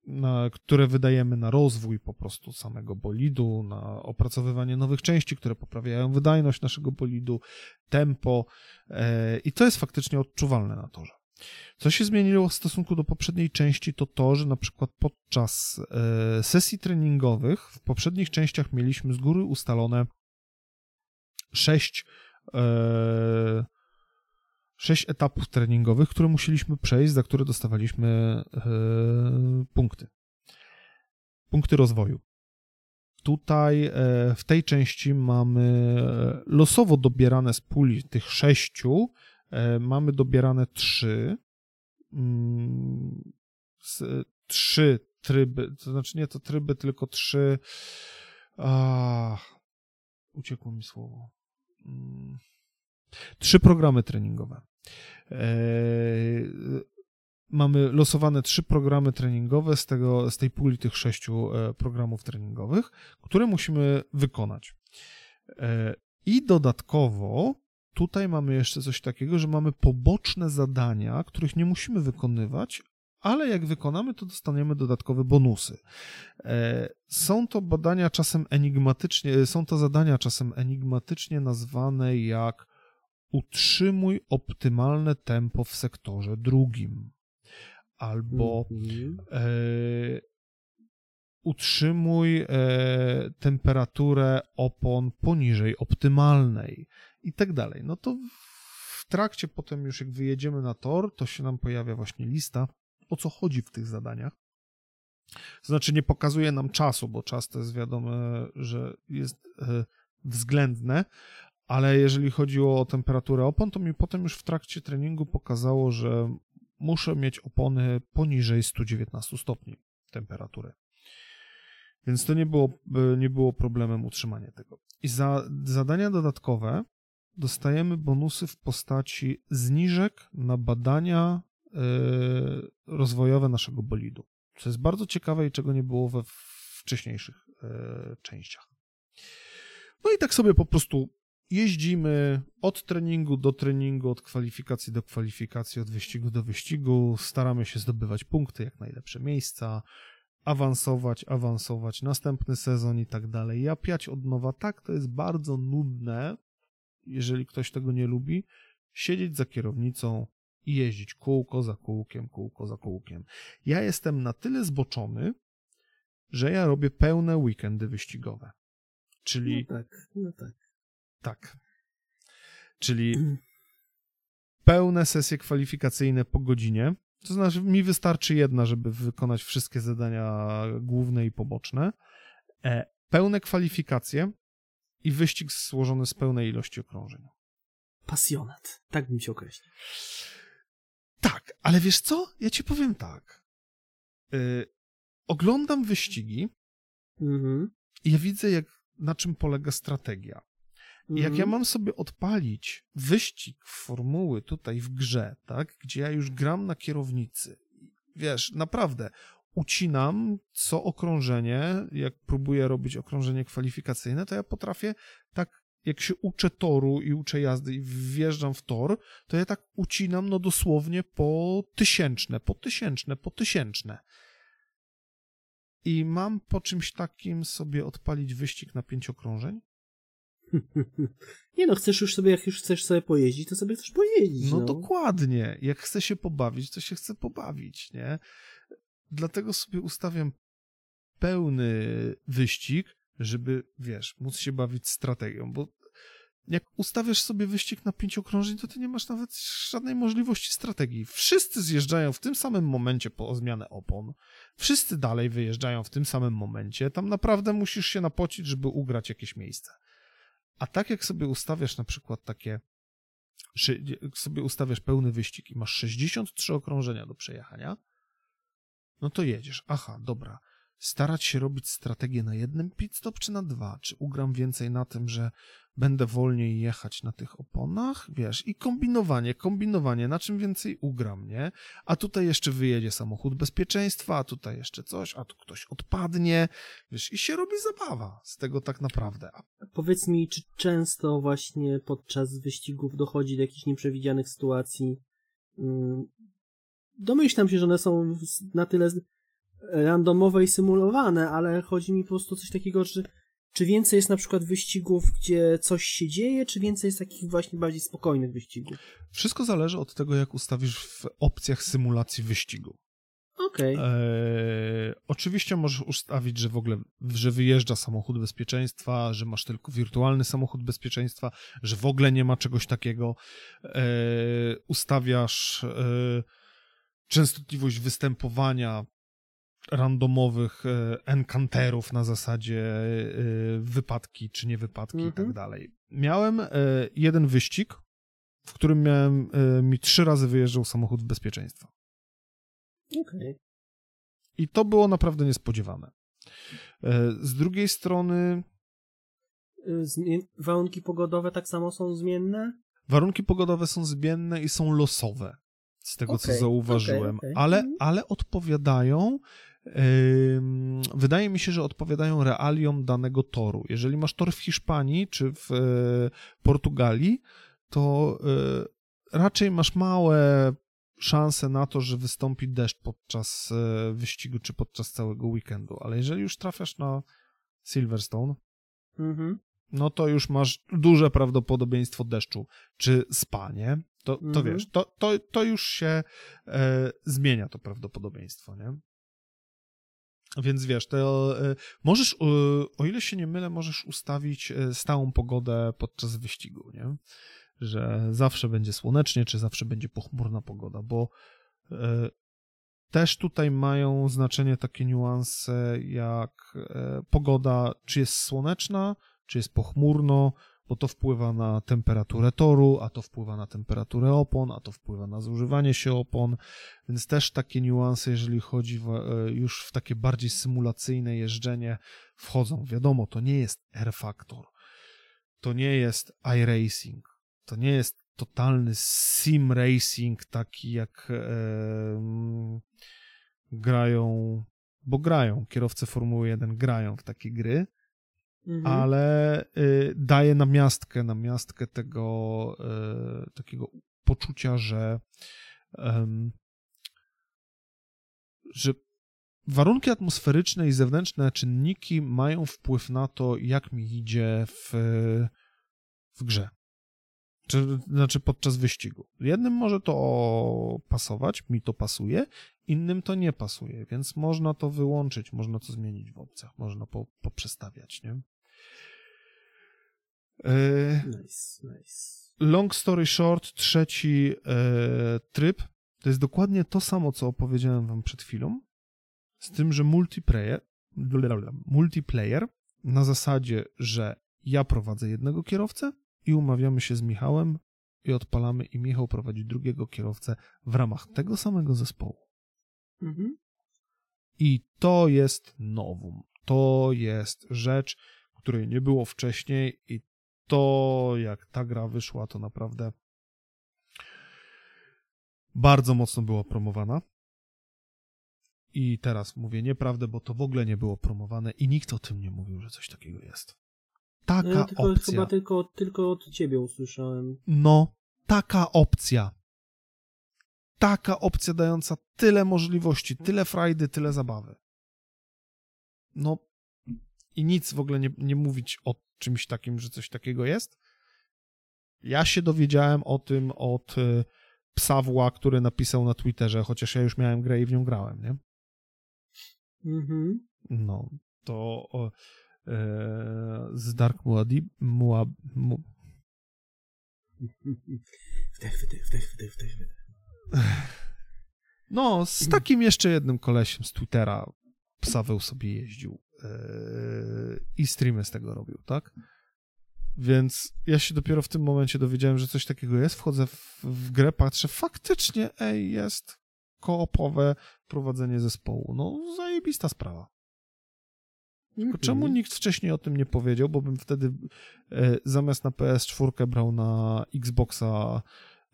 na, które wydajemy na rozwój po prostu samego bolidu, na opracowywanie nowych części, które poprawiają wydajność naszego bolidu, tempo e, i to jest faktycznie odczuwalne na torze. Co się zmieniło w stosunku do poprzedniej części, to to, że na przykład podczas e, sesji treningowych w poprzednich częściach mieliśmy z góry ustalone sześć e, sześć etapów treningowych, które musieliśmy przejść, za które dostawaliśmy e, punkty. Punkty rozwoju. Tutaj e, w tej części mamy e, losowo dobierane z puli tych sześciu, mamy dobierane trzy. Mm, trzy tryby, to znaczy nie to tryby, tylko trzy. A, uciekło mi słowo. Trzy programy treningowe. Eee, mamy losowane trzy programy treningowe z, tego, z tej puli tych sześciu e, programów treningowych, które musimy wykonać. E, I dodatkowo tutaj mamy jeszcze coś takiego, że mamy poboczne zadania, których nie musimy wykonywać, ale jak wykonamy, to dostaniemy dodatkowe bonusy. E, są to badania czasem enigmatycznie, są to zadania czasem enigmatycznie nazwane jak utrzymuj optymalne tempo w sektorze drugim. Albo mm-hmm. e, utrzymuj e, temperaturę opon poniżej optymalnej i tak dalej. No to w trakcie potem już jak wyjedziemy na tor, to się nam pojawia właśnie lista, o co chodzi w tych zadaniach. To znaczy nie pokazuje nam czasu, bo czas to jest wiadomo, że jest e, względne, ale jeżeli chodziło o temperaturę opon, to mi potem już w trakcie treningu pokazało, że muszę mieć opony poniżej 119 stopni temperatury. Więc to nie było, nie było problemem utrzymania tego. I za zadania dodatkowe dostajemy bonusy w postaci zniżek na badania yy, rozwojowe naszego bolidu. Co jest bardzo ciekawe i czego nie było we wcześniejszych yy, częściach. No i tak sobie po prostu jeździmy od treningu do treningu, od kwalifikacji do kwalifikacji, od wyścigu do wyścigu, staramy się zdobywać punkty, jak najlepsze miejsca, awansować, awansować, następny sezon i tak dalej. Ja piać od nowa, tak, to jest bardzo nudne, jeżeli ktoś tego nie lubi, siedzieć za kierownicą i jeździć kółko za kółkiem, kółko za kółkiem. Ja jestem na tyle zboczony, że ja robię pełne weekendy wyścigowe. Czyli. No tak, no tak. Tak. Czyli pełne sesje kwalifikacyjne po godzinie. To znaczy, mi wystarczy jedna, żeby wykonać wszystkie zadania główne i poboczne. E, pełne kwalifikacje i wyścig złożony z pełnej ilości okrążeń. Pasjonat, tak bym się określił. Tak, ale wiesz co? Ja ci powiem tak. Y, oglądam wyścigi mhm. i ja widzę, jak, na czym polega strategia. I jak ja mhm. mam sobie odpalić wyścig formuły tutaj w grze, tak, gdzie ja już gram na kierownicy, wiesz, naprawdę ucinam co okrążenie, jak próbuję robić okrążenie kwalifikacyjne, to ja potrafię tak, jak się uczę toru i uczę jazdy i wjeżdżam w tor, to ja tak ucinam no dosłownie po tysięczne, po tysięczne, po tysięczne. I mam po czymś takim sobie odpalić wyścig na pięć okrążeń? Nie no, chcesz już sobie, jak już chcesz sobie pojeździć, to sobie chcesz pojeździć. No, no dokładnie. Jak chcę się pobawić, to się chcę pobawić, nie? Dlatego sobie ustawiam pełny wyścig, żeby, wiesz, móc się bawić strategią, bo jak ustawiasz sobie wyścig na pięć okrążeń, to ty nie masz nawet żadnej możliwości strategii. Wszyscy zjeżdżają w tym samym momencie po zmianę opon. Wszyscy dalej wyjeżdżają w tym samym momencie. Tam naprawdę musisz się napocić, żeby ugrać jakieś miejsce. A tak jak sobie ustawiasz na przykład takie jak sobie ustawiasz pełny wyścig i masz 63 okrążenia do przejechania, no to jedziesz. Aha, dobra starać się robić strategię na jednym pit stop czy na dwa? Czy ugram więcej na tym, że będę wolniej jechać na tych oponach? Wiesz, i kombinowanie, kombinowanie, na czym więcej ugram, nie? A tutaj jeszcze wyjedzie samochód bezpieczeństwa, a tutaj jeszcze coś, a tu ktoś odpadnie, wiesz, i się robi zabawa z tego tak naprawdę. Powiedz mi, czy często właśnie podczas wyścigów dochodzi do jakichś nieprzewidzianych sytuacji? Mm, domyślam się, że one są na tyle randomowe i symulowane, ale chodzi mi po prostu o coś takiego, że czy więcej jest na przykład wyścigów, gdzie coś się dzieje, czy więcej jest takich właśnie bardziej spokojnych wyścigów? Wszystko zależy od tego, jak ustawisz w opcjach symulacji wyścigu. Okej. Okay. Eee, oczywiście możesz ustawić, że w ogóle, że wyjeżdża samochód bezpieczeństwa, że masz tylko wirtualny samochód bezpieczeństwa, że w ogóle nie ma czegoś takiego. Eee, ustawiasz eee, częstotliwość występowania randomowych e, encanterów na zasadzie e, wypadki czy nie wypadki i tak mhm. dalej. Miałem e, jeden wyścig, w którym miałem, mi trzy razy wyjeżdżał samochód bezpieczeństwa. Okej. Okay. I to było naprawdę niespodziewane. Z drugiej strony. Zmien warunki pogodowe tak samo są zmienne? Warunki pogodowe są zmienne i są losowe z tego okay, co zauważyłem, okay, okay. Ale, mhm. ale odpowiadają wydaje mi się, że odpowiadają realiom danego toru. Jeżeli masz tor w Hiszpanii czy w e, Portugalii, to e, raczej masz małe szanse na to, że wystąpi deszcz podczas e, wyścigu czy podczas całego weekendu. Ale jeżeli już trafiasz na Silverstone, mhm. no to już masz duże prawdopodobieństwo deszczu czy spanie. To, to mhm. wiesz, to, to, to już się e, zmienia to prawdopodobieństwo, nie? Więc wiesz, to e, możesz, e, o ile się nie mylę, możesz ustawić e, stałą pogodę podczas wyścigu, nie? Że zawsze będzie słonecznie, czy zawsze będzie pochmurna pogoda, bo też tutaj mają znaczenie takie niuanse jak pogoda, czy jest słoneczna, czy jest pochmurno, bo to wpływa na temperaturę toru, a to wpływa na temperaturę opon, a to wpływa na zużywanie się opon, więc też takie niuanse, jeżeli chodzi w, e, już w takie bardziej symulacyjne jeżdżenie, wchodzą. Wiadomo, to nie jest Air Factor, to nie jest iRacing, to nie jest totalny sim racing, taki jak e, grają, bo grają, kierowcy Formuły 1 grają w takie gry, mhm. ale y, daje namiastkę, namiastkę tego y, takiego poczucia, że że warunki atmosferyczne i zewnętrzne czynniki mają wpływ na to, jak mi idzie w, w grze. Czy, znaczy podczas wyścigu. Jednym może to pasować, mi to pasuje, innym to nie pasuje, więc można to wyłączyć, można to zmienić w opcjach, można po, poprzestawiać, nie? E, nice, nice. Long story short, trzeci e, tryb to jest dokładnie to samo, co opowiedziałem wam przed chwilą, z tym, że multiplayer, multiplayer na zasadzie, że ja prowadzę jednego kierowcę i umawiamy się z Michałem i odpalamy i Michał prowadzi drugiego kierowcę w ramach tego samego zespołu. Mhm. I to jest nowum. To jest rzecz, której nie było wcześniej i to jak ta gra wyszła, to naprawdę bardzo mocno była promowana. I teraz mówię nieprawdę, bo to w ogóle nie było promowane i nikt o tym nie mówił, że coś takiego jest. Taka no ja tylko, opcja. Chyba tylko, tylko od ciebie usłyszałem. No, taka opcja. Taka opcja dająca tyle możliwości, tyle frajdy, tyle zabawy. No i nic w ogóle nie, nie mówić o czymś takim, że coś takiego jest. Ja się dowiedziałem o tym od y, Psawła, który napisał na Twitterze, chociaż ja już miałem grę i w nią grałem, nie? Mhm. No, to e, z Dark Muadi, Muab, mu... Wdech, wdech, wdech, wdech, wdech, wdech. No, z takim jeszcze jednym kolesiem z Twittera Psaweł sobie jeździł. Yy, i streamy z tego robił, tak? Więc ja się dopiero w tym momencie dowiedziałem, że coś takiego jest. Wchodzę w, w grę, patrzę, faktycznie, ej, jest koopowe prowadzenie zespołu. No, zajebista sprawa. Tylko czemu Mhm. nikt wcześniej o tym nie powiedział, bo bym wtedy e, zamiast na PS4 brał na Xboxa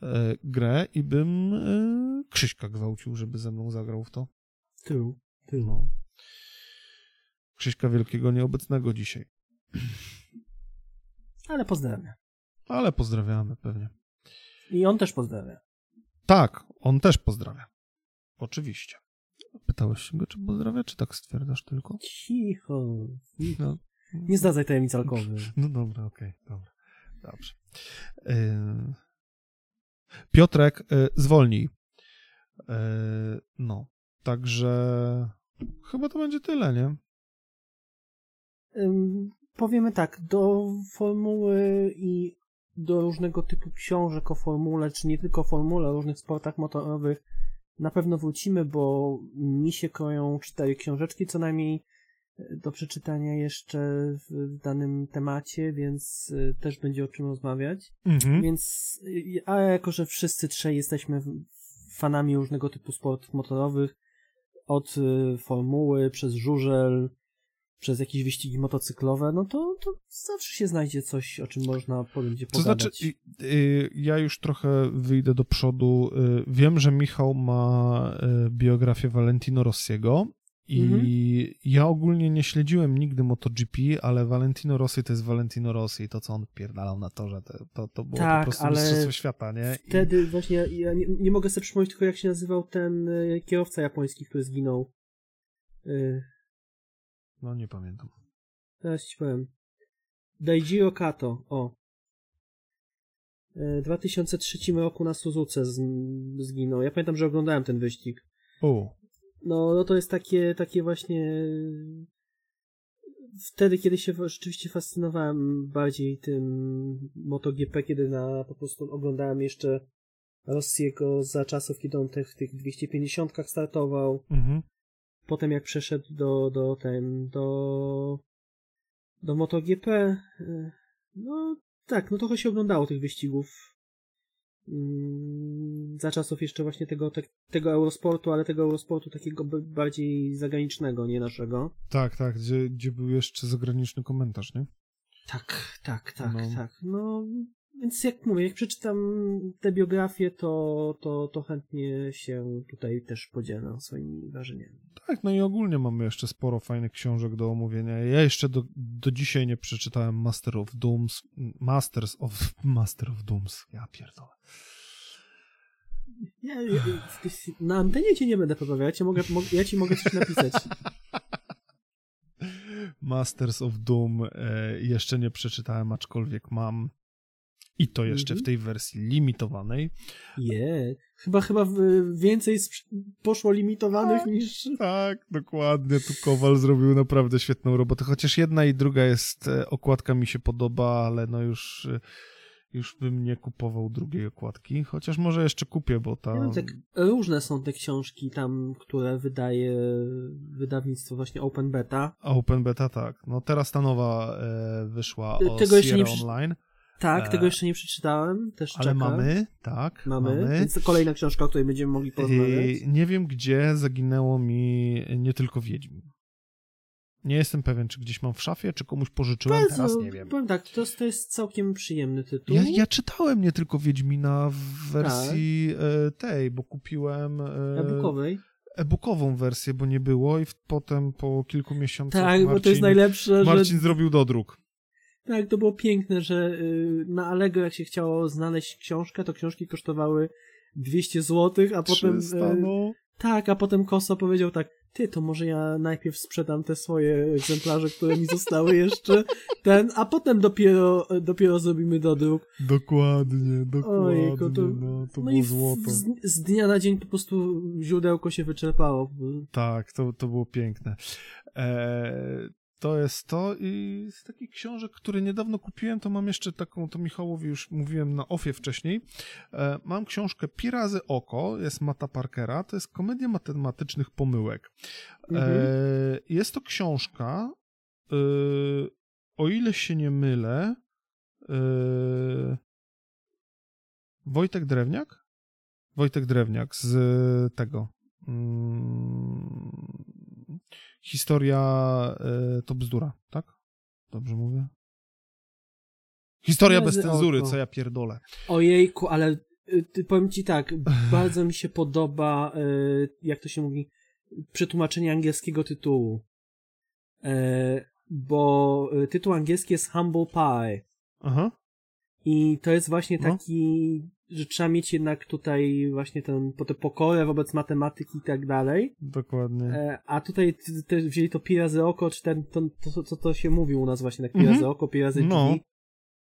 e, grę i bym e, Krzyśka gwałcił, żeby ze mną zagrał w to. Tył, tył. No. Krzyśka Wielkiego nieobecnego dzisiaj. Ale pozdrawiam. Ale pozdrawiamy pewnie. I on też pozdrawia. Tak, on też pozdrawia. Oczywiście. Pytałeś się go, czy pozdrawia, czy tak stwierdzasz tylko? Cicho. No, Nie zdradzaj tajemnic alkoholowej. no dobra, okej, dobra. Dobrze. Yy... Piotrek, yy, zwolnij. Yy, no, także chyba to będzie tyle, nie? Powiemy tak, do formuły i do różnego typu książek o formule, czy nie tylko o formule, o różnych sportach motorowych na pewno wrócimy, bo mi się kroją cztery książeczki co najmniej y, do przeczytania jeszcze w, danym temacie, więc y, też będzie o czym rozmawiać. Mhm. Więc, y, a jako, że wszyscy trzej jesteśmy fanami różnego typu sportów motorowych, od formuły, przez żużel, przez jakieś wyścigi motocyklowe, no to, to zawsze się znajdzie coś, o czym można będzie To pogadać. znaczy, y, ja już trochę wyjdę do przodu. Y, Wiem, że Michał ma y, biografię Valentino Rossiego i Mhm. ja ogólnie nie śledziłem nigdy MotoGP, ale Valentino Rossi to jest Valentino Rossi i to, co on pierdalał na torze, to, to, to było Tak, po prostu ale mistrzostwo świata, nie? I, Wtedy właśnie, ja, ja nie, nie mogę sobie przypomnieć tylko, jak się nazywał ten kierowca japoński, który zginął. Y, no nie pamiętam. Teraz ci powiem. Daijiro Kato, o. E, W 2003 roku na Suzuce zginął. Ja pamiętam, że oglądałem ten wyścig. O, No, no to jest takie, takie właśnie... Wtedy, kiedy się rzeczywiście fascynowałem bardziej tym MotoGP, kiedy na, po prostu oglądałem jeszcze Rossiego za czasów, kiedy on te, w tych 250 startował. mhm. Potem jak przeszedł do, do ten, do, do MotoGP, y, no tak, no trochę się oglądało tych wyścigów. Mm, Za czasów jeszcze właśnie tego, te, tego Eurosportu, ale tego Eurosportu takiego bardziej zagranicznego, nie naszego. Tak, tak, gdzie, gdzie był jeszcze zagraniczny komentarz, nie? Tak, tak, tak, No. tak. No, więc jak mówię, jak przeczytam te biografie, to, to, to chętnie się tutaj też podzielę swoimi wrażeniami. Tak, no i ogólnie mamy jeszcze sporo fajnych książek do omówienia. Ja jeszcze do, do dzisiaj nie przeczytałem Master of Dooms, Masters of, Master of Dooms, ja pierdolę. Ja, ja, na antenie cię nie będę poprawiał, ja ci mogę, mo, ja ci mogę coś napisać. Masters of Doom e, jeszcze nie przeczytałem, aczkolwiek mam. I to jeszcze Mhm. w tej wersji limitowanej. Je, chyba, chyba w- więcej poszło limitowanych niż... Tak, dokładnie. Tu Kowal zrobił naprawdę świetną robotę. Chociaż jedna i druga jest, e, okładka mi się podoba, ale no już, e, już bym nie kupował drugiej okładki. Chociaż może jeszcze kupię, bo ta... Wiem, tak różne są te książki tam, które wydaje wydawnictwo właśnie Open Beta. Open Beta, tak. No teraz ta nowa e, wyszła Tego o jeszcze nie Sierra przy- Online, Tak, E, tego jeszcze nie przeczytałem, też ale mamy, tak, Mamy, mamy. więc kolejna książka, o której będziemy mogli porozmawiać. Nie wiem, gdzie zaginęło mi nie tylko Wiedźmin. Nie jestem pewien, czy gdzieś mam w szafie, czy komuś pożyczyłem, teraz nie wiem. Powiem tak, to, jest- to jest całkiem przyjemny tytuł. Ja, ja czytałem nie tylko Wiedźmina w wersji Tak. e, tej, bo kupiłem e, E-bookowej. e-bookową wersję, bo nie było i w, potem po kilku miesiącach Tak, Marcin, bo to jest najlepsze, Marcin że... zrobił dodruk. Tak, to było piękne, że y, na Allegro jak się chciało znaleźć książkę, to książki kosztowały 200 zł, a potem... 300, y, no. Tak, a potem Koso powiedział tak, ty, to może ja najpierw sprzedam te swoje egzemplarze, które mi zostały jeszcze, ten, a potem dopiero, dopiero zrobimy dodruk. Dokładnie, dokładnie, Ojejku, to- no, to no było złoto. z, z dnia na dzień po prostu źródełko się wyczerpało. Tak, to, to było piękne. E, to jest to i z takich książek, które niedawno kupiłem, to mam jeszcze taką, to Michałowi już mówiłem na ofie wcześniej, e, mam książkę Pirazy Oko, jest Mata Parkera, to jest komedia matematycznych pomyłek. Mhm. E, jest to książka, e, o ile się nie mylę. Wojtek Drewniak? Wojtek Drewniak z tego. Historia yy, to bzdura, tak? Dobrze mówię? Historia bez cenzury, co ja pierdolę. Ojejku, ale y, powiem ci tak, bardzo mi się podoba, y, jak to się mówi, przetłumaczenie angielskiego tytułu. E, bo y, tytuł angielski jest Humble Pie. Aha. I to jest właśnie no. taki, no. Że trzeba mieć jednak tutaj właśnie tę, pokorę wobec matematyki i tak dalej. Dokładnie. E, a tutaj te, wzięli to pi razy oko, czy ten, to, to, to, to się mówi u nas właśnie, tak pi razy mhm. oko, pi razy no.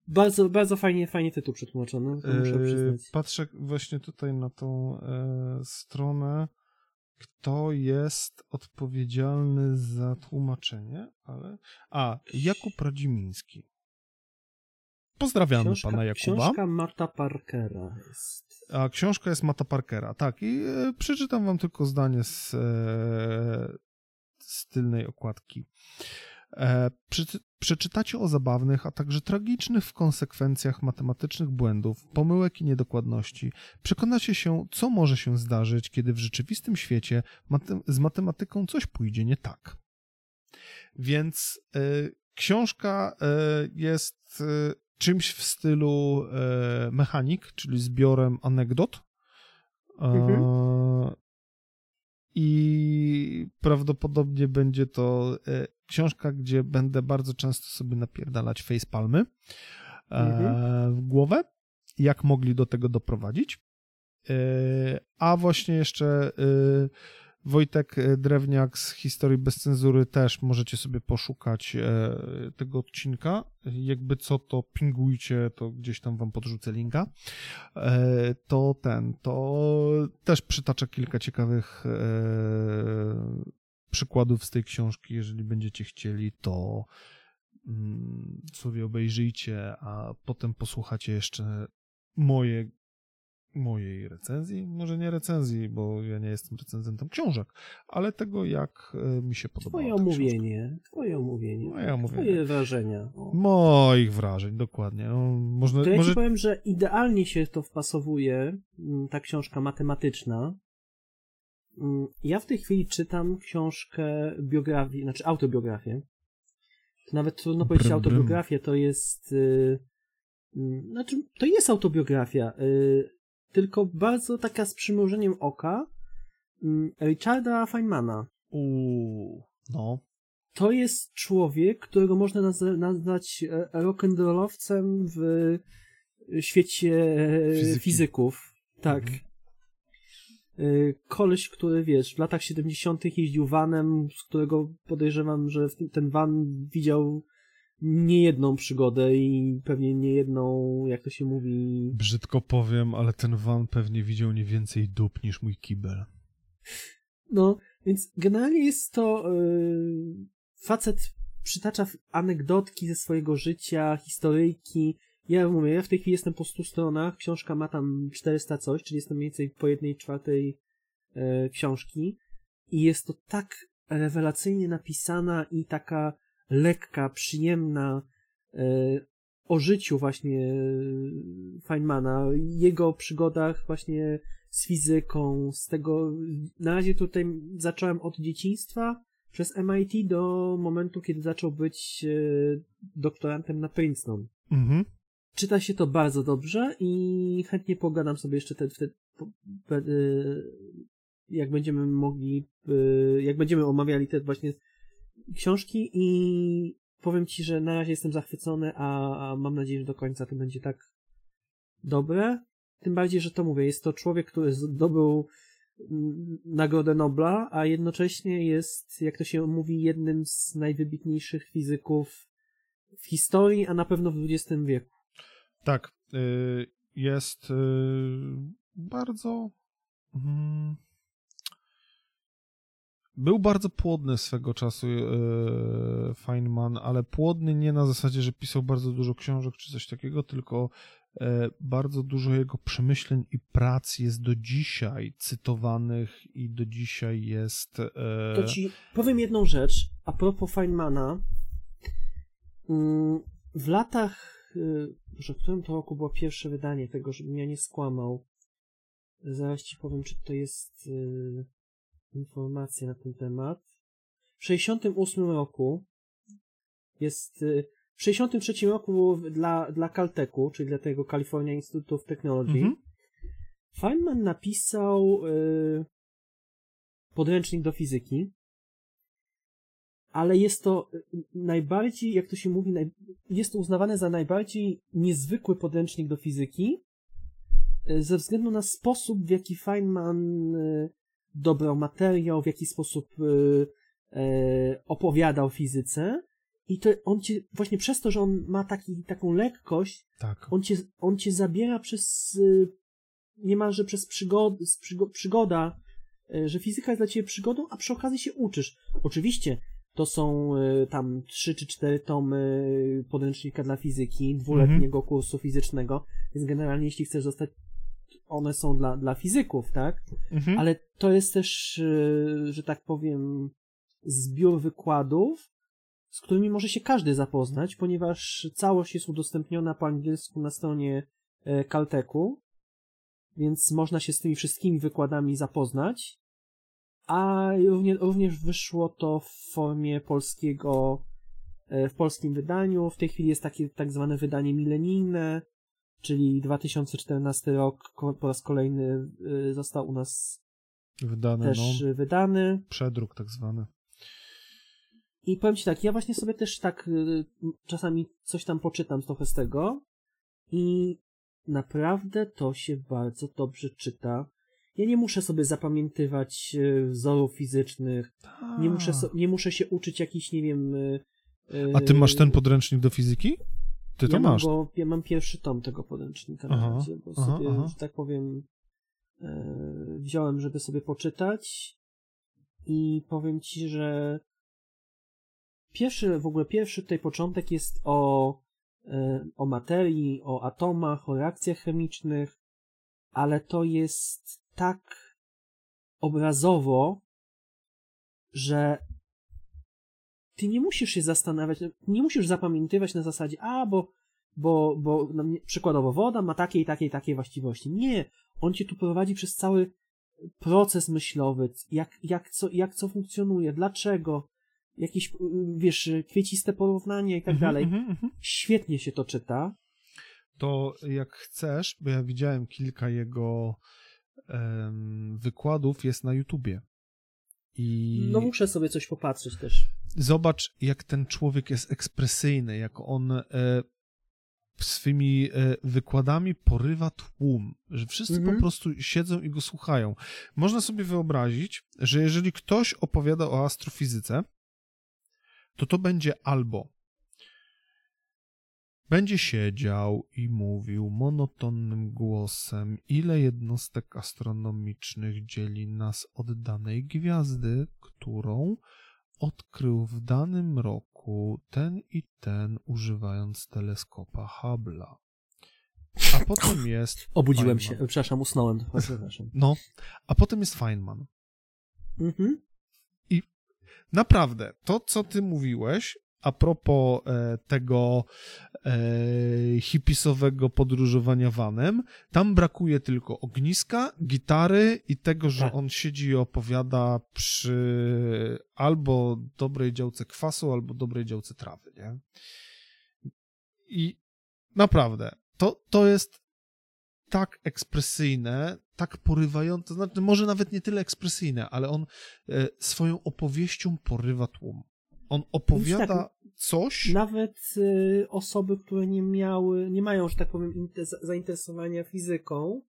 Bardzo, bardzo fajnie, fajnie tytuł przetłumaczony, to muszę przyznać. Patrzę właśnie tutaj na tą e, stronę kto jest odpowiedzialny za tłumaczenie, ale... A, Jakub Radzimiński. Pozdrawiamy książka, pana Jakuba. Książka Mata Parkera jest. A książka jest Mata Parkera, tak. I e, przeczytam wam tylko zdanie z, e, z tylnej okładki. E, przeczytacie o zabawnych, a także tragicznych w konsekwencjach matematycznych błędów, pomyłek i niedokładności. Przekonacie się, co może się zdarzyć, kiedy w rzeczywistym świecie z matematyką coś pójdzie nie tak. Więc y, książka y, jest y, czymś w stylu mechanik, czyli zbiorem anegdot. Mhm. I prawdopodobnie będzie to książka, gdzie będę bardzo często sobie napierdalać facepalmy e, mhm. w głowę, jak mogli do tego doprowadzić. E, a właśnie jeszcze e, Wojtek Drewniak z Historii bez cenzury też możecie sobie poszukać tego odcinka. Jakby co, to pingujcie, to gdzieś tam wam podrzucę linka. To ten, to też przytacza kilka ciekawych przykładów z tej książki, jeżeli będziecie chcieli, to mm, sobie obejrzyjcie, a potem posłuchacie jeszcze moje, mojej recenzji. Może nie recenzji, bo ja nie jestem recenzentem książek, ale tego, jak e, mi się podoba. Twoje omówienie, twoje omówienie, Moje omówienie. twoje wrażenia. O. Moich wrażeń, dokładnie. No, można, to ja może... ci powiem, że idealnie się to wpasowuje, mm, ta książka matematyczna, Mm, ja w tej chwili czytam książkę biografii, znaczy autobiografię. Nawet trudno powiedzieć brym, autobiografię, to jest. Yy, yy, znaczy, to jest autobiografia, yy, tylko bardzo taka z przymrużeniem oka mm, Richarda Feynmana. Uuu, no. To jest człowiek, którego można naz- nazwać e, rock'n'rollowcem w świecie Fizyki. fizyków. Tak. Mhm. Koleś, który wiesz, w latach 70. jeździł vanem, z którego podejrzewam, że ten van widział niejedną przygodę i pewnie niejedną, jak to się mówi. Brzydko powiem, ale ten van pewnie widział nie więcej dup niż mój kibel. No, więc generalnie jest to yy, facet przytacza anegdotki ze swojego życia, historyjki, ja mówię, ja w tej chwili jestem po 100 stronach, książka ma tam 400 coś, czyli jestem mniej więcej po jednej czwartej e, książki i jest to tak rewelacyjnie napisana i taka lekka, przyjemna e, o życiu właśnie e, Feynmana, jego przygodach właśnie z fizyką, z tego, na razie tutaj zacząłem od dzieciństwa przez MIT do momentu, kiedy zaczął być e, doktorantem na Princeton. Mhm czyta się to bardzo dobrze i chętnie pogadam sobie jeszcze te, te, jak będziemy mogli, jak będziemy omawiali te właśnie książki i powiem ci, że na razie jestem zachwycony, a, a mam nadzieję, że do końca to będzie tak dobre. Tym bardziej, że to mówię, jest to człowiek, który zdobył mm, Nagrodę Nobla, a jednocześnie jest, jak to się mówi, jednym z najwybitniejszych fizyków w historii, a na pewno w XX wieku. Tak, y, jest y, bardzo. Był bardzo płodny swego czasu y, Feynman, ale płodny nie na zasadzie, że pisał bardzo dużo książek czy coś takiego, tylko bardzo dużo jego przemyśleń i prac jest do dzisiaj cytowanych i do dzisiaj jest. To ci powiem jedną rzecz a propos Feynmana. Mm, w latach że w którym to roku było pierwsze wydanie tego, żebym ja nie skłamał. Zaraz ci powiem, czy to jest y, informacja na ten temat. W 68 roku jest, y, w 63 roku dla, dla Caltechu, czyli dla tego California Institute of Technology, mhm. Feynman napisał y, podręcznik do fizyki, ale jest to najbardziej, jak to się mówi, jest to uznawane za najbardziej niezwykły podręcznik do fizyki, e, ze względu na sposób, w jaki Feynman dobrał materiał, w jaki sposób e, opowiadał fizyce. I to on cię, właśnie przez to, że on ma taki, taką lekkość, tak. on, cię, on cię zabiera przez niemalże przez przygod, przygoda, że fizyka jest dla ciebie przygodą, a przy okazji się uczysz. Oczywiście to są y, tam trzy czy cztery tomy podręcznika dla fizyki, dwuletniego mhm. kursu fizycznego, więc generalnie jeśli chcesz zostać, one są dla, dla fizyków, tak? Mhm. Ale to jest też, y, że tak powiem, zbiór wykładów, z którymi może się każdy zapoznać, ponieważ całość jest udostępniona po angielsku na stronie e, Caltechu, więc można się z tymi wszystkimi wykładami zapoznać a również, również wyszło to w formie polskiego, e, w polskim wydaniu. W tej chwili jest takie tak zwane wydanie milenijne, czyli 2014 rok po raz kolejny e, został u nas wydany, też no, wydany. Przedruk tak zwany. I powiem ci tak, ja właśnie sobie też tak e, czasami coś tam poczytam trochę z tego i naprawdę to się bardzo dobrze czyta. Ja nie muszę sobie zapamiętywać wzorów fizycznych, nie muszę, so, nie muszę się uczyć jakiś, nie wiem... A ty masz ten podręcznik do fizyki? Ty to ja masz? Mam go, ja mam pierwszy tom tego podręcznika aha, na razie, bo aha, sobie, aha. że tak powiem, e, wziąłem, żeby sobie poczytać i powiem ci, że pierwszy, w ogóle pierwszy tutaj początek jest o, o materii, o atomach, o reakcjach chemicznych, ale to jest tak obrazowo, że ty nie musisz się zastanawiać, nie musisz zapamiętywać na zasadzie, a bo, bo, bo no, przykładowo woda ma takie i takie i takie właściwości. Nie, on cię tu prowadzi przez cały proces myślowy, jak, jak, co, jak co funkcjonuje, dlaczego, jakieś, wiesz, kwieciste porównanie i tak mhm, dalej. Mhm, mhm. Świetnie się to czyta. To jak chcesz, bo ja widziałem kilka jego wykładów jest na YouTubie. I no muszę sobie coś popatrzeć też. Zobacz, jak ten człowiek jest ekspresyjny, jak on e, swymi e, wykładami porywa tłum, że wszyscy po mhm. prostu siedzą i go słuchają. Można sobie wyobrazić, że jeżeli ktoś opowiada o astrofizyce, to to będzie albo będzie siedział i mówił monotonnym głosem, ile jednostek astronomicznych dzieli nas od danej gwiazdy, którą odkrył w danym roku ten i ten, używając teleskopa Hubble'a. A potem jest. Obudziłem Feynman. się, przepraszam, usnąłem. Przepraszam. No, a potem jest Feynman. Mhm. I naprawdę, to co ty mówiłeś, a propos e, tego e, hipisowego podróżowania vanem, tam brakuje tylko ogniska, gitary i tego, że tak. on siedzi i opowiada przy albo dobrej działce kwasu, albo dobrej działce trawy, nie? I naprawdę, to, to jest tak ekspresyjne, tak porywające, to znaczy może nawet nie tyle ekspresyjne, ale on e, swoją opowieścią porywa tłum. On opowiada tak, coś. Nawet y, osoby, które nie miały, nie mają, że tak powiem, zainteresowania fizyką,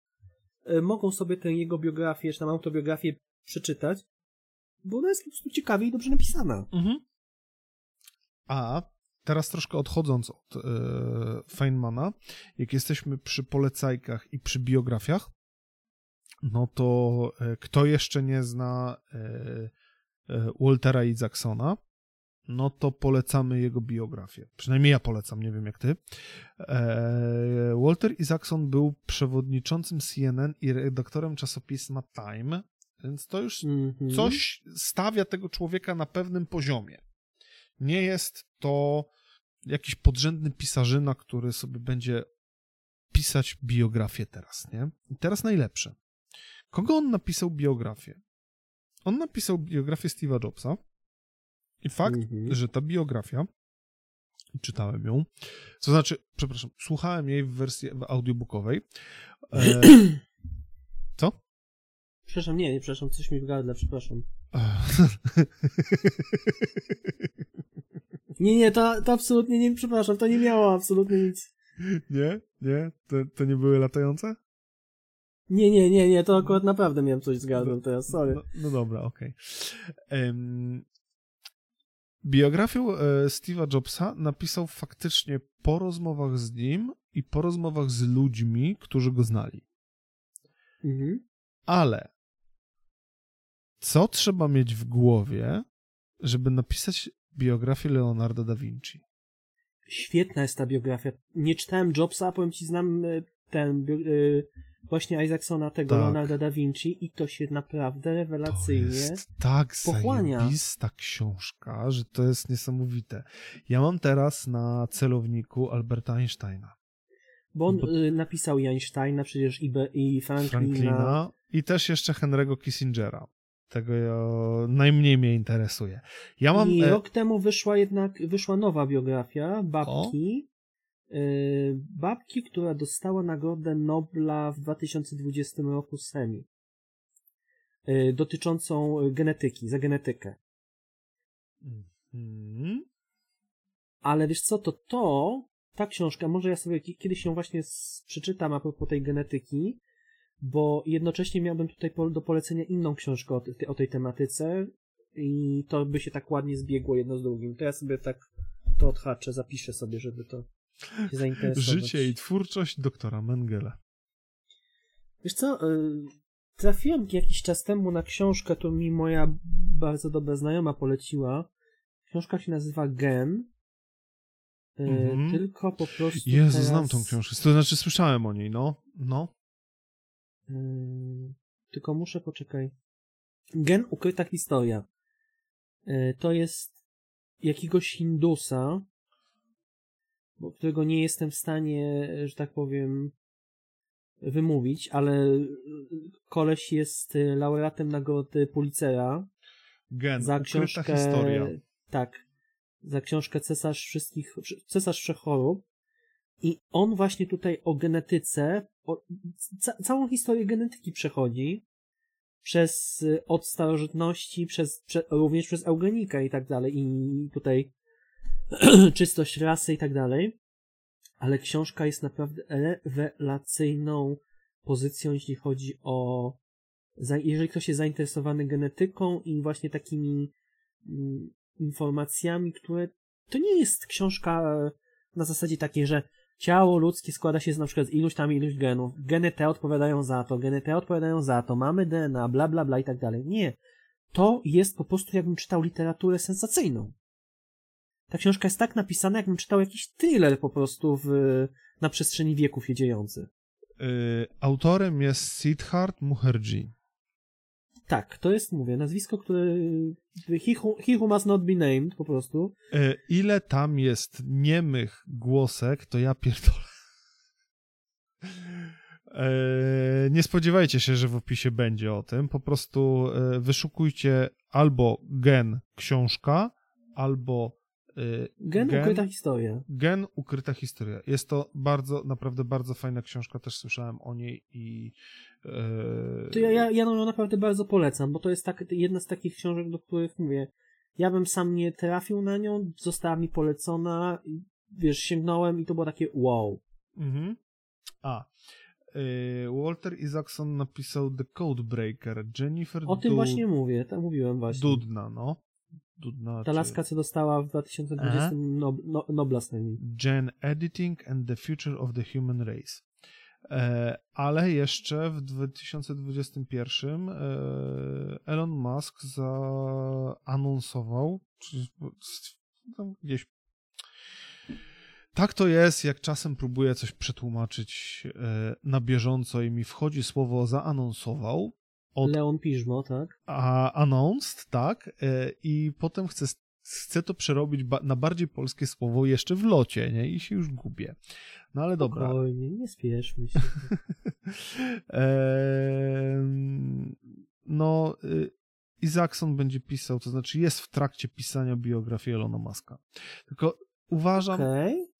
y, mogą sobie tę jego biografię, czy tam autobiografię przeczytać, bo ona jest po prostu ciekawie i dobrze napisana. Mhm. A teraz troszkę odchodząc od e, Feynmana, jak jesteśmy przy polecajkach i przy biografiach, no to e, kto jeszcze nie zna e, e Waltera Isaacsona, no to polecamy jego biografię. Przynajmniej ja polecam, nie wiem jak ty. E, Walter Isaacson był przewodniczącym CNN i redaktorem czasopisma Time, więc to już mm -hmm. coś stawia tego człowieka na pewnym poziomie. Nie jest to jakiś podrzędny pisarzyna, który sobie będzie pisać biografię teraz, nie? I teraz najlepsze. Kogo on napisał biografię? On napisał biografię Steve'a Jobsa i fakt, Mhm. że ta biografia, czytałem ją, to znaczy, przepraszam, słuchałem jej w wersji audiobookowej. E, co? Przepraszam, nie, nie, przepraszam, coś mi w gardle, przepraszam. Nie, nie, to, to absolutnie nie, przepraszam, to nie miało absolutnie nic. nie? Nie? To, to nie były latające? Nie, nie, nie, nie, to akurat naprawdę miałem coś z gardłem teraz, sorry. No, no dobra, okej. Em, Biografię e, Steve'a Jobsa napisał faktycznie po rozmowach z nim i po rozmowach z ludźmi, którzy go znali. Mhm. Ale co trzeba mieć w głowie, żeby napisać biografię Leonardo da Vinci? Świetna jest ta biografia. Nie czytałem Jobsa, a powiem ci, znam e, ten, e, właśnie Isaacsona, tego Tak. Leonarda da Vinci i to się naprawdę To rewelacyjnie... jest tak pochłania. zajebista książka, że to jest niesamowite. Ja mam teraz na celowniku Alberta Einsteina. Bo on Bo- y, napisał i Einsteina przecież i, Be, i Franklina. Franklina i też jeszcze Henry'ego Kissingera. Tego ja, najmniej mnie interesuje. Ja mam... I e, rok temu wyszła jednak, wyszła nowa biografia babki. y, babki, która dostała Nagrodę Nobla w 2020 roku chemii. Y, dotyczącą genetyki, za genetykę. mhm. Ale wiesz co, to to, ta książka, może ja sobie ki- kiedyś ją właśnie przeczytam a propos tej genetyki, bo jednocześnie miałbym tutaj do polecenia inną książkę o, o tej tematyce i to by się tak ładnie zbiegło jedno z drugim. To ja sobie tak to odhaczę, zapiszę sobie, żeby to się zainteresować. Życie i twórczość doktora Mengele. Wiesz co, y, trafiłem jakiś czas temu na książkę, którą mi moja bardzo dobra znajoma poleciła. Książka się nazywa Gen. Y, Mhm. Tylko po prostu. Jezu, teraz, znam tą książkę. To znaczy słyszałem o niej, no. No. y, tylko muszę poczekaj. Gen ukryta historia. To jest jakiegoś Hindusa, bo którego nie jestem w stanie, że tak powiem, wymówić, ale y, koleś jest y, laureatem nagrody Pulitzera Gen, za książkę. historia. Tak. Za książkę Cesarz wszystkich, Cesarz Wszechchorób. I on właśnie tutaj o genetyce, o, ca, całą historię genetyki przechodzi przez y, od starożytności, przez, prze, również przez eugenikę i tak dalej, i tutaj czystość rasy i tak dalej. Ale książka jest naprawdę rewelacyjną pozycją, jeśli chodzi o jeżeli ktoś jest zainteresowany genetyką i właśnie takimi mm, informacjami, które to nie jest książka e, na zasadzie takiej, że ciało ludzkie składa się z na przykład z iluś tam iluś genów, geny te odpowiadają za to, geny te odpowiadają za to, mamy DNA, bla bla bla i tak dalej. Nie. To jest po prostu jakbym czytał literaturę sensacyjną. Ta książka jest tak napisana, jakbym czytał jakiś thriller po prostu w, na przestrzeni wieków się dziejący. Y, autorem jest Siddharth Mukherjee. Tak, to jest, mówię, nazwisko, które. He who, he who must not be named, po prostu. Y, ile tam jest niemych głosek, to ja pierdolę. E, Nie spodziewajcie się, że w opisie będzie o tym. Po prostu wyszukujcie albo gen książka, albo e, Gen, ukryta historia. Gen ukryta historia. Jest to bardzo, naprawdę bardzo fajna książka, też słyszałem o niej i. e, To ja, ja, ja ją naprawdę bardzo polecam, bo to jest tak, jedna z takich książek, do których mówię. Ja bym sam nie trafił na nią, została mi polecona, wiesz, sięgnąłem i to było takie wow. Mhm. A. e, Walter Isaacson napisał The Codebreaker. Jennifer O tym Du- właśnie mówię, tak mówiłem właśnie. Dudna, no. Dudna, Ta czy- laska, co dostała w 2020 Aha. no, no, Nobla z. Gen Editing and the Future of the Human Race. E, ale jeszcze w 2021 e, Elon Musk zaanonsował, czy tam gdzieś. Tak to jest, jak czasem próbuję coś przetłumaczyć e, na bieżąco i mi wchodzi słowo zaanonsował, od Leon Piżmo, tak? a announced, tak, e, i potem chcę chcę to przerobić ba na bardziej polskie słowo jeszcze w locie, nie? I się już gubię. No ale dobra. Spokojnie, nie spieszmy się. eee, no, y, Isaacson będzie pisał, to znaczy jest w trakcie pisania biografii Elona Muska. Tylko uważam... Okej.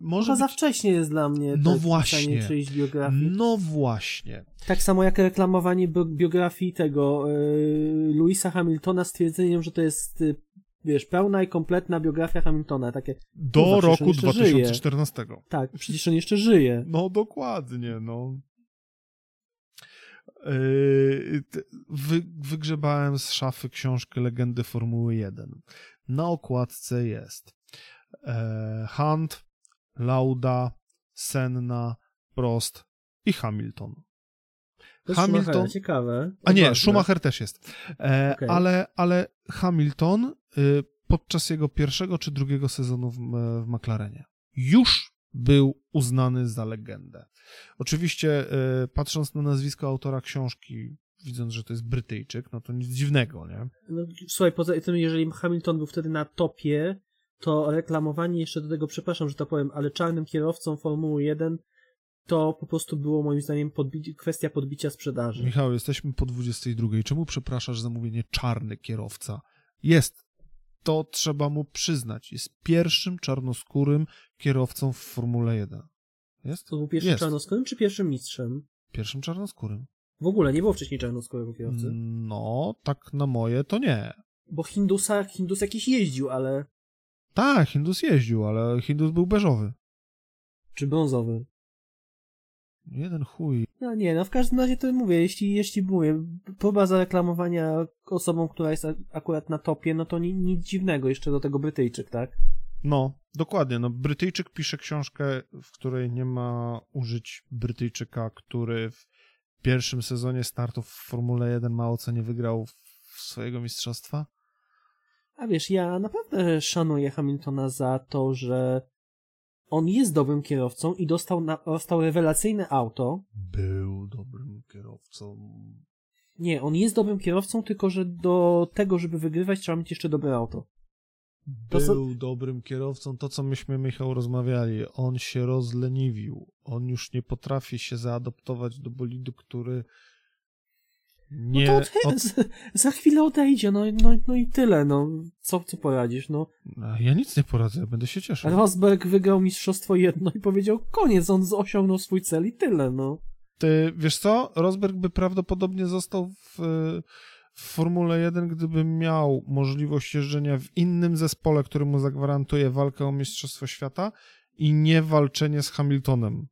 Może Chyba za być... wcześnie jest dla mnie No właśnie. czyjejś biografii. No właśnie. Tak samo jak reklamowanie bi- biografii tego yy, Louisa Hamiltona stwierdzeniem, że to jest yy, wiesz, pełna i kompletna biografia Hamiltona. Takie, Do Kurwa, roku jeszcze żyje. 2014. tak, przecież on jeszcze żyje. No dokładnie, no. Yy, Wy, wygrzebałem z szafy książkę Legendy Formuły 1. Na okładce jest Hunt, Lauda, Senna, Prost i Hamilton. Hamilton- Schumachera, ciekawe. A nie. Schumacher też jest. E, Okej. ale, ale Hamilton y, podczas jego pierwszego czy drugiego sezonu w, w McLarenie już był uznany za legendę. Oczywiście y, patrząc na nazwisko autora książki, widząc, że to jest Brytyjczyk, no to nic dziwnego, nie? No, słuchaj, poza tym, jeżeli Hamilton był wtedy na topie, to reklamowanie jeszcze do tego, przepraszam, że to powiem, ale czarnym kierowcą Formuły 1 to po prostu było moim zdaniem podbi- kwestia podbicia sprzedaży. Michał, jesteśmy po 22. Czemu przepraszasz za mówienie czarny kierowca? Jest. To trzeba mu przyznać. Jest pierwszym czarnoskórym kierowcą w Formule 1. Jest? To był pierwszym Jest. czarnoskórym czy pierwszym mistrzem? Pierwszym czarnoskórym. W ogóle nie było wcześniej czarnoskórego kierowcy. No, tak na moje to nie. Bo Hindusa, Hindus jakiś jeździł, ale... Tak, Hindus jeździł, ale Hindus był beżowy. Czy brązowy? Jeden chuj. No nie, no w każdym razie to mówię, jeśli, jeśli mówię, próba zareklamowania osobą, która jest akurat na topie, no to ni- nic dziwnego, jeszcze do tego Brytyjczyk, tak? No, dokładnie. No, Brytyjczyk pisze książkę, w której nie ma użyć Brytyjczyka, który w pierwszym sezonie startów w Formule 1 mało co nie wygrał swojego mistrzostwa. A wiesz, ja naprawdę szanuję Hamiltona za to, że on jest dobrym kierowcą i dostał, na, dostał rewelacyjne auto. Był dobrym kierowcą. Nie, on jest dobrym kierowcą, tylko że do tego, żeby wygrywać, trzeba mieć jeszcze dobre auto. To Był dobrym kierowcą. To, co myśmy, Michał, rozmawiali. On się rozleniwił. On już nie potrafi się zaadoptować do bolidu, który nie... no to od- za chwilę odejdzie, no, no, no i tyle, no. Co, co poradzisz, no. Ja nic nie poradzę, będę się cieszył. Rosberg wygrał mistrzostwo jedno i powiedział koniec, on osiągnął swój cel i tyle, no. Ty, wiesz co? Rosberg by prawdopodobnie został w, w Formule 1, gdyby miał możliwość jeżdżenia w innym zespole, który mu zagwarantuje walkę o Mistrzostwo Świata i nie walczenie z Hamiltonem.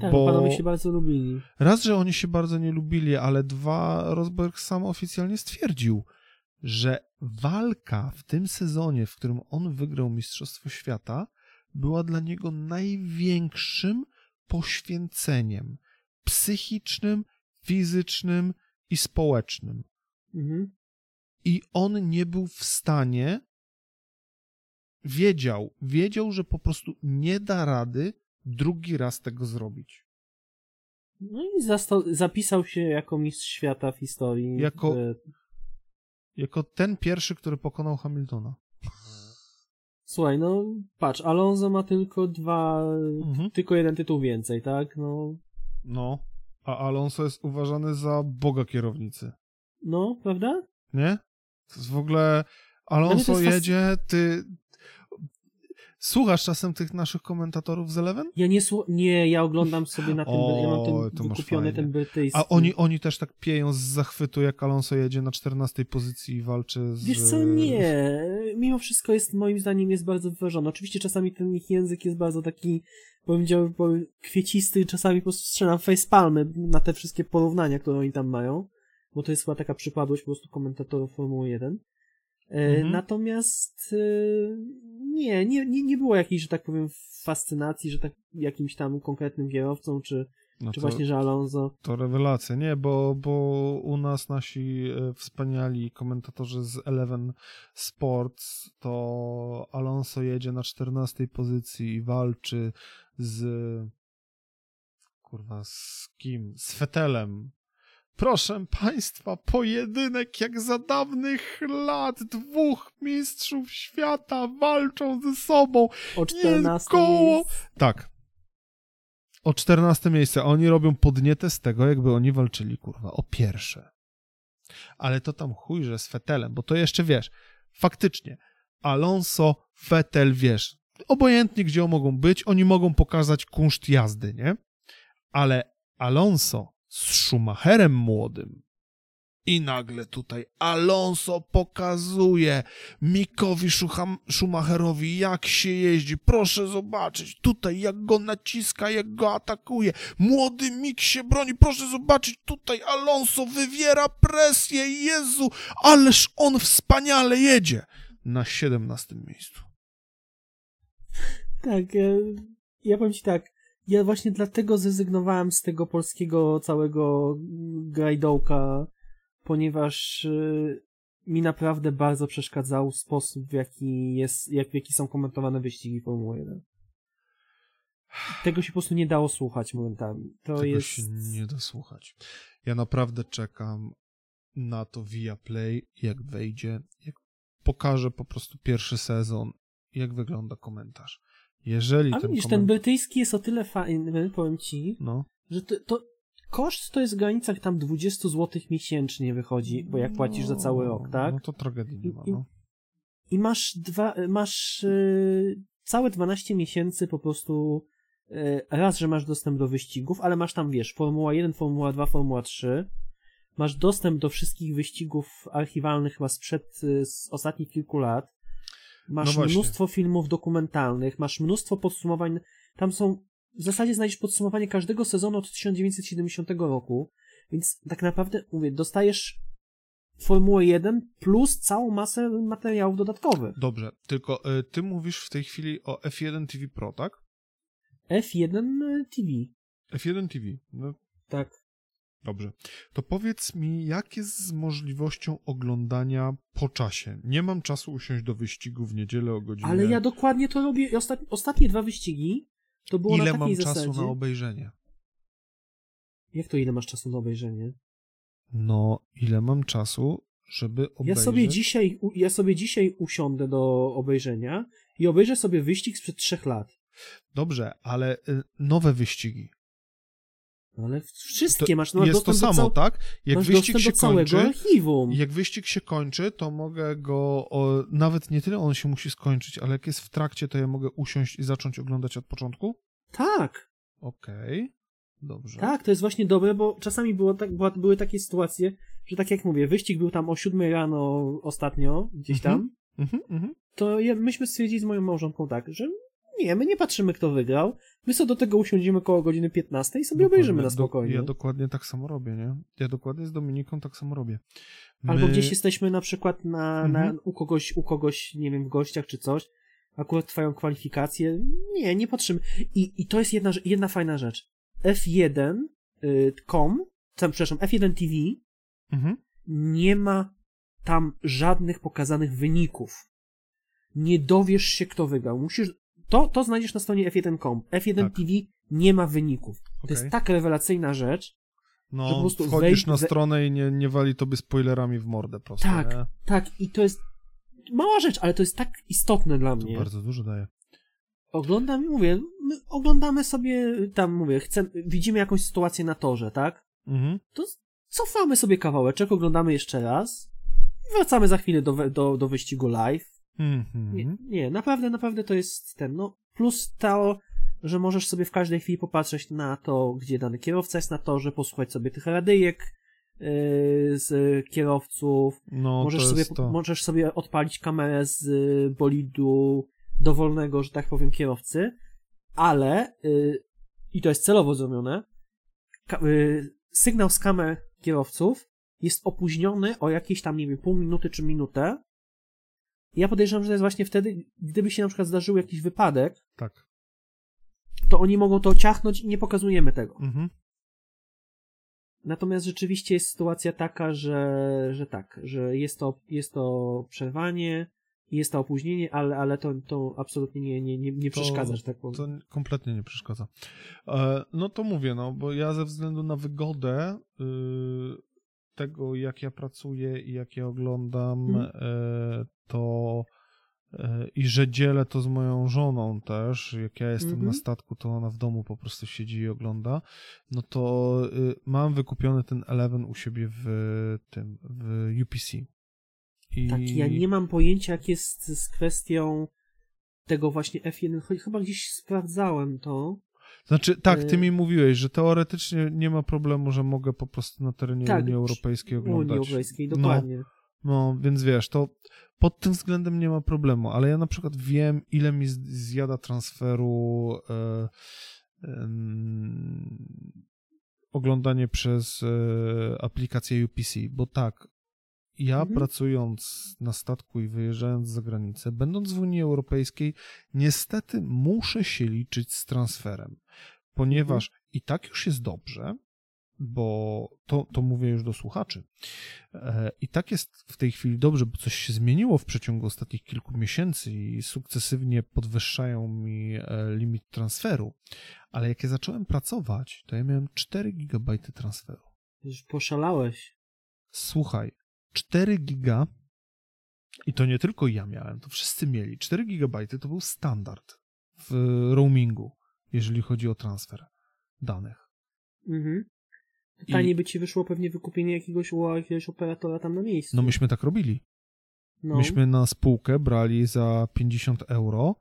Tak, Bo panowie się bardzo lubili. raz, że oni się bardzo nie lubili, ale dwa, Rosberg sam oficjalnie stwierdził, że walka w tym sezonie, w którym on wygrał Mistrzostwo Świata, była dla niego największym poświęceniem psychicznym, fizycznym i społecznym. Mhm. I on nie był w stanie, wiedział, wiedział, że po prostu nie da rady drugi raz tego zrobić. No i zapisał się jako mistrz świata w historii. Jako- Jako ten pierwszy, który pokonał Hamiltona. Słuchaj, no patrz, Alonso ma tylko dwa, Mhm. tylko jeden tytuł więcej, tak? No, No, a Alonso jest uważany za boga kierownicy. no, prawda? Nie? To jest w ogóle. Alonso jedzie, ty. Słuchasz czasem tych naszych komentatorów z Eleven? Ja nie słu- nie, ja oglądam sobie na tym, O, ja mam ten wykupiony ten brytyjski. A oni, oni też tak pieją z zachwytu, jak Alonso jedzie na 14 pozycji i walczy z. Wiesz co, nie. Mimo wszystko jest, moim zdaniem, jest bardzo wyważony. Oczywiście czasami ten ich język jest bardzo taki, powiedziałbym, kwiecisty czasami po prostu strzelam facepalmy na te wszystkie porównania, które oni tam mają, bo to jest chyba taka przypadłość po prostu komentatorów Formuły 1. E, Mhm. Natomiast e, nie, nie, nie, nie było jakiejś, że tak powiem, fascynacji, że tak jakimś tam konkretnym kierowcą, czy, No czy to, właśnie, że Alonso. to rewelacja. Nie, bo, bo u nas nasi e, wspaniali komentatorzy z Eleven Sports to Alonso jedzie na 14 pozycji i walczy z. Kurwa, z kim? Z Fetelem. Proszę Państwa, pojedynek jak za dawnych lat. Dwóch mistrzów świata walczą ze sobą. O 14 Jest koło. miejsc. Tak. O 14 miejsce. Oni robią podnietę z tego, jakby oni walczyli, kurwa, o pierwsze. Ale to tam chujże z Fetelem, bo to jeszcze wiesz, faktycznie, Alonso, Fetel, wiesz, obojętnie gdzie mogą być, oni mogą pokazać kunszt jazdy, nie? Ale Alonso z Schumacherem młodym i nagle tutaj Alonso pokazuje Mikowi Schumacherowi, jak się jeździ. Proszę zobaczyć tutaj, jak go naciska, jak go atakuje. Młody Mik się broni. Proszę zobaczyć tutaj Alonso wywiera presję. Jezu, ależ on wspaniale jedzie. Na 17 miejscu. Tak, ja, ja powiem ci tak, ja właśnie dlatego zrezygnowałem z tego polskiego całego grajdołka, ponieważ y, mi naprawdę bardzo przeszkadzał sposób, w jaki jest, jak, w jaki są komentowane wyścigi Formuły 1. Tego się po prostu nie dało słuchać momentami. To Tego jest... się nie da słuchać. Ja naprawdę czekam na to via Play, jak wejdzie, jak pokaże po prostu pierwszy sezon, jak wygląda komentarz. Jeżeli A ten widzisz, koment- ten brytyjski jest o tyle fajny, powiem ci, No, że to, to koszt to jest w granicach tam 20 zł miesięcznie wychodzi, bo jak płacisz za cały rok, tak? No to tragedii nie ma, I- i- no. I masz dwa, masz yy, całe 12 miesięcy po prostu yy, raz, że masz dostęp do wyścigów, ale masz tam, wiesz, Formuła 1, Formuła 2, Formuła 3. Masz dostęp do wszystkich wyścigów archiwalnych chyba sprzed z ostatnich kilku lat. No Masz właśnie. mnóstwo filmów dokumentalnych, masz mnóstwo podsumowań. Tam są, w zasadzie znajdziesz podsumowanie każdego sezonu od 1970 roku, więc tak naprawdę, mówię, dostajesz Formułę 1 plus całą masę materiałów dodatkowych. Dobrze, tylko y, ty mówisz w tej chwili o F1 TV Pro, tak? F1 TV. F1 TV, no Tak. Dobrze. To powiedz mi, jak jest z możliwością oglądania po czasie? Nie mam czasu usiąść do wyścigu w niedzielę o godzinie. Ale ja dokładnie to robię. I Ostat... Ostatnie dwa wyścigi to było Ile na takiej mam zasadzie. czasu na obejrzenie? Jak to ile masz czasu na obejrzenie? No, ile mam czasu, żeby Ja obejrzeć? sobie, dzisiaj, ja sobie dzisiaj usiądę do obejrzenia i obejrzę sobie wyścig sprzed trzech lat. Dobrze, ale y, nowe wyścigi. No Ale wszystkie To masz. No, jest to samo, cał- tak? Jak masz wyścig się kończy, archiwum. jak wyścig się kończy, to mogę go, o, nawet nie tyle on się musi skończyć, ale jak jest w trakcie, to ja mogę usiąść i zacząć oglądać od początku? Tak. Okej, dobrze. Tak, to jest właśnie dobre, bo czasami było tak, były takie sytuacje, że tak jak mówię, wyścig był tam o 7 rano ostatnio, gdzieś Mhm. tam, Mhm, mhm. to ja, myśmy stwierdzili z moją małżonką tak, że nie, my nie patrzymy kto wygrał, my sobie do tego usiądziemy koło godziny 15 i sobie obejrzymy na Dokładnie, do- spokojnie. Ja dokładnie tak samo robię, nie? Ja dokładnie z Dominiką tak samo robię. Albo My- gdzieś jesteśmy na przykład na, na, Mhm. u, kogoś, u kogoś, nie wiem, w gościach czy coś, akurat trwają kwalifikacje, nie, nie patrzymy. I, i to jest jedna, jedna fajna rzecz. F1.com, tam, przepraszam, F1 TV Mhm. nie ma tam żadnych pokazanych wyników. Nie dowiesz się, kto wygrał. Musisz. To, to znajdziesz na stronie F1.com. F1 Tak. TV nie ma wyników. To Okej. jest tak rewelacyjna rzecz. No, że po prostu wchodzisz wejdź- na stronę i nie, nie wali tobie spoilerami w mordę prosto, Tak, nie? tak. I to jest mała rzecz, ale to jest tak istotne dla To mnie. bardzo dużo daje. Oglądam, mówię, my oglądamy sobie tam, mówię, chcemy, widzimy jakąś sytuację na torze, tak? Mhm. To cofamy sobie kawałeczek, oglądamy jeszcze raz. i Wracamy za chwilę do, do, do wyścigu live. Mhm. Nie, nie, naprawdę, naprawdę to jest ten, no, plus to, że możesz sobie w każdej chwili popatrzeć na to, gdzie dany kierowca jest na torze, posłuchać sobie tych radyjek yy, z kierowców, No, możesz sobie, to. możesz sobie odpalić kamerę z y, bolidu dowolnego, że tak powiem, kierowcy, ale, yy, i to jest celowo zrobione, ka- yy, sygnał z kamer kierowców jest opóźniony o jakieś tam, nie wiem, pół minuty czy minutę. Ja podejrzewam, że to jest właśnie wtedy, gdyby się na przykład zdarzył jakiś wypadek, Tak. to oni mogą to ciachnąć i nie pokazujemy tego. Mhm. Natomiast rzeczywiście jest sytuacja taka, że, że tak, że jest to, jest to przerwanie jest to opóźnienie, ale, ale to, to absolutnie nie, nie, nie, nie przeszkadza, że tak powiem. To kompletnie nie przeszkadza. E, no to mówię, no, bo ja ze względu na wygodę y, tego, jak ja pracuję i jak ja oglądam, hmm. e, to e, i że dzielę to z moją żoną też, jak ja jestem mm -hmm. na statku, to ona w domu po prostu siedzi i ogląda, no to y, mam wykupiony ten Eleven u siebie w tym, w UPC. I... Tak, ja nie mam pojęcia, jak jest z kwestią tego właśnie F1. Chyba gdzieś sprawdzałem to. Znaczy, tak, ty y- mi mówiłeś, że teoretycznie nie ma problemu, że mogę po prostu na terenie tak, Unii Europejskiej oglądać. Unii Europejskiej, dokładnie. No, no, więc wiesz, to pod tym względem nie ma problemu, ale ja na przykład wiem, ile mi zjada transferu e, e, oglądanie przez e, aplikację UPC, bo tak, ja mhm. pracując na statku i wyjeżdżając za granicę, będąc w Unii Europejskiej, niestety muszę się liczyć z transferem, ponieważ mhm. i tak już jest dobrze, bo to, to mówię już do słuchaczy. E, I tak jest w tej chwili dobrze, bo coś się zmieniło w przeciągu ostatnich kilku miesięcy i sukcesywnie podwyższają mi e, limit transferu. Ale jak ja zacząłem pracować, to ja miałem 4 GB transferu. Już poszalałeś. Słuchaj, 4 giga i to nie tylko ja miałem, to wszyscy mieli. 4 gigabajty to był standard w roamingu, jeżeli chodzi o transfer danych. Mhm. Taniej I... by ci wyszło pewnie wykupienie jakiegoś u jakiegoś operatora tam na miejscu. No myśmy tak robili. No. Myśmy na spółkę brali za 50 euro,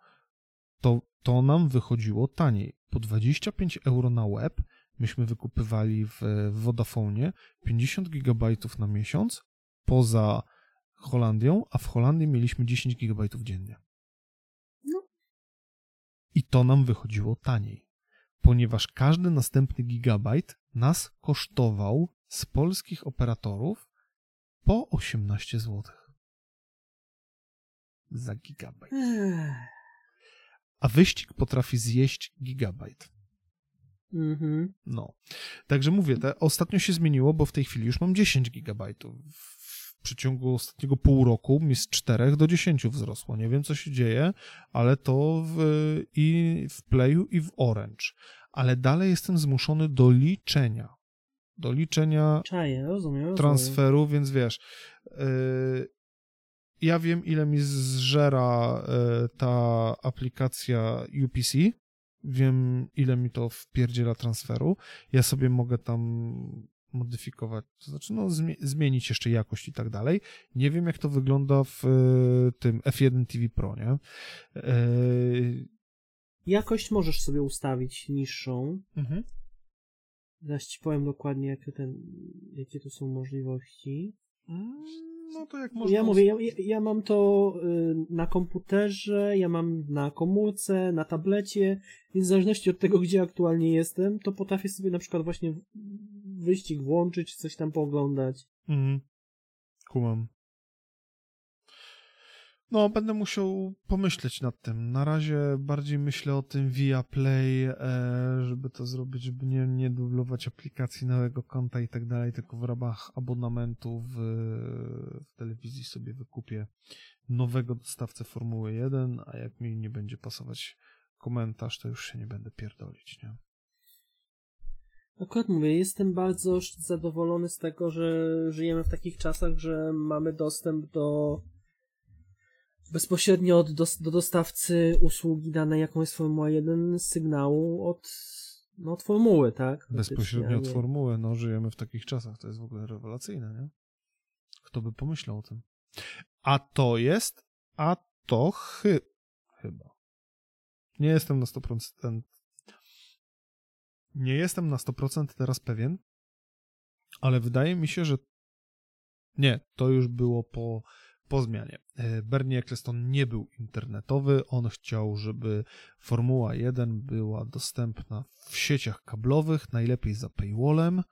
to, to nam wychodziło taniej. Po 25 euro na web myśmy wykupywali w Vodafone'ie 50 gigabajtów na miesiąc poza Holandią, a w Holandii mieliśmy 10 GB dziennie. I to nam wychodziło taniej, ponieważ każdy następny gigabajt nas kosztował z polskich operatorów po 18 zł. Za gigabajt. A wyścig potrafi zjeść gigabajt. Mhm. No. Także mówię, te, ostatnio się zmieniło, bo w tej chwili już mam 10 gigabajtów przeciągu ostatniego pół roku mi z 4 do 10 wzrosło. Nie wiem, co się dzieje, ale to w, i w Playu, i w Orange. Ale dalej jestem zmuszony do liczenia. Do liczenia Czaję, rozumiem, transferu, rozumiem. więc wiesz, yy, ja wiem, ile mi zżera yy, ta aplikacja UPC, wiem, ile mi to wpierdziela transferu. Ja sobie mogę tam modyfikować, to znaczy no, zmienić jeszcze jakość i tak dalej. Nie wiem, jak to wygląda w e, tym F1 TV Pro, nie? E... Jakość możesz sobie ustawić niższą. Mhm. Zaraz ci powiem dokładnie, jakie, ten, jakie to są możliwości. No to jak można... Ja mówię, ja, ja mam to y, na komputerze, ja mam na komórce, na tablecie, więc w zależności od tego, gdzie aktualnie jestem, to potrafię sobie na przykład właśnie wyścig włączyć, coś tam pooglądać. Mhm. Kumam. No, będę musiał pomyśleć nad tym. Na razie bardziej myślę o tym via Play, e, żeby to zrobić, żeby nie, nie dublować aplikacji nowego konta i tak dalej, tylko w ramach abonamentu w, w telewizji sobie wykupię nowego dostawcę Formuły 1, a jak mi nie będzie pasować komentarz, to już się nie będę pierdolić, nie? Akurat mówię, jestem bardzo zadowolony z tego, że żyjemy w takich czasach, że mamy dostęp do bezpośrednio od, do, do dostawcy usługi danej, jaką jest Formuła 1, sygnału od, no, od formuły, tak? Bezpośrednio od formuły, no żyjemy w takich czasach, to jest w ogóle rewelacyjne, nie? Kto by pomyślał o tym? A to jest, a to chy, chyba. Nie jestem na 100% nie jestem na 100% teraz pewien, ale wydaje mi się, że nie, to już było po, po zmianie. E, Bernie Eccleston nie był internetowy, on chciał, żeby Formuła 1 była dostępna w sieciach kablowych, najlepiej za paywallem,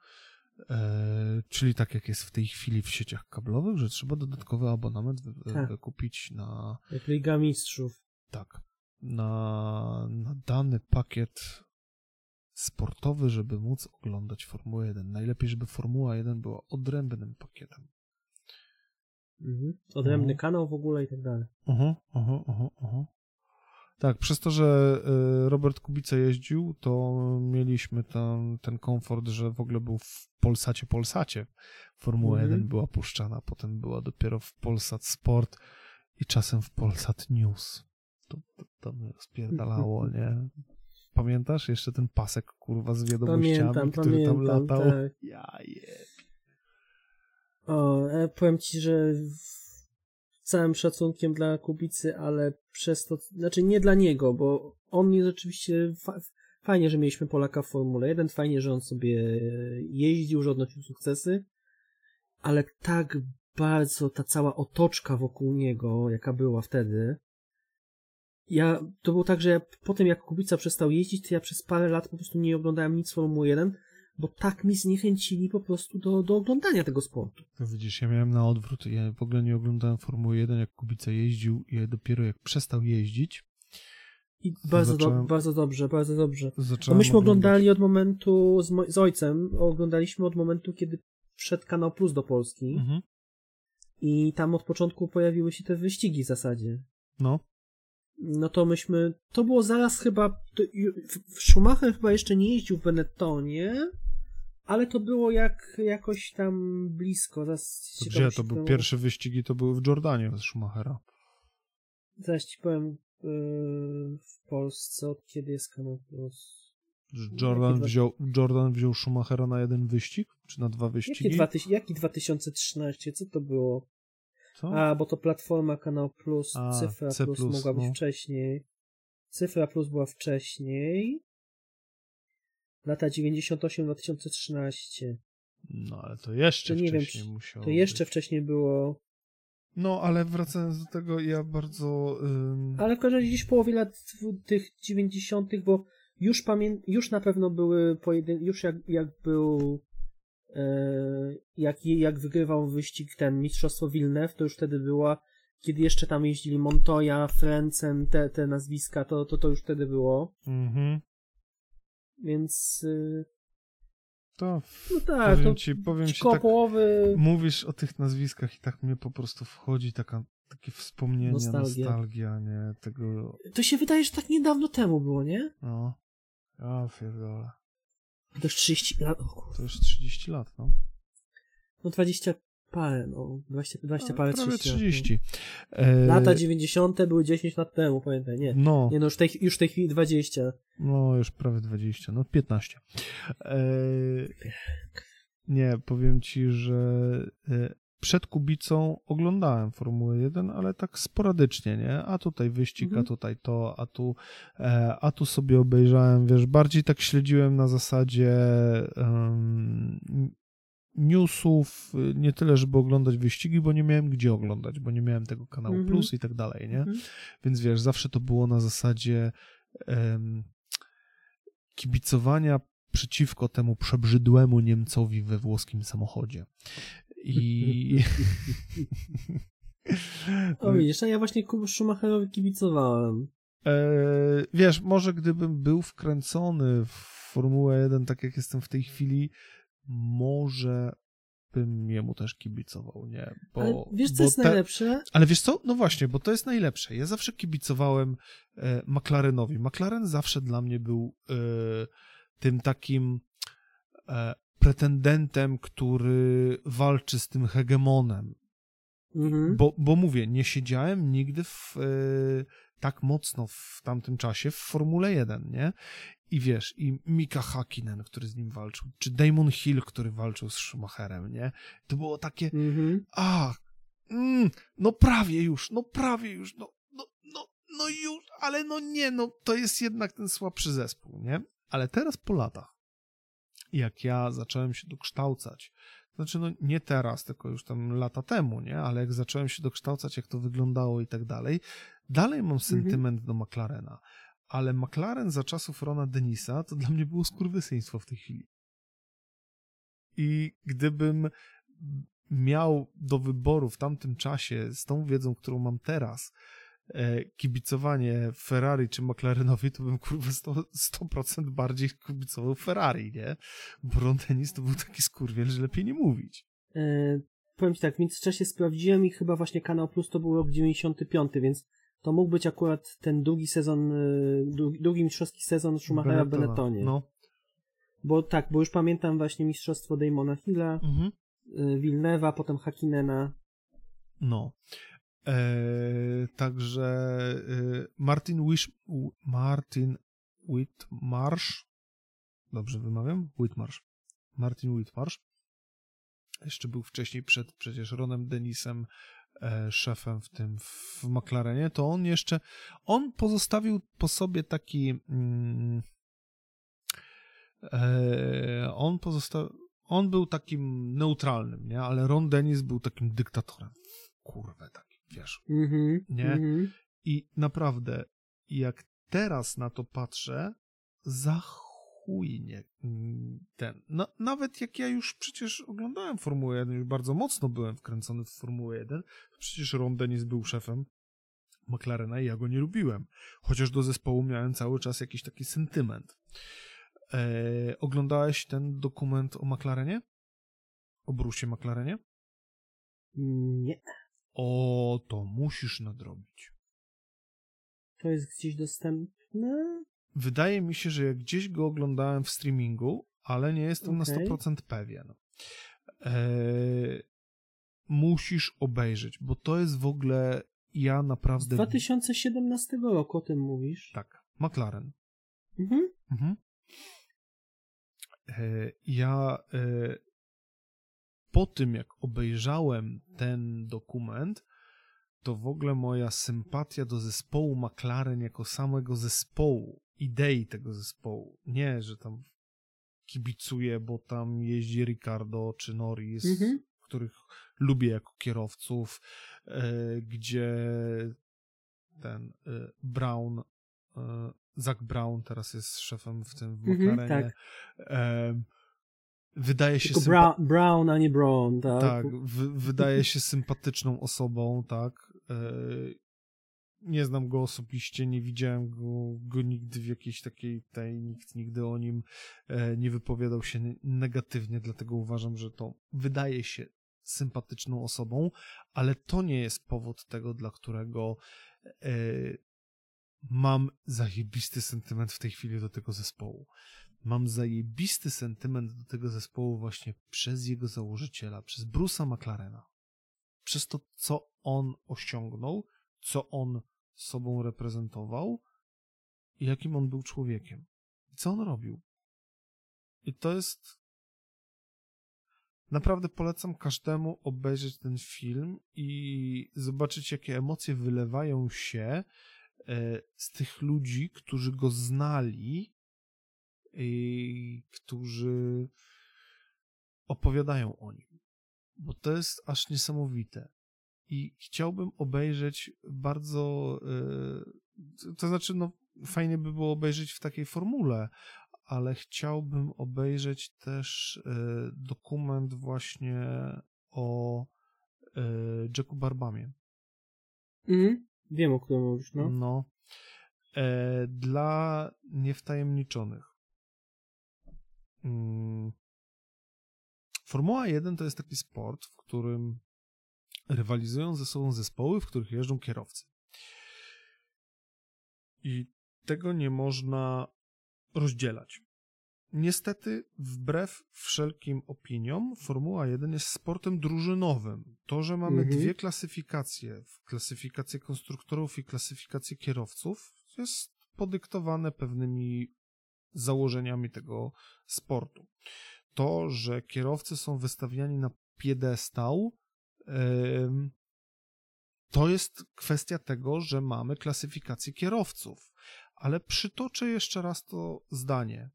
e, czyli tak jak jest w tej chwili w sieciach kablowych, że trzeba dodatkowy abonament tak. wykupić na... Jak Liga Mistrzów. Tak. Na, na dany pakiet sportowy, żeby móc oglądać Formułę 1. Najlepiej, żeby Formuła 1 była odrębnym pakietem. Mhm. Odrębny kanał w ogóle i tak dalej. Aha, aha, aha, aha. Tak, przez to, że y, Robert Kubica jeździł, to mieliśmy ten, ten komfort, że w ogóle był w Polsacie Polsacie. Formuła Mhm. 1 była puszczana, potem była dopiero w Polsat Sport i czasem w Polsat News. To, to, to mnie spierdalało, nie? Pamiętasz jeszcze ten pasek, kurwa, z wiadomościami, Pamiętam, który tam pamiętam, latał? tak. Ja je. O, e, powiem ci, że całym szacunkiem dla Kubicy, ale przez to, znaczy nie dla niego, bo on jest oczywiście fa fajnie, że mieliśmy Polaka w Formule 1, fajnie, że on sobie jeździł, że odnosił sukcesy, ale tak bardzo ta cała otoczka wokół niego, jaka była wtedy, ja, to było tak, że ja, po tym jak Kubica przestał jeździć, to ja przez parę lat po prostu nie oglądałem nic Formuły 1, bo tak mi zniechęcili po prostu do, do oglądania tego sportu. To widzisz, ja miałem na odwrót. Ja w ogóle nie oglądałem Formuły 1, jak Kubica jeździł i dopiero jak przestał jeździć, I bardzo, Zacząłem- do, bardzo dobrze, bardzo dobrze. Bo myśmy oglądali od momentu z, mo- z ojcem, oglądaliśmy od momentu, kiedy wszedł Kanał Plus do Polski Mhm. i tam od początku pojawiły się te wyścigi w zasadzie. No, No to myśmy, to było zaraz chyba, to, Schumacher chyba jeszcze nie jeździł w Benettonie, ale to było jak jakoś tam blisko. Zaraz to gdzie? To były pierwsze wyścigi, to były w Jordanie z Schumachera. Zaraz ci powiem yy, w Polsce, od kiedy jest Kanał Plus. Jordan dwa- wziął, Jordan wziął Schumachera na jeden wyścig? Czy na dwa wyścigi? 2000, jaki 2013? Co to było? Co? A, bo to platforma Kanał Plus, A, Cyfra C+, Plus mogła być no. wcześniej. Cyfra Plus była wcześniej. Lata 98-2013. No, ale to jeszcze To nie wiem, wcześniej czy- musiało To jeszcze być. wcześniej było. No, ale wracając do tego, ja bardzo... Ym... Ale w każdym razie gdzieś w połowie lat tych 90., bo już pamię... już na pewno były pojedyn... już jak, jak był e... jak, jak wygrywał wyścig ten Mistrzostwo Wilnew, to już wtedy była kiedy jeszcze tam jeździli Montoya, Frentzen, te, te nazwiska, to, to to już wtedy było. Mhm. Więc y, To no tak, powiem to ci, powiem ci tak, połowy mówisz o tych nazwiskach i tak mnie po prostu wchodzi taka, takie wspomnienie, Nostalgia. nostalgia, nie, tego, to się wydaje, że tak niedawno temu było, nie? no, ja pierdolę. To już 30 lat, o. To już 30 lat, no. no 20 parę, no 20, 20 A, parę, Prawie 30 lat, 30. no. E, Lata 90 były 10 lat temu, pamiętaj, nie. No, Nie no, już w tej, już w tej chwili 20. no, już prawie 20, no 15. E, nie, powiem ci, że e, przed Kubicą oglądałem Formułę 1, ale tak sporadycznie, nie? A tutaj wyścig, Mhm. a tutaj to, a tu, e, a tu sobie obejrzałem, wiesz, bardziej tak śledziłem na zasadzie em, newsów, y, nie tyle, żeby oglądać wyścigi, bo nie miałem gdzie oglądać, bo nie miałem tego kanału Mhm. Plus i tak dalej, nie? Mhm. Więc wiesz, zawsze to było na zasadzie em, kibicowania przeciwko temu przebrzydłemu Niemcowi we włoskim samochodzie. I. O widzisz, a ja właśnie Kubu Schumacherowi kibicowałem. E, wiesz, może gdybym był wkręcony w Formułę 1, tak jak jestem w tej chwili, może bym jemu też kibicował, nie? Bo, Ale wiesz, co bo jest te- najlepsze? Ale wiesz co? No właśnie, bo to jest najlepsze. Ja zawsze kibicowałem e, McLarenowi. McLaren zawsze dla mnie był e, tym takim e, pretendentem, który walczy z tym hegemonem. Mhm. Bo, bo mówię, nie siedziałem nigdy w, e, tak mocno w tamtym czasie w Formule 1, nie? I wiesz, i Mika Hakkinen, który z nim walczył, czy Damon Hill, który walczył z Schumacherem, nie? To było takie, Mhm. a, mm, no prawie już, no prawie już, no, no, no, no już, ale no nie, no to jest jednak ten słabszy zespół, nie? Ale teraz po latach, jak ja zacząłem się dokształcać, znaczy no nie teraz, tylko już tam lata temu, nie? Ale jak zacząłem się dokształcać, jak to wyglądało i tak dalej, dalej mam sentyment do McLarena, ale McLaren za czasów Rona Denisa to dla mnie było skurwysyństwo w tej chwili. I gdybym miał do wyboru w tamtym czasie, z tą wiedzą, którą mam teraz, e, kibicowanie Ferrari czy McLarenowi, to bym kurwa 100%, 100% bardziej kibicował Ferrari, nie? Bo Ron Dennis to był taki skurwiel, że lepiej nie mówić. E, powiem ci tak, w międzyczasie sprawdziłem i chyba właśnie Kanał Plus to był rok 95, więc to mógł być akurat ten drugi sezon, y, drugi, drugi mistrzowski sezon Schumachera w Benettonie. No. Bo tak, bo już pamiętam właśnie mistrzostwo Damona Hilla, Mhm. y, Villeneuve'a, potem Hakinena. No. E, także e, Martin Wish, Martin Whitmarsh, dobrze wymawiam? Whitmarsh. Martin Whitmarsh. Jeszcze był wcześniej przed przecież Ronem Denisem szefem w tym w McLarenie, to on jeszcze on pozostawił po sobie taki mm, e, on pozostawił on był takim neutralnym, nie? Ale Ron Dennis był takim dyktatorem. Kurwę taki, wiesz. Mhm. Nie? Mhm. I naprawdę, jak teraz na to patrzę, za chujnie mm, ten. No, nawet jak ja już przecież oglądałem Formułę 1, już bardzo mocno byłem wkręcony w Formułę 1, przecież Ron Dennis był szefem McLarena i ja go nie lubiłem. Chociaż do zespołu miałem cały czas jakiś taki sentyment. E, oglądałeś ten dokument o McLarenie? O Brusie McLarenie? Nie. O, to musisz nadrobić. To jest gdzieś dostępne? Wydaje mi się, że jak gdzieś go oglądałem w streamingu, ale nie jestem Okej. na 100% pewien. Eee, musisz obejrzeć, bo to jest w ogóle ja naprawdę 2017 roku o tym mówisz. tak, McLaren. Mhm. Mhm. E, ja e, po tym, jak obejrzałem ten dokument, to w ogóle moja sympatia do zespołu McLaren jako samego zespołu, idei tego zespołu, nie, że tam kibicuję, bo tam jeździ Ricardo czy Norris, Mhm. których lubię jako kierowców, e, gdzie ten e, Brown, e, Zach Brown teraz jest szefem w tym w Mhm, tak. Wydaje się Bra- Brown, a nie Brown, tak? tak, wy, wydaje się sympatyczną osobą, tak. Nie znam go osobiście, nie widziałem go, go nigdy w jakiejś takiej tej, nikt nigdy o nim e, nie wypowiadał się ne- negatywnie, dlatego uważam, że to wydaje się sympatyczną osobą, ale to nie jest powód tego, dla którego e, mam zajebisty sentyment w tej chwili do tego zespołu. Mam zajebisty sentyment do tego zespołu właśnie przez jego założyciela, przez Bruce'a McLarena. Przez to, co on osiągnął, co on sobą reprezentował i jakim on był człowiekiem. I co on robił. I to jest. Naprawdę polecam każdemu obejrzeć ten film i zobaczyć, jakie emocje wylewają się e, z tych ludzi, którzy go znali i którzy opowiadają o nim. Bo to jest aż niesamowite. I chciałbym obejrzeć bardzo. e, To znaczy, no, fajnie by było obejrzeć w takiej formule, ale chciałbym obejrzeć też e, dokument właśnie o e, Jacku Barbamie. Mhm. Wiem, o którym mówisz, no. No. E, dla niewtajemniczonych. Mm. Formuła 1 to jest taki sport, w którym rywalizują ze sobą zespoły, w których jeżdżą kierowcy. I tego nie można rozdzielać. Niestety, wbrew wszelkim opiniom, Formuła 1 jest sportem drużynowym. To, że mamy Mhm. dwie klasyfikacje, klasyfikację konstruktorów i klasyfikację kierowców, jest podyktowane pewnymi założeniami tego sportu. To, że kierowcy są wystawiani na piedestał, to jest kwestia tego, że mamy klasyfikację kierowców. Ale przytoczę jeszcze raz to zdanie.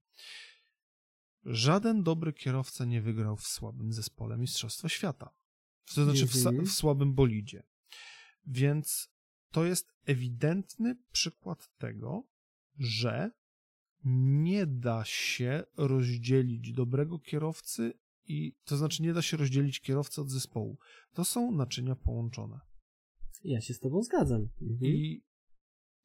Żaden dobry kierowca nie wygrał w słabym zespole Mistrzostwa Świata. To znaczy w, Mhm. w słabym bolidzie. Więc to jest ewidentny przykład tego, że nie da się rozdzielić dobrego kierowcy i to znaczy nie da się rozdzielić kierowcy od zespołu. To są naczynia połączone. Ja się z tobą zgadzam. Mhm. I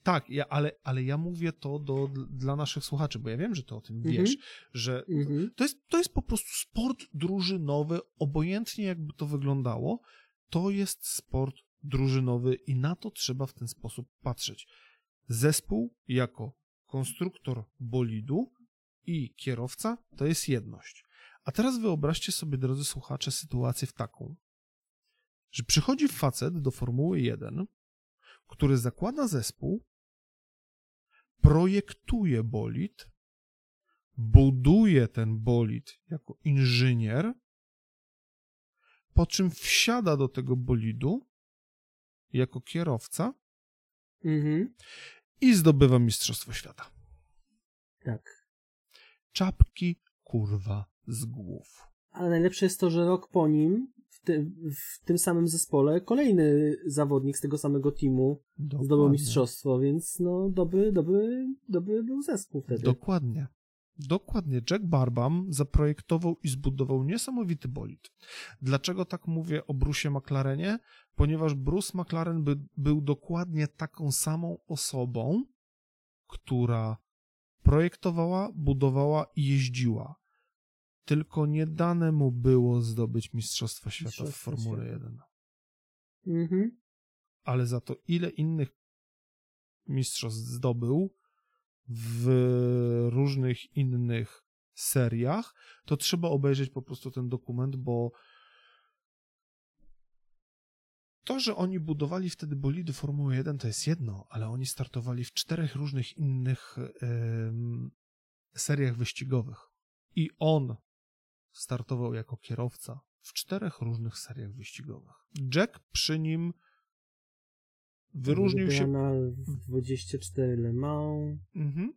Tak, ja, ale, ale ja mówię to do, dla naszych słuchaczy, bo ja wiem, że ty o tym Mhm. wiesz, że Mhm. to jest, to jest po prostu sport drużynowy, obojętnie jakby to wyglądało, to jest sport drużynowy i na to trzeba w ten sposób patrzeć. Zespół jako konstruktor bolidu i kierowca to jest jedność. A teraz wyobraźcie sobie, drodzy słuchacze, sytuację w taką, że przychodzi facet do Formuły 1, który zakłada zespół, projektuje bolid, buduje ten bolid jako inżynier, po czym wsiada do tego bolidu jako kierowca Mhm. i zdobywa Mistrzostwo Świata. Tak. Czapki, kurwa, z głów. Ale najlepsze jest to, że rok po nim, w, ty, w tym samym zespole, kolejny zawodnik z tego samego teamu zdobył Dokładnie. mistrzostwo, więc no dobry, dobry, dobry był zespół wtedy. Dokładnie. Dokładnie. Jack Barbam zaprojektował i zbudował niesamowity bolid. Dlaczego tak mówię o Bruce'ie McLarenie? Ponieważ Bruce McLaren by, był dokładnie taką samą osobą, która projektowała, budowała i jeździła. Tylko nie dane mu było zdobyć Mistrzostwa Świata w Formule Świata. 1. Mhm. ale za to ile innych mistrzostw zdobył w różnych innych seriach, to trzeba obejrzeć po prostu ten dokument, bo to, że oni budowali wtedy bolidy Formuły 1 to jest jedno, ale oni startowali w czterech różnych innych em, seriach wyścigowych. I on startował jako kierowca w czterech różnych seriach wyścigowych. Jack przy nim wyróżnił się. W 24 Le Mans, Mhm.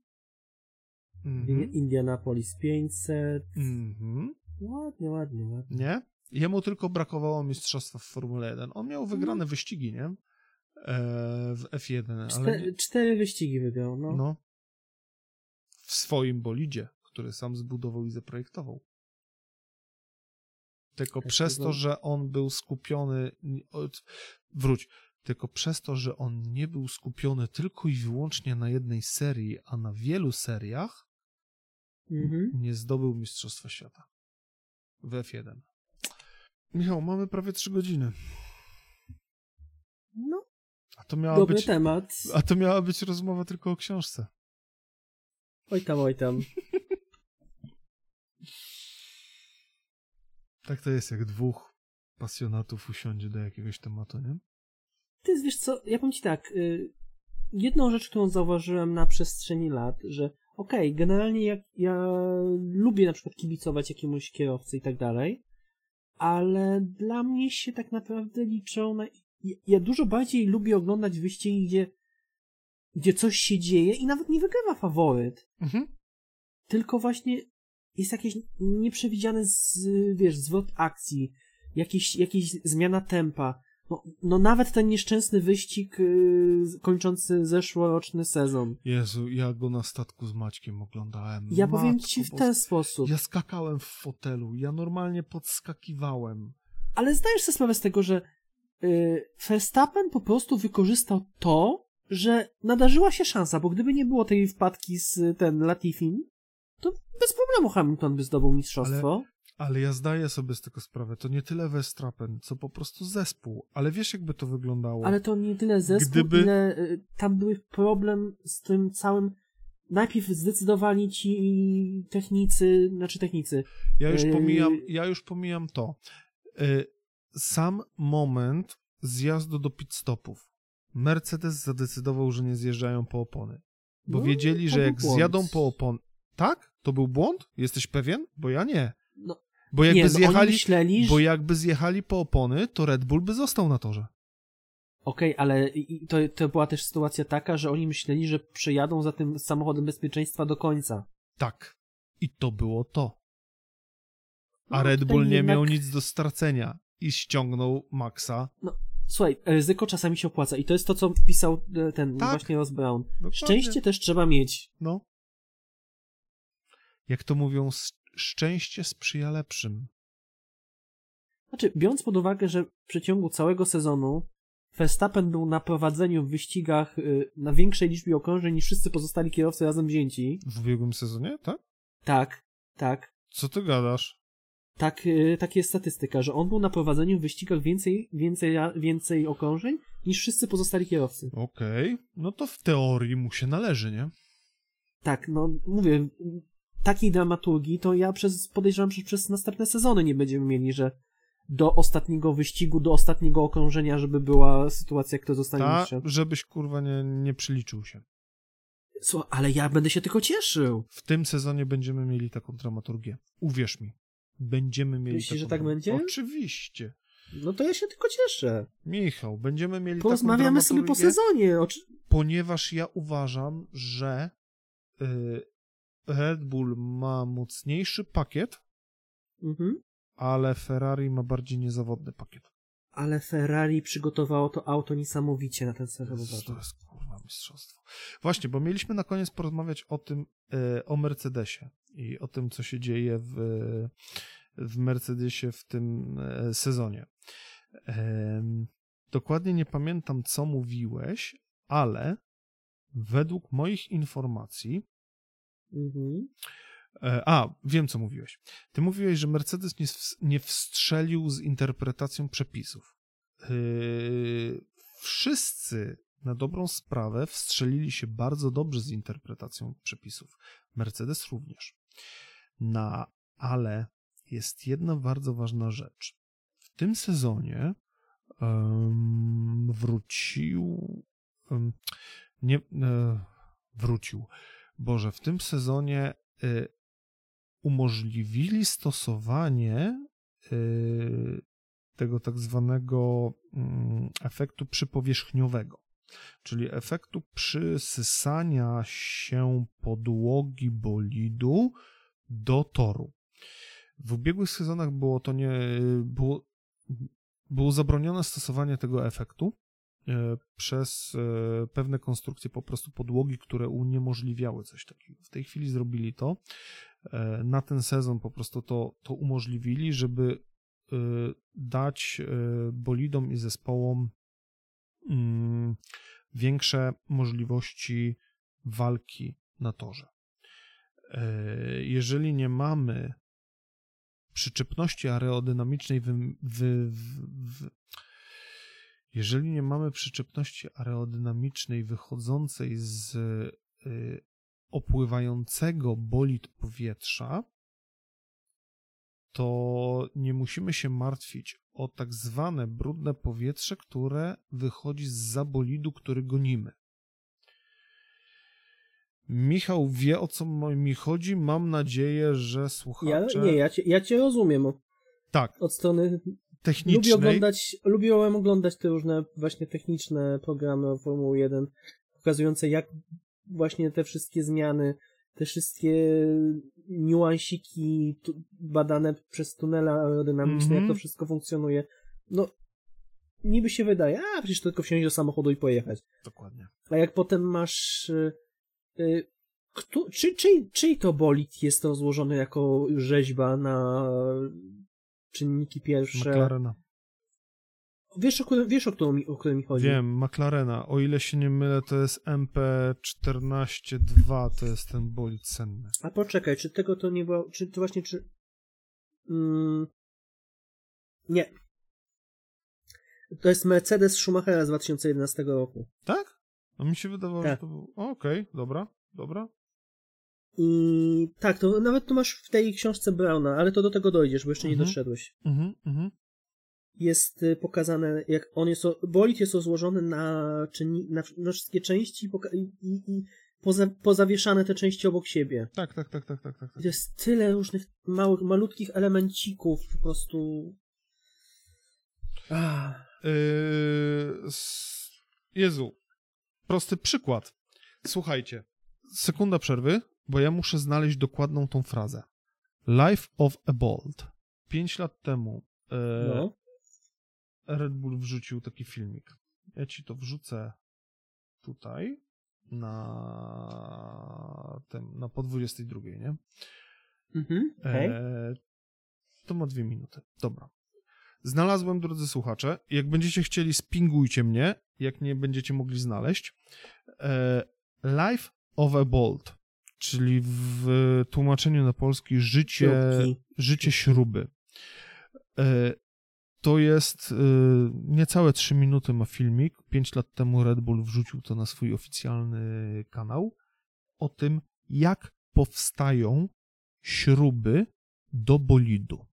mhm. Indianapolis 500. Mhm. Ładnie, ładnie, ładnie. Nie? Jemu tylko brakowało mistrzostwa w Formule 1. On miał wygrane wyścigi, nie? E, w F1, ale Czte, nie, cztery wyścigi wygrał, no. no. W swoim bolidzie, który sam zbudował i zaprojektował. Tylko Tak, przez to, że on był skupiony. Wróć. Tylko przez to, że on nie był skupiony tylko i wyłącznie na jednej serii, a na wielu seriach, Mhm. nie zdobył Mistrzostwa Świata w F1. Michał, mamy prawie 3 godziny. No, A to miała dobry być. temat. A to miała być rozmowa tylko o książce. Oj tam, oj tam. Tak to jest, jak dwóch pasjonatów usiądzie do jakiegoś tematu, nie? Ty wiesz co, ja powiem ci tak, y, jedną rzecz, którą zauważyłem na przestrzeni lat, że okej, generalnie jak ja lubię na przykład kibicować jakiemuś kierowcy i tak dalej, ale dla mnie się tak naprawdę liczą na... ja- Ja dużo bardziej lubię oglądać wyścigi, gdzie, gdzie coś się dzieje i nawet nie wygrywa faworyt, Mhm. tylko właśnie jest jakieś nieprzewidziane, z, wiesz, zwrot akcji, jakieś, jakieś zmiana tempa. No, no nawet ten nieszczęsny wyścig yy, kończący zeszłoroczny sezon. Jezu, ja go na statku z Maćkiem oglądałem. Ja powiem Matko ci w ten sposób. Ja skakałem w fotelu, ja normalnie podskakiwałem. Ale zdajesz sobie sprawę z tego, że yy, Verstappen po prostu wykorzystał to, że nadarzyła się szansa, bo gdyby nie było tej wpadki z ten Latifin, to bez problemu Hamilton by zdobył mistrzostwo. Ale ja zdaję sobie z tego sprawę, to nie tyle Verstappen, co po prostu zespół. Ale wiesz, jakby to wyglądało? Ale to nie tyle zespół, Gdyby- ile y, tam był problem z tym całym. Najpierw zdecydowali ci technicy, znaczy technicy. Ja już Yy. pomijam, ja już pomijam to. Y, Sam moment zjazdu do pit stopów. Mercedes zadecydował, że nie zjeżdżają po opony. Bo No, wiedzieli, że jak zjadą po opony. Tak? To był błąd? Jesteś pewien? Bo ja nie. No, Bo jakby nie, no zjechali, myśleli, bo Okej, jakby zjechali po opony, to Red Bull by został na torze. ale i- i to, to była też sytuacja taka, że oni myśleli, że przejadą za tym samochodem bezpieczeństwa do końca. Tak. I to było to. A No, Red Bull nie jednak- miał nic do stracenia i ściągnął Maxa. Słuchaj, ryzyko czasami się opłaca i to jest to, co pisał e, ten Tak. właśnie Ross Brown. Dokładnie. Szczęście też trzeba mieć. No. Jak to mówią, szczęście sprzyja lepszym. Znaczy, biorąc pod uwagę, że w przeciągu całego sezonu Verstappen był na prowadzeniu w wyścigach y, na większej liczbie okrążeń niż wszyscy pozostali kierowcy razem wzięci. W ubiegłym sezonie, tak? Tak, tak. Co ty gadasz? Tak, y, tak jest statystyka, że on był na prowadzeniu w wyścigach więcej, więcej, więcej okrążeń niż wszyscy pozostali kierowcy. Okej, okay. no to w teorii mu się należy, nie? Tak, no mówię, takiej dramaturgii to ja przez, podejrzewam, że przez następne sezony nie będziemy mieli, że do ostatniego wyścigu, do ostatniego okrążenia, żeby była sytuacja, kto zostanie Ta, mistrzem. żebyś kurwa nie, nie przyliczył się. Słuchaj, ale ja będę się tylko cieszył. W tym sezonie będziemy mieli taką dramaturgię. Uwierz mi. Będziemy mieli Myślisz, że tak będzie? Oczywiście. No to ja się tylko cieszę. Michał, będziemy mieli Porozmawiamy taką sobie po sezonie. Oczy... Ponieważ ja uważam, że y, Red Bull ma mocniejszy pakiet, mhm. ale Ferrari ma bardziej niezawodny pakiet. Ale Ferrari przygotowało to auto niesamowicie na ten sezon. To jest kurwa mistrzostwo. Właśnie, bo mieliśmy na koniec porozmawiać o tym, e, o Mercedesie i o tym, co się dzieje w, w Mercedesie w tym e, sezonie. Dokładnie nie pamiętam, co mówiłeś, ale według moich informacji Mhm. A, wiem co mówiłeś. Ty mówiłeś, że Mercedes nie, nie wstrzelił z interpretacją przepisów. Yy, wszyscy na dobrą sprawę wstrzelili się bardzo dobrze z interpretacją przepisów. Mercedes również. Na, ale jest jedna bardzo ważna rzecz. W tym sezonie wrócił. Nie, um, wrócił. Boże, w tym sezonie y, umożliwili stosowanie y, tego tak zwanego y, efektu przypowierzchniowego, czyli efektu przysysania się podłogi bolidu do toru. W ubiegłych sezonach było to nie było, było zabronione stosowanie tego efektu, przez e, pewne konstrukcje po prostu podłogi, które uniemożliwiały coś takiego. W tej chwili zrobili to. E, na ten sezon po prostu to, to umożliwili, żeby dać bolidom i zespołom mm, większe możliwości walki na torze. Jeżeli nie mamy przyczepności aerodynamicznej w, w, w, jeżeli nie mamy przyczepności aerodynamicznej wychodzącej z y, opływającego bolid powietrza, to nie musimy się martwić o tak zwane brudne powietrze, które wychodzi z zabolidu, który gonimy. Michał wie o co mi chodzi. Mam nadzieję, że słuchacze. Ja, nie, ja cię, ja cię rozumiem. Tak. Od strony technicznej. Lubię oglądać, lubiłem oglądać te różne właśnie techniczne programy o Formuły 1, pokazujące jak właśnie te wszystkie zmiany, te wszystkie niuansiki badane przez tunele aerodynamiczne, mm -hmm. jak to mhm. wszystko funkcjonuje. No, niby się wydaje, a przecież tylko wsiąść do samochodu i pojechać. Dokładnie. A jak potem masz... Y, kto, czy, czy, czyj to bolid jest to złożony jako rzeźba na czynniki pierwsze. McLarena. Wiesz, o, wiesz o, którym, o którym mi chodzi? Wiem, McLarena. O ile się nie mylę, to jest MP142, to jest ten bolid senny. A poczekaj, czy tego to nie było, czy to właśnie, czy... Mm, nie. To jest Mercedes Schumachera z 2011 roku. Tak? A mi się wydawało, tak. że to był... Okej, okay, dobra, dobra. I tak, to nawet tu masz w tej książce Brauna, ale to do tego dojdziesz, bo jeszcze nie mhm. doszedłeś. Mhm, mhm. Jest y, pokazane, jak on jest, bolid jest rozłożony na, czynni, na, na wszystkie części i, i, i poza, pozawieszane te części obok siebie. Tak, tak, tak, tak, tak. tak. I to jest tyle różnych małych, malutkich elemencików, po prostu. Yy, Jezu, prosty przykład. Słuchajcie, sekunda przerwy bo ja muszę znaleźć dokładną tą frazę. Life of a Bolt. Pięć lat temu e, no. Red Bull wrzucił taki filmik. Ja ci to wrzucę tutaj na tym, na po 22, nie? Mhm, okay. e, to ma dwie minuty. Dobra. Znalazłem, drodzy słuchacze, jak będziecie chcieli, spingujcie mnie, jak nie będziecie mogli znaleźć. E, Life of a Bolt, czyli w tłumaczeniu na polski życie, Śrubki. życie śruby. E, to jest e, niecałe 3 minuty ma filmik. 5 lat temu Red Bull wrzucił to na swój oficjalny kanał o tym, jak powstają śruby do bolidu.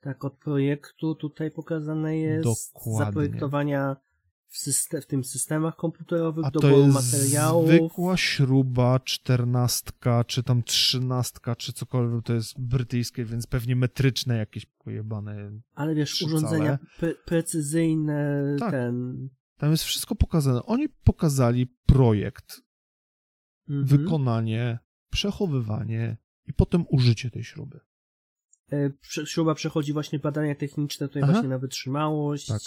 Tak, od projektu tutaj pokazane jest Dokładnie. zaprojektowania w, syste- w tym systemach komputerowych, A to doboru jest materiałów. zwykła śruba, czternastka, czy tam trzynastka, czy cokolwiek, to jest brytyjskie, więc pewnie metryczne jakieś pojebane. Ale wiesz, urządzenia pre- precyzyjne, Tak. ten... Tam jest wszystko pokazane. Oni pokazali projekt, Mhm. wykonanie, przechowywanie i potem użycie tej śruby. E, Śruba przechodzi właśnie badania techniczne tutaj Aha. właśnie na wytrzymałość. Tak.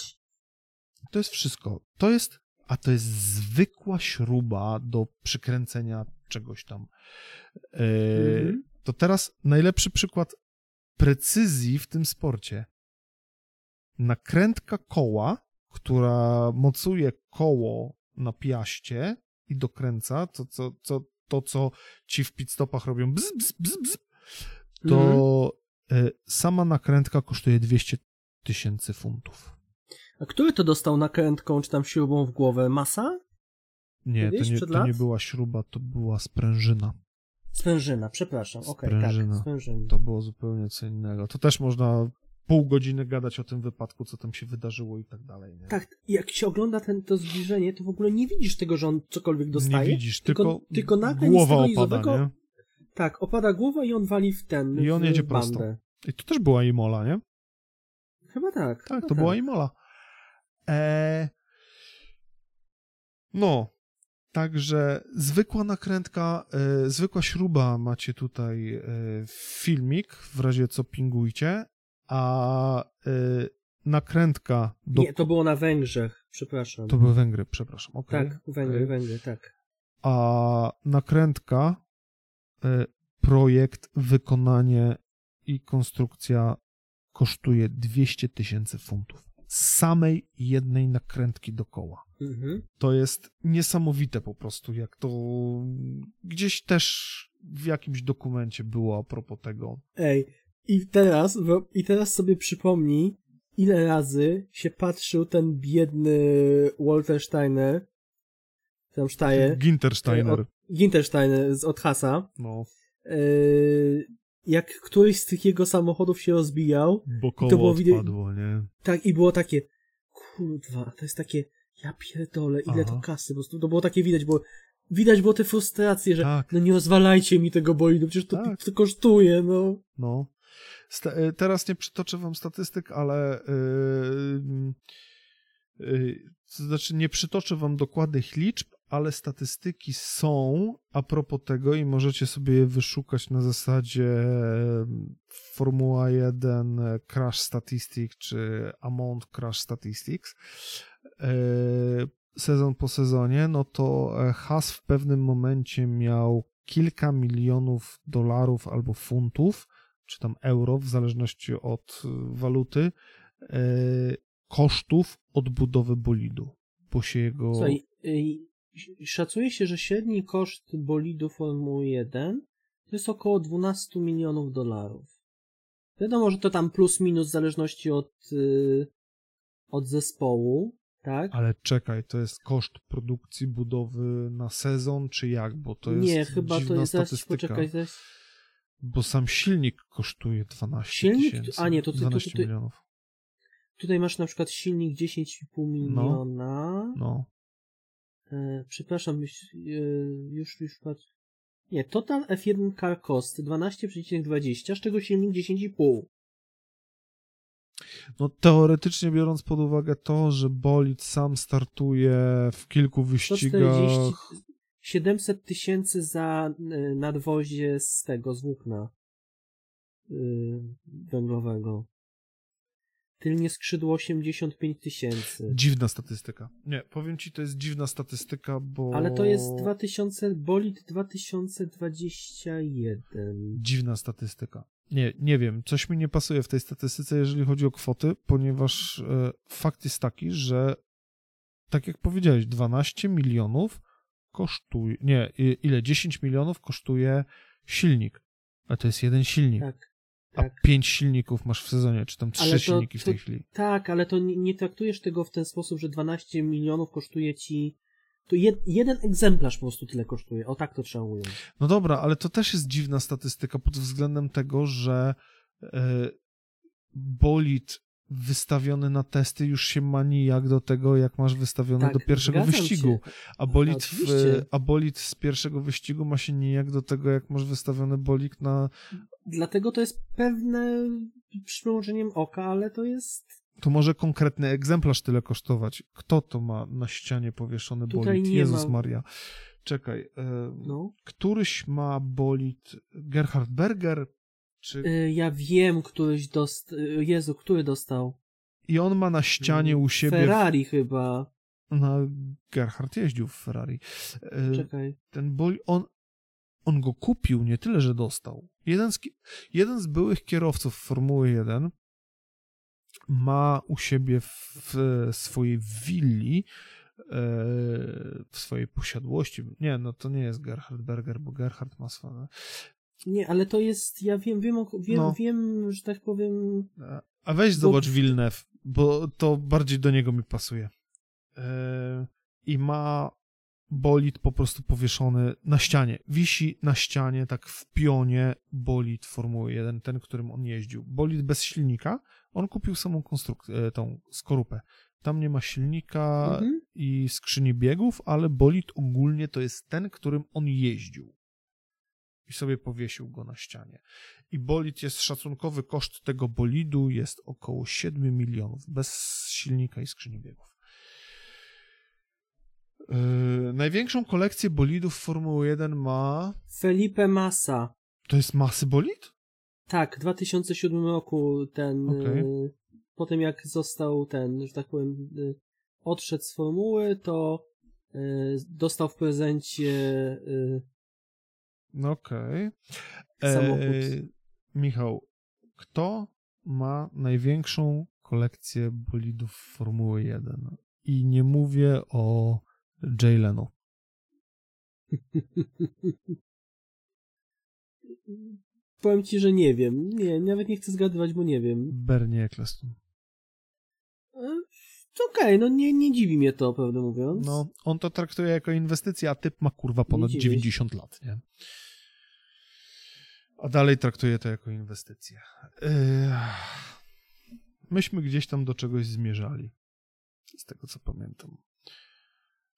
To jest wszystko. To jest, a to jest zwykła śruba do przykręcenia czegoś tam. E, Mhm. To teraz najlepszy przykład precyzji w tym sporcie. Nakrętka koła, która mocuje koło na piaście i dokręca, to, co, co, to co ci w pit-stopach robią bzz, bzz, bzz, bzz, to Mhm. e, sama nakrętka kosztuje 200 tysięcy funtów. A który to dostał nakrętką czy tam śrubą w głowę? Masa? Nie, Kiedyś, to nie, to nie była śruba, to była sprężyna. Sprężyna, przepraszam. Okej, Sprężyna. tak, sprężyna. To było zupełnie co innego. To też można pół godziny gadać o tym wypadku, co tam się wydarzyło i tak dalej. Nie? Tak, jak się ogląda ten, to zbliżenie, to w ogóle nie widzisz tego, że on cokolwiek dostaje. Nie widzisz, tylko, tylko, tylko nagle głowa tego opada, nie? Tak, opada głowa i on wali w ten. I on jedzie bandę. prosto. I to też była Imola, nie? Chyba tak. Tak, no to była Imola. Eee... No, także zwykła nakrętka, e, zwykła śruba macie tutaj e, filmik, w razie co pingujcie, a e, nakrętka do... Nie, to było na Węgrzech, przepraszam. To były Węgry, przepraszam. okej. Tak, Węgry. Węgry, tak. A nakrętka, e, projekt, wykonanie i konstrukcja kosztuje 200 tysięcy funtów. Samej jednej nakrętki dokoła. Mhm. To jest niesamowite po prostu, jak to gdzieś też w jakimś dokumencie było a propos tego. Ej, i teraz, i teraz sobie przypomnij, ile razy się patrzył ten biedny Walter Steiner, tam Steyer, Gintersteiner. od- Gintersteiner z od Hasa, No, yy, jak któryś z tych jego samochodów się rozbijał, bo koło to było widać- nie? tak, i było takie, kurwa, to jest takie, ja pierdolę, ile Aha. to kasy, po prostu to było takie widać, bo widać było te frustracje, że Tak. no nie rozwalajcie mi tego bolidu, przecież to, Tak. to kosztuje, no. No. Y, teraz nie przytoczę wam statystyk, ale yy, yy, to znaczy nie przytoczę wam dokładnych liczb, ale statystyki są a propos tego i możecie sobie je wyszukać na zasadzie Formuła 1 e, Crash Statistic czy Amount Crash Statistics. E, sezon po sezonie, no to e, Haas w pewnym momencie miał kilka milionów dolarów albo funtów, czy tam euro, w zależności od y, waluty, e, kosztów odbudowy bolidu, bo się jego... Słuchaj, szacuje się, że średni koszt bolidu Formuły 1 to jest około 12 milionów dolarów. Wiadomo, że to tam plus minus w zależności od, y, od zespołu, tak? Ale czekaj, to jest koszt produkcji budowy na sezon, czy jak? Bo to jest Nie, chyba to dziwna jest, zaraz ci statystyka. poczekaj, Bo sam silnik kosztuje 12 Silnik? tysięcy. A nie, to ty- to 12 ty- milionów. tutaj masz na przykład silnik 10,5 miliona, No. E, przepraszam, już, e, już, patrz, nie, total F1 car cost 12,20, z czego silnik 10,5. no teoretycznie biorąc pod uwagę to, że bolid sam startuje w kilku 140, wyścigach. 700 tysięcy za y, nadwozie z tego, z włókna y, węglowego. Tylnie skrzydło 85 tysięcy. Dziwna statystyka. Nie, powiem ci, to jest dziwna statystyka, bo... Ale to jest 2000, bolid 2021. Dziwna statystyka. nie, nie wiem, coś mi nie pasuje w tej statystyce, jeżeli chodzi o kwoty, ponieważ e, fakt jest taki, że tak jak powiedziałeś, 12 milionów kosztuje, nie, ile? 10 milionów kosztuje silnik, a to jest jeden silnik. Tak. A tak. pięć silników masz w sezonie, czy tam trzy to- silniki w tej to- chwili. Tak, ale to nie, nie traktujesz tego w ten sposób, że 12 milionów kosztuje ci. To jed, jeden egzemplarz po prostu tyle kosztuje. O tak to trzeba ująć. No dobra, ale to też jest dziwna statystyka pod względem tego, że e, bolid wystawiony na testy już się ma nijak do tego, jak masz wystawiony Tak, do pierwszego wyścigu. się. A bolid, w, a bolid z pierwszego wyścigu ma się nijak do tego, jak masz wystawiony bolid na... Dlatego to jest pewne przymrużeniem oka, ale to jest. To może konkretny egzemplarz tyle kosztować. Kto to ma na ścianie powieszony Tutaj bolid? Jezus ma- Maria. Czekaj. E, No. Któryś ma bolid Gerhard Berger, czy... Y, Ja wiem, któryś dostał. Jezu, który dostał? I on ma na ścianie u siebie... Ferrari chyba. Na Gerhard jeździł w Ferrari. E, Czekaj. Ten boli, on, on go kupił, nie tyle, że dostał. Jeden z, jeden z byłych kierowców Formuły 1 ma u siebie w, w swojej willi, e, w swojej posiadłości. Nie, no to nie jest Gerhard Berger, bo Gerhard ma swoje. Nie, ale to jest. Ja wiem, wiem, wiem, No. wiem że tak powiem. A weź Bo- zobacz Villeneuve, bo to bardziej do niego mi pasuje. E, I ma bolid po prostu powieszony na ścianie. Wisi na ścianie, tak w pionie bolid Formuły 1, ten, którym on jeździł. Bolid bez silnika, on kupił samą konstrukcję, tą skorupę. Tam nie ma silnika Mhm. i skrzyni biegów, ale bolid ogólnie to jest ten, którym on jeździł. I sobie powiesił go na ścianie. I bolid jest szacunkowy koszt tego bolidu jest około 7 milionów bez silnika i skrzyni biegów. Yy, największą kolekcję bolidów Formuły 1 ma. Felipe Massa. To jest masy bolid? Tak, w 2007 roku ten. Okej. y, po tym jak został ten, że tak powiem, y, odszedł z formuły, to y, dostał w prezencie y, Okej. Samochód. Eee, Michał, kto ma największą kolekcję bolidów Formuły 1? I nie mówię o Jay Leno. Powiem ci, że nie wiem. Nie, nawet nie chcę zgadywać, bo nie wiem. Bernie Eccleston. Okej, no nie, nie dziwi mnie to, prawdę mówiąc. No, on to traktuje jako inwestycję, a typ ma kurwa ponad dziwię się. 90 lat, nie? A dalej traktuje to jako inwestycję. Yy, Myśmy gdzieś tam do czegoś zmierzali. Z tego co pamiętam.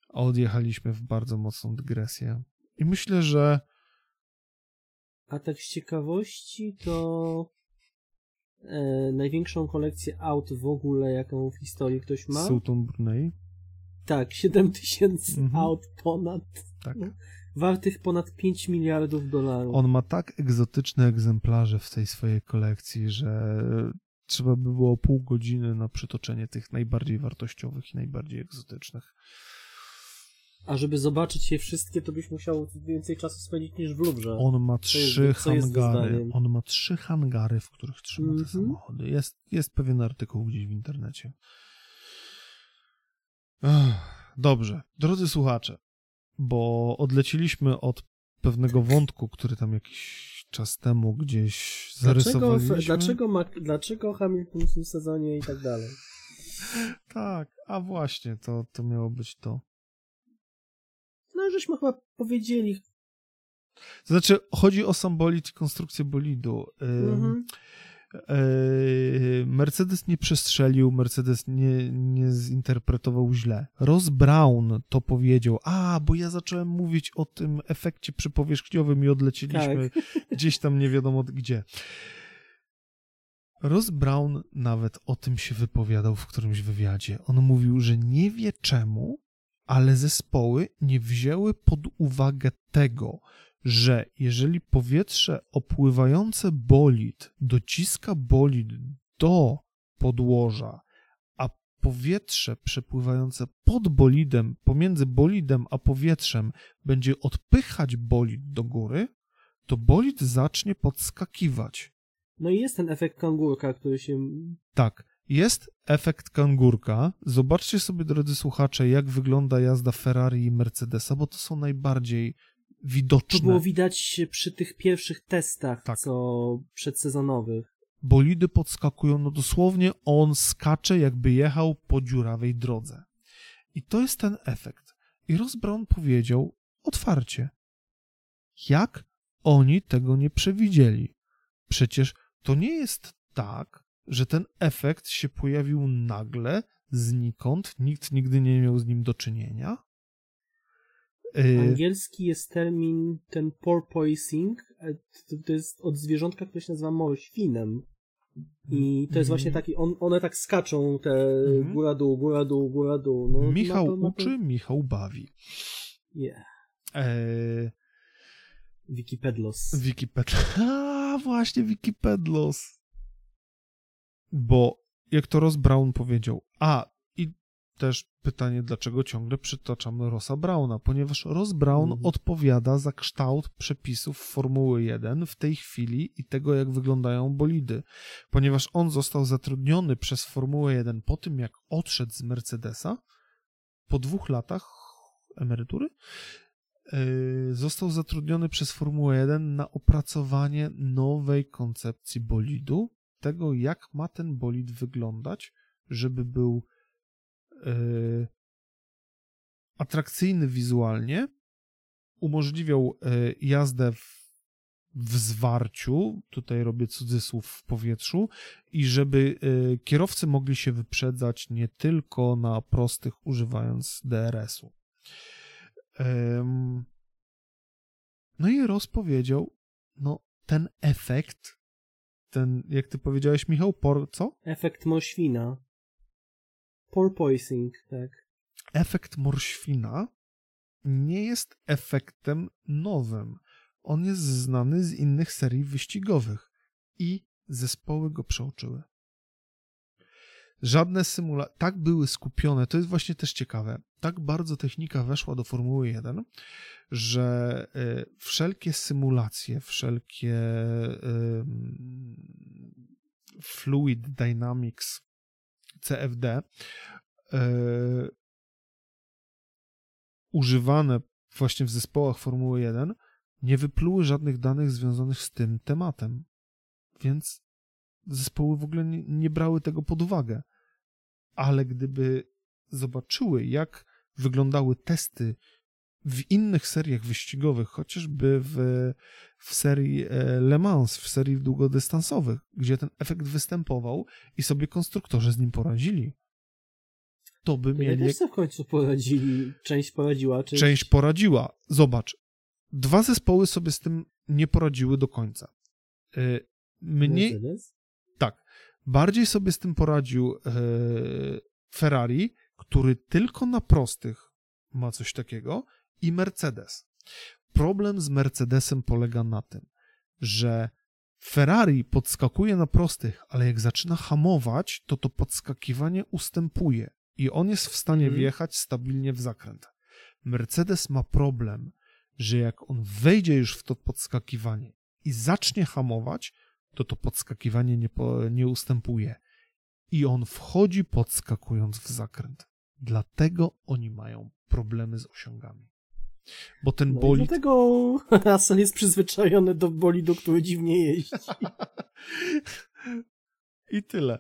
A odjechaliśmy w bardzo mocną dygresję. I myślę, że A tak z ciekawości to e, największą kolekcję aut w ogóle, jaką w historii ktoś ma. Sultan Brunei. Tak, 7 tysięcy Mhm. aut ponad, Tak. No. wartych ponad 5 miliardów dolarów. On ma tak egzotyczne egzemplarze w tej swojej kolekcji, że trzeba by było pół godziny na przytoczenie tych najbardziej wartościowych i najbardziej egzotycznych. A żeby zobaczyć je wszystkie, to byś musiał więcej czasu spędzić niż w Lubrze. On ma trzy jest hangary. On ma trzy hangary, w których trzyma te Mhm. samochody. Jest, jest pewien artykuł gdzieś w internecie. Dobrze, drodzy słuchacze, bo odleciliśmy od pewnego wątku, który tam jakiś czas temu gdzieś Dlaczego, zarysowaliśmy. dlaczego, ma, dlaczego Hamilton w tym sezonie i tak dalej? Tak, a właśnie, to, to miało być to. No, żeśmy chyba powiedzieli. Znaczy, chodzi o sam bolid i konstrukcję bolidu. Mhm. Mercedes nie przestrzelił, Mercedes nie, nie zinterpretował źle. Ross Brown to powiedział, a, bo ja zacząłem mówić o tym efekcie przypowierzchniowym i odleciliśmy gdzieś tam nie wiadomo gdzie. Ross Brown nawet o tym się wypowiadał w którymś wywiadzie. On mówił, że nie wie czemu, ale zespoły nie wzięły pod uwagę tego, że jeżeli powietrze opływające bolid dociska bolid do podłoża, a powietrze przepływające pod bolidem, pomiędzy bolidem a powietrzem będzie odpychać bolid do góry, to bolid zacznie podskakiwać. No i jest ten efekt kangurka, który się... Tak, jest efekt kangurka. Zobaczcie sobie, drodzy słuchacze, jak wygląda jazda Ferrari i Mercedesa, bo to są najbardziej widoczne. To było widać przy tych pierwszych testach, Tak. co przedsezonowych. Bolidy podskakują, no dosłownie on skacze, jakby jechał po dziurawej drodze. I to jest ten efekt. I Ross Brown powiedział otwarcie, jak oni tego nie przewidzieli. Przecież to nie jest tak, że ten efekt się pojawił nagle, znikąd, nikt nigdy nie miał z nim do czynienia. Y, Angielski jest termin ten porpoising, e, to, jest od zwierzątka, które się nazywa morświnem. I to jest właśnie Mhm. taki, on, one tak skaczą, te Mhm. góra dół, góra dół, góra dół. No, Michał ma to, ma to... uczy, Michał bawi. Yeah. Eee, Wikipedlos. Wikipedia. A, właśnie Wikipedlos. Bo jak to Ross Brown powiedział. A, i też pytanie, dlaczego ciągle przytaczamy Rossa Browna? Ponieważ Ross Brown Mhm. odpowiada za kształt przepisów Formuły 1 w tej chwili i tego, jak wyglądają bolidy. Ponieważ on został zatrudniony przez Formułę 1 po tym, jak odszedł z Mercedesa, po dwóch latach emerytury, yy, został zatrudniony przez Formułę 1 na opracowanie nowej koncepcji bolidu, tego jak ma ten bolid wyglądać, żeby był yy, atrakcyjny wizualnie, umożliwiał yy, jazdę w, w zwarciu, tutaj robię cudzysłów w powietrzu, i żeby yy, kierowcy mogli się wyprzedzać nie tylko na prostych używając DRS-u. No i Ross powiedział, no ten efekt, ten, jak ty powiedziałeś, Michał, por, co? Efekt morświna. Porpoising, tak. Efekt morświna nie jest efektem nowym. On jest znany z innych serii wyścigowych i zespoły go przeoczyły. Żadne symulacje, tak były skupione, to jest właśnie też ciekawe, tak bardzo technika weszła do Formuły 1, że y, wszelkie symulacje, wszelkie Fluid Dynamics, CFD, y, używane właśnie w zespołach Formuły 1, nie wypluły żadnych danych związanych z tym tematem. Więc zespoły w ogóle nie, nie brały tego pod uwagę. Ale gdyby zobaczyły, jak wyglądały testy w innych seriach wyścigowych, chociażby w, w serii e, Le Mans, w serii długodystansowych, gdzie ten efekt występował i sobie konstruktorzy z nim poradzili, to by To ja mieli. też w końcu poradzili. Część poradziła, część... Część poradziła. Zobacz, dwa zespoły sobie z tym nie poradziły do końca. Y, Mniej, Mercedes? Bardziej sobie z tym poradził e, Ferrari, który tylko na prostych ma coś takiego, i Mercedes. Problem z Mercedesem polega na tym, że Ferrari podskakuje na prostych, ale jak zaczyna hamować, to to podskakiwanie ustępuje i on jest w stanie Mhm. wjechać stabilnie w zakręt. Mercedes ma problem, że jak on wejdzie już w to podskakiwanie i zacznie hamować, to to podskakiwanie nie, po, nie ustępuje. I on wchodzi podskakując w zakręt. Dlatego oni mają problemy z osiągami. Bo ten No bolid... dlatego Russell jest przyzwyczajony do bolidu, który dziwnie jeździ. I tyle.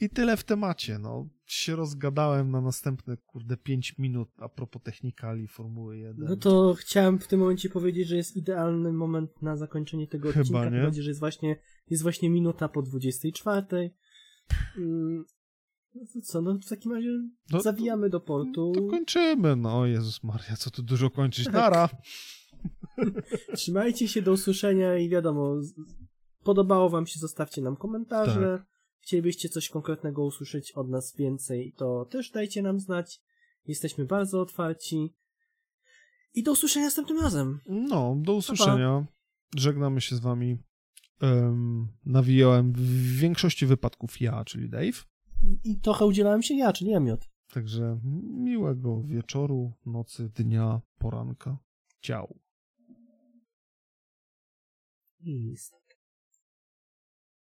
I tyle w temacie. No, się rozgadałem na następne, kurde, 5 minut a propos technikali Formuły 1. No to chciałem w tym momencie powiedzieć, że jest idealny moment na zakończenie tego Chyba odcinka. nie. Bardziej, że jest właśnie, jest właśnie minuta po 24. Mm, No to co, no w takim razie No, zawijamy do portu. To kończymy. No, Jezus Maria, co tu dużo kończyć. Tak. Nara. Trzymajcie się, do usłyszenia i wiadomo, podobało wam się, zostawcie nam komentarze. Tak. Chcielibyście coś konkretnego usłyszeć od nas więcej, to też dajcie nam znać. Jesteśmy bardzo otwarci. I do usłyszenia następnym razem. No, do usłyszenia. Żegnamy się z wami. Um, nawijałem w większości wypadków ja, czyli Dave. I- I trochę udzielałem się ja, czyli Emiot. Także miłego wieczoru, nocy, dnia, poranka. Ciao. Jest.